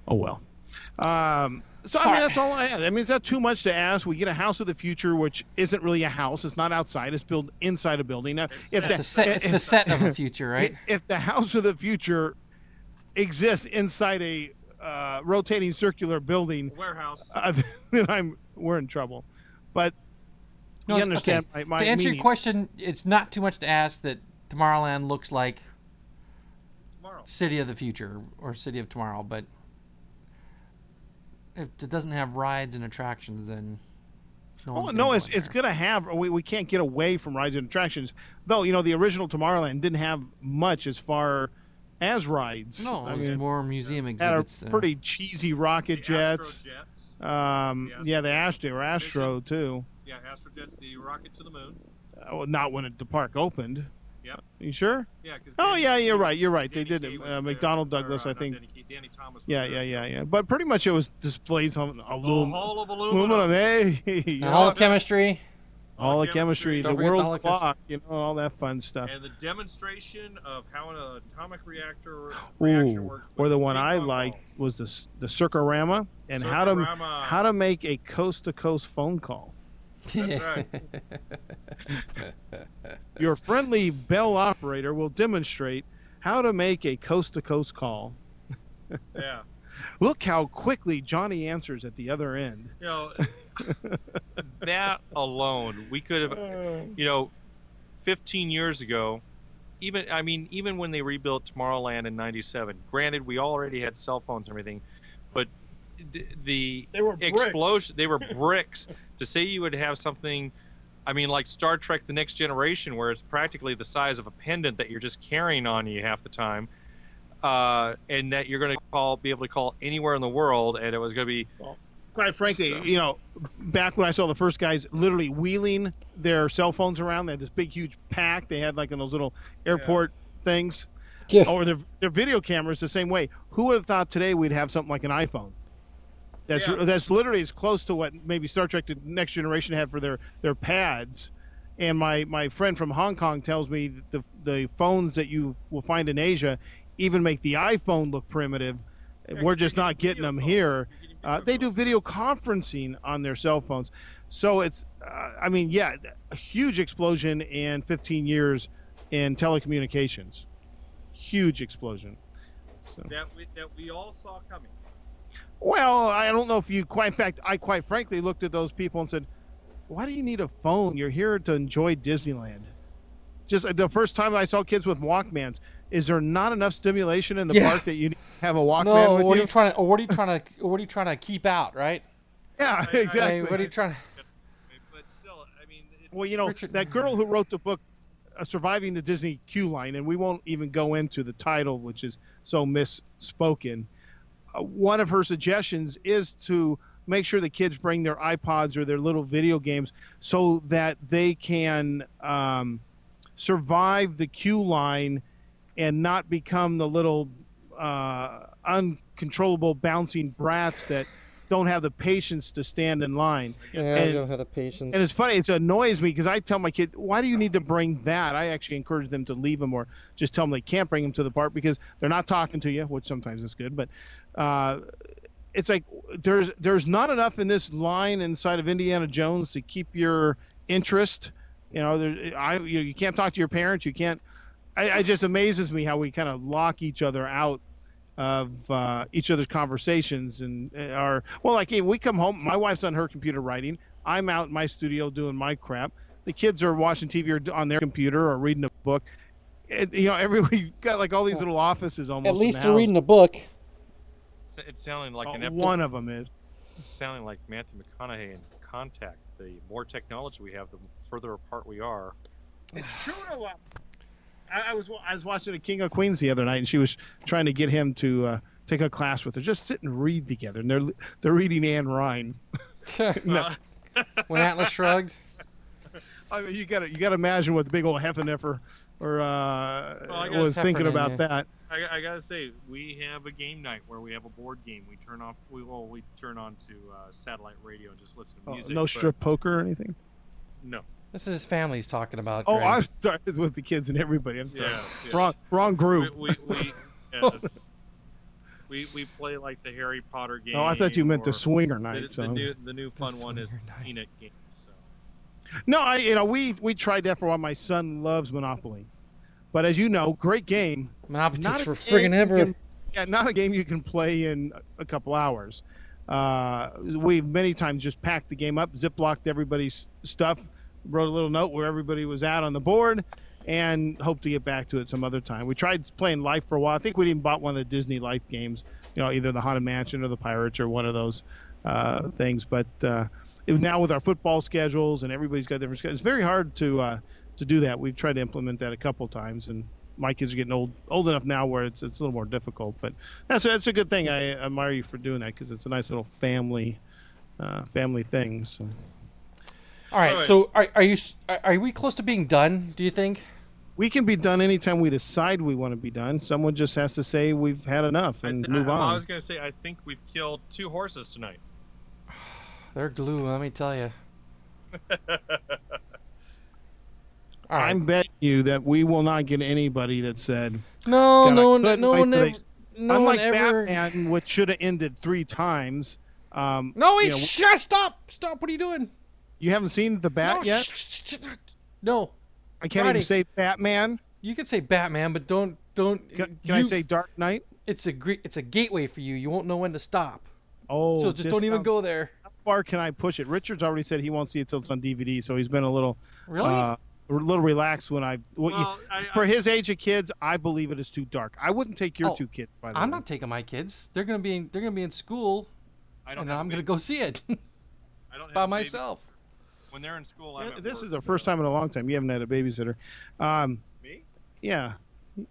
Oh well. Um, so I mean, that's all I had. I mean, is that too much to ask? We get a house of the future, which isn't really a house. It's not outside. It's built inside a building. Now, if It's, a set, it's the set of the future, right? (laughs) if the house of the future exists inside a uh, rotating circular building, Warehouse. uh, (laughs) then I'm we're in trouble. But No, you understand okay. my, my to answer meaning. your question, it's not too much to ask that Tomorrowland looks like Tomorrow. City of the Future or City of Tomorrow, but if it doesn't have rides and attractions, then No, Well, no, it's it's gonna have. We, we can't get away from rides and attractions, though. You know, the original Tomorrowland didn't have much as far as rides. No, I it was mean, more museum exhibits. had a exhibits. uh, pretty cheesy rocket The jets. Astrojets. Um, The yeah, the Astro- Astro, or Astro too. Yeah, Astrojets, the rocket to the moon. Uh, well, not when it, the park opened. Yep. You sure? Yeah. 'cause Oh Danny yeah, you're right. You're right. They did it. was Uh, there, McDonald or, Douglas, uh, I think. Danny, Danny Thomas. Yeah, there. yeah, yeah, yeah. But pretty much it was displays on The alum- whole of aluminum. aluminum. Hey, (laughs) the you Hall of Chemistry. all the chemistry, Don't the forget the world clock, you know, all that fun stuff. And the demonstration of how an atomic reactor reaction Ooh, works. or the one I pong liked balls. was the s- the Circarama and how to how to make a coast to coast phone call. That's right. (laughs) Your friendly bell operator will demonstrate how to make a coast to coast call. (laughs) Yeah. Look how quickly Johnny answers at the other end. You know, (laughs) that alone, we could have, you know, 15 years ago, even, I mean, even when they rebuilt Tomorrowland in 97, granted, we already had cell phones and everything, but the, the They were explosion, they were bricks. To say you would have something, I mean, like Star Trek The Next Generation, where it's practically the size of a pendant that you're just carrying on you half the time. Uh, and that you're going to call, be able to call anywhere in the world, and it was going to be Quite frankly, So- you know, back when I saw the first guys literally wheeling their cell phones around, they had this big, huge pack. They had like in those little airport things. Yeah. Or their, their video cameras the same way. Who would have thought today we'd have something like an iPhone? That's Yeah. that's literally as close to what maybe Star Trek: The Next Generation had for their their pads. And my, my friend from Hong Kong tells me that the the phones that you will find in Asia even make the iPhone look primitive. Yeah, We're just not getting them here. getting Uh, they do video conferencing on their cell phones. So it's, uh, I mean, yeah, a huge explosion in 15 years in telecommunications. Huge explosion. So. that we, that we all saw coming. Well, I don't know if you quite, in fact, I quite frankly looked at those people and said, why do you need a phone? You're here to enjoy Disneyland. Just uh, the first time I saw kids with Walkmans, is there not enough stimulation in the Yeah. park that you have a Walkman No, with what are you? you trying to? Or what are you trying to? What are you trying to keep out? Right? yeah, I- I- exactly. What are you trying to? But still, I mean, it's, Well, you know, Richard- that girl who wrote the book uh, Surviving the Disney Queue Line, and we won't even go into the title, which is so misspoken. One of her suggestions is to make sure the kids bring their iPods or their little video games so that they can um, survive the queue line and not become the little uh, uncontrollable bouncing brats that don't have the patience to stand in line. Yeah, And- I don't have the patience. And it's funny, it annoys me because I tell my kid, why do you need to bring that? I actually encourage them to leave them or just tell them they can't bring them to the park because they're not talking to you, which sometimes is good. But uh, it's like there's there's not enough in this line inside of Indiana Jones to keep your interest. You know, there, I you, you can't talk to your parents. You can't. I, it just amazes me how we kind of lock each other out of uh, each other's conversations and uh, are well like hey, we come home my wife's on her computer writing i'm out in my studio doing my crap the kids are watching tv or on their computer or reading a book and, you know (laughs) every we got like all these little offices almost At least the they're house. reading a book. it's sounding like Uh, an episode. one of them is sounding like Matthew McConaughey in Contact. The more technology we have, the further apart we are. it's true in a lot I, I was I was watching a King of Queens the other night, and she was trying to get him to uh, take a class with her. Just sit and read together, and they're they're reading Ayn Rand. (laughs) No. when Atlas shrugged. (laughs) I mean, you got to you got to imagine what the big old Heffeneffer or uh, Well, I was thinking about yeah. that. I, I gotta say, we have a game night where we have a board game. We turn off, we well, we turn on to uh, satellite radio and just listen to Oh, music. no strip poker or anything. No. This is his family's talking about. Oh, Greg. I'm sorry. It's with the kids and everybody. I'm sorry. Yeah. yeah. Wrong wrong group. we, we, (laughs) yes. we we play like the Harry Potter game. Oh, I thought you meant the swinger night. the so. new the new fun one is swinger night. Peanut game. So. No, I you know we we tried that for a while. My son loves Monopoly, but as you know, great game. Monopoly Not takes a for game friggin' you ever. can- yeah, not a game you can play in a- a couple hours. Uh, we many times just packed the game up, ziplocked everybody's stuff, wrote a little note where everybody was at on the board, and hope to get back to it some other time. We tried playing Life for a while. I think we even bought one of the Disney Life games, you know, either the Haunted Mansion or the Pirates or one of those uh, things. But uh, now with our football schedules and everybody's got different schedules, it's very hard to uh, to do that. We've tried to implement that a couple times, and my kids are getting old old enough now where it's it's a little more difficult. But that's a, that's a good thing. I admire you for doing that because it's a nice little family uh, family thing. So. All right. Alright. So are, are you are, are we close to being done? Do you think? We can be done anytime we decide we want to be done. Someone just has to say we've had enough and I- move I on. I was going to say, I think we've killed two horses tonight. (sighs) They're glue. Let me tell you. (laughs) All right. I'm betting you that we will not get anybody that said no, God, I no, one, no one till ever. No unlike one ever. Batman, which should have ended three times. Um, No, you know, shut, stop, stop. What are you doing? You haven't seen the Bat no, yet. sh- sh- sh- no, I can't Friday. even say Batman. you can say Batman, but don't, don't. Can, can I say Dark Knight? it's a gre- it's a gateway for you. You won't know when to stop. Oh, so just don't even sounds- go there. How far can I push it? Richard's already said he won't see it till it's on DVD, so he's been a little, Really? uh, a little relaxed when I. What you, Well, I, for his age of kids, I believe it is too dark. I wouldn't take your Oh, two kids. By the way. I'm not taking my kids. They're gonna be in, they're gonna be in school, I don't and I'm a gonna go see it I don't (laughs) by a baby- myself. When they're in school, I'm Yeah, This work, is the so- first time in a long time you haven't had a babysitter. Um, Me? yeah,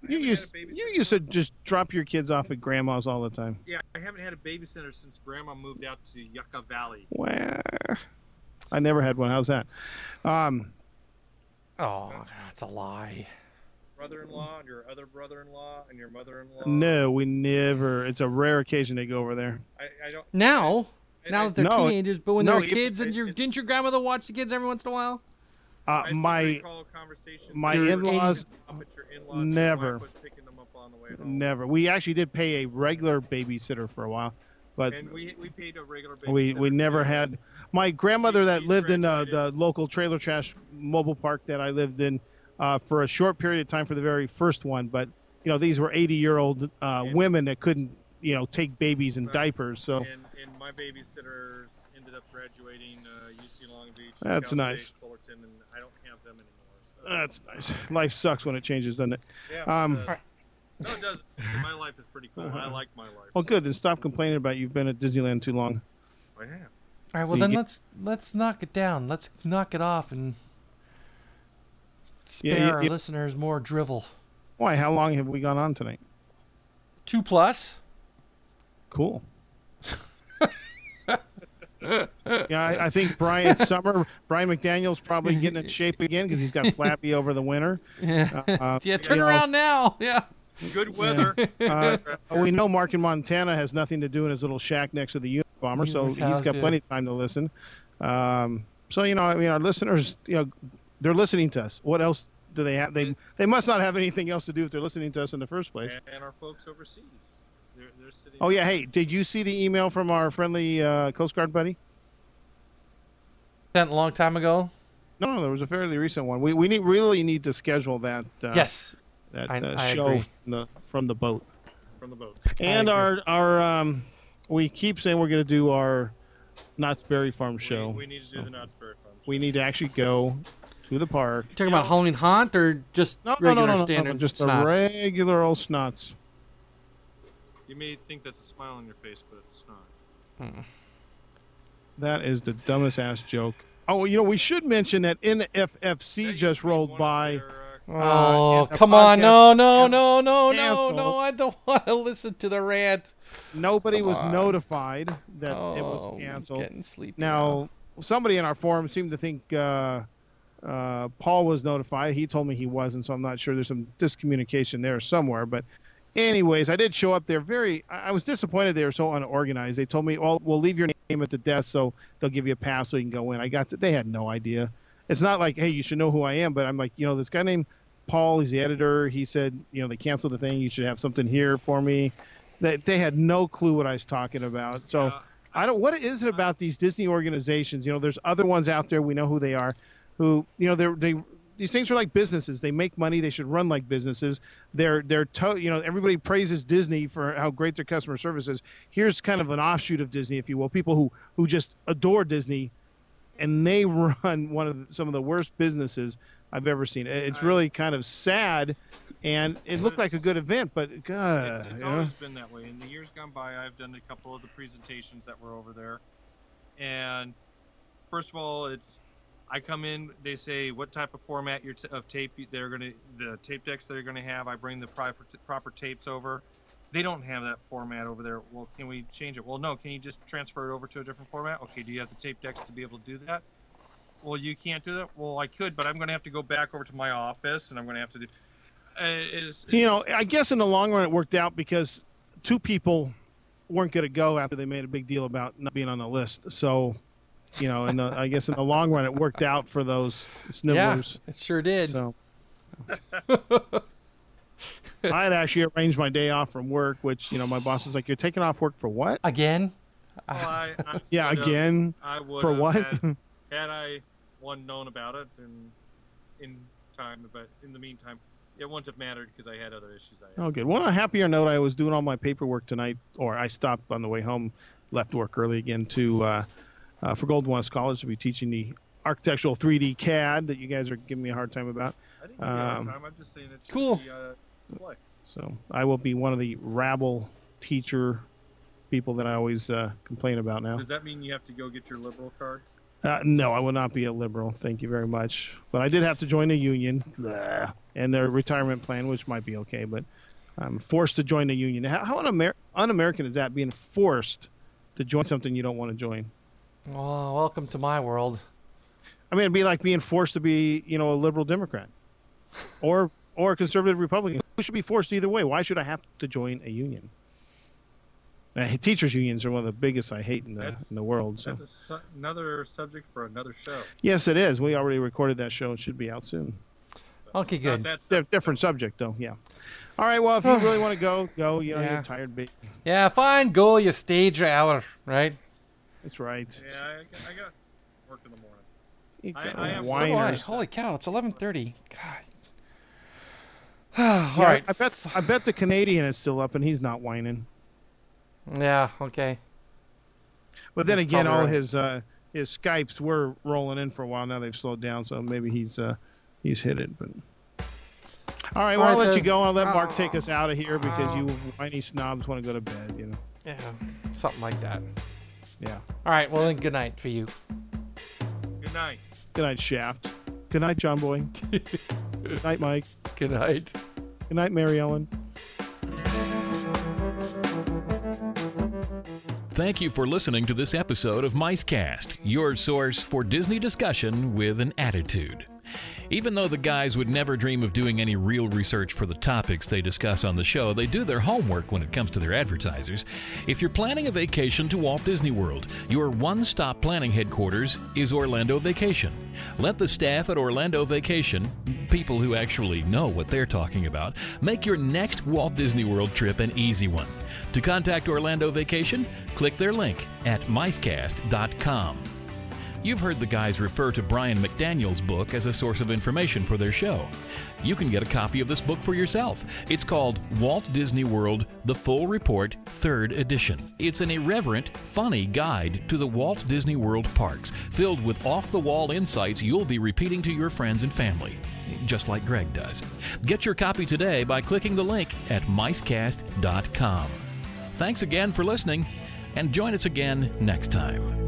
you used had a babysitter you used to just drop your kids off at grandma's all the time. Yeah, I haven't had a babysitter since Grandma moved out to Yucca Valley. Where? I never had one. How's that? Um, Oh, that's a lie. Brother-in-law and your other brother-in-law and your mother-in-law. no, we never. It's a rare occasion they go over there. I, I don't. Now, I- now that they're No, teenagers, but when no, they were it- kids, and it- your didn't your grandmother watch the kids every once in a while? Uh, I seem to my conversation my in-laws up at your in-laws, never. wife was picking them up on the way home. never. We actually did pay a regular babysitter for a while, but And we, we paid a regular we we never had. My grandmother that lived in uh, the local trailer trash mobile park that I lived in uh, for a short period of time for the very first one, but you know these were 80 year old uh, women that couldn't you know take babies in Right. diapers. So And, and my babysitters ended up graduating uh, UC Long Beach. That's Cal nice. State, Fullerton, and I don't have them anymore. So. that's nice. Life sucks when it changes, doesn't it? yeah, um, it does. Alright. No, it does. My life is pretty cool. I like my life. Well, good. Then stop complaining about you've been at Disneyland too long. I have. All right, well you then get- let's let's knock it down. Let's knock it off and spare Yeah, you- our you- listeners more drivel. Why? How long have we gone on tonight? Two plus. Cool. (laughs) yeah, I, I think Brian (laughs) Summer, Brian McDaniel's probably (laughs) getting in shape again because he's got flappy over the winter. Yeah. Uh, yeah. Turn you know, around now. Yeah. Good weather. uh, we know Mark in Montana has nothing to do in his little shack next to the unit bomber, so His he's house, got yeah. plenty of time to listen. Um, so you know, I mean, our listeners, you know, they're listening to us. What else do they have? They they must not have anything else to do if they're listening to us in the first place. and, and our folks overseas. They're, they're sitting. Oh yeah, hey, did you see the email from our friendly uh, Coast Guard buddy? Sent a long time ago. No, no, there was a fairly recent one. We we need, really need to schedule that. Uh, yes. that I- uh, I show agree. from the from the boat. from the boat. And our our um, we keep saying we're going to do our Knott's Berry Farm show. we need to do the Knott's Berry Farm. We need to actually go to the park. You talking about Halloween haunt or just No, no, regular no, no, no, standard no, just snots? a regular old snots. You may think that's a smile on your face, but it's not. That is the dumbest ass joke. Oh, you know, we should mention that NFFC That just used to be rolled by. their, uh, Oh, and the come on. podcast No, no, no, no, no, canceled. no. I don't (laughs) want to listen to the rant. Nobody Come was on. notified that oh, it was canceled. Getting sleepy. Now, somebody in our forum seemed to think uh, uh, Paul was notified. He told me he wasn't, so I'm not sure. There's some discommunication there somewhere. But, anyways, I did show up there. Very, I was disappointed they were so unorganized. They told me, "Well, we'll leave your name at the desk, so they'll give you a pass so you can go in." I got to, they had no idea. It's not like, hey, you should know who I am, but I'm like, you know, this guy named Paul. He's the editor. He said, you know, they canceled the thing. You should have something here for me. They, they had no clue what I was talking about. So. I don't. What is it about these Disney organizations? You know, there's other ones out there. We know who they are. Who you know, they're they. These things are like businesses. They make money. They should run like businesses. They're they're to, you know everybody praises Disney for how great their customer service is. Here's kind of an offshoot of Disney, if you will. People who who just adore Disney, and they (laughs) run one of the, some of the worst businesses I've ever seen. It's really kind of sad, and it looked like a good event, but God, it's, it's know? always been that way. In the years gone by, I've done a couple of the presentations that were over there, and first of all, it's I come in. They say what type of format your t- of tape they're gonna the tape decks they're gonna have. I bring the proper proper tapes over. They don't have that format over there. Well, can we change it? Well, no. Can you just transfer it over to a different format? Okay. Do you have the tape decks to be able to do that? Well, you can't do that. Well, I could, but I'm going to have to go back over to my office, and I'm going to have to do. Uh, is, You know, I guess in the long run it worked out because two people weren't going to go after they made a big deal about not being on the list. So, you know, in the, I guess in the long run it worked out for those Yeah, it sure did. So. (laughs) I had actually arranged my day off from work, which you know my boss is like, "You're taking off work for what?" Again? well, I, I (laughs) Yeah, again I would for what? Had, (laughs) had I one known about it and in time, but in the meantime, it wouldn't have mattered because I had other issues. I had. Oh, good. Well, on a happier note, I was doing all my paperwork tonight, or I stopped on the way home, left work early again to uh, uh, for Golden West College to be teaching the architectural 3D CAD that you guys are giving me a hard time about. I didn't give you a hard Um, time. I'm just saying it should Cool. be, uh. So I will be one of the rabble teacher people that I always uh, complain about now. Does that mean you have to go get your liberal card? Uh, no, I will not be a liberal. Thank you very much. But I did have to join a union Blah. and their retirement plan, which might be okay. But I'm forced to join a union. How, how un-Amer- un-American is that? Being forced to join something you don't want to join. Oh, welcome to my world. I mean, it'd be like being forced to be, you know, a liberal Democrat, (laughs) or or a conservative Republican. We should be forced either way. Why should I have to join a union? Uh, teachers' unions are one of the biggest I hate in the That's- in the world. So. That's a su- another subject for another show. Yes, it is. We already recorded that show. It should be out soon. Okay, Not good. that Di- stuff, different subject though. Yeah. All right. Well, if you (sighs) really want to go, go. You know, Yeah. you're tired, but Yeah, fine. Go, you stage your hour, right? That's right. Yeah, I, got- I got work in the morning. You I- got I have- So do Holy cow, it's 11:30. God. (sighs) Yeah, All right. I bet. I bet the Canadian is still up, and he's not whining. Yeah. Okay. But then again, probably all right. his uh, his Skypes were rolling in for a while. Now they've slowed down, so maybe he's uh, he's hit it. But all right, well, All I'll right, let you then. go. I'll let Mark take us out of here because you whiny snobs want to go to bed. You know. Yeah. Something like that. Yeah. All right. Well, then, good night for you. Good night. Good night, Shaft. Good night, John Boy. Good night, Mike. Good night. Good night, Mary Ellen. Thank you for listening to this episode of Micecast, your source for Disney discussion with an attitude. Even though the guys would never dream of doing any real research for the topics they discuss on the show, they do their homework when it comes to their advertisers. If you're planning a vacation to Walt Disney World, your one stop planning headquarters is Orlando Vacation. Let the staff at Orlando Vacation, people who actually know what they're talking about, make your next Walt Disney World trip an easy one. To contact Orlando Vacation, click their link at micecast.com. You've heard the guys refer to Brian McDaniel's book as a source of information for their show. You can get a copy of this book for yourself. It's called Walt Disney World The Full Report, 3rd Edition. It's an irreverent, funny guide to the Walt Disney World parks, filled with off the wall insights you'll be repeating to your friends and family, just like Greg does. Get your copy today by clicking the link at micecast.com. Thanks again for listening, and join us again next time.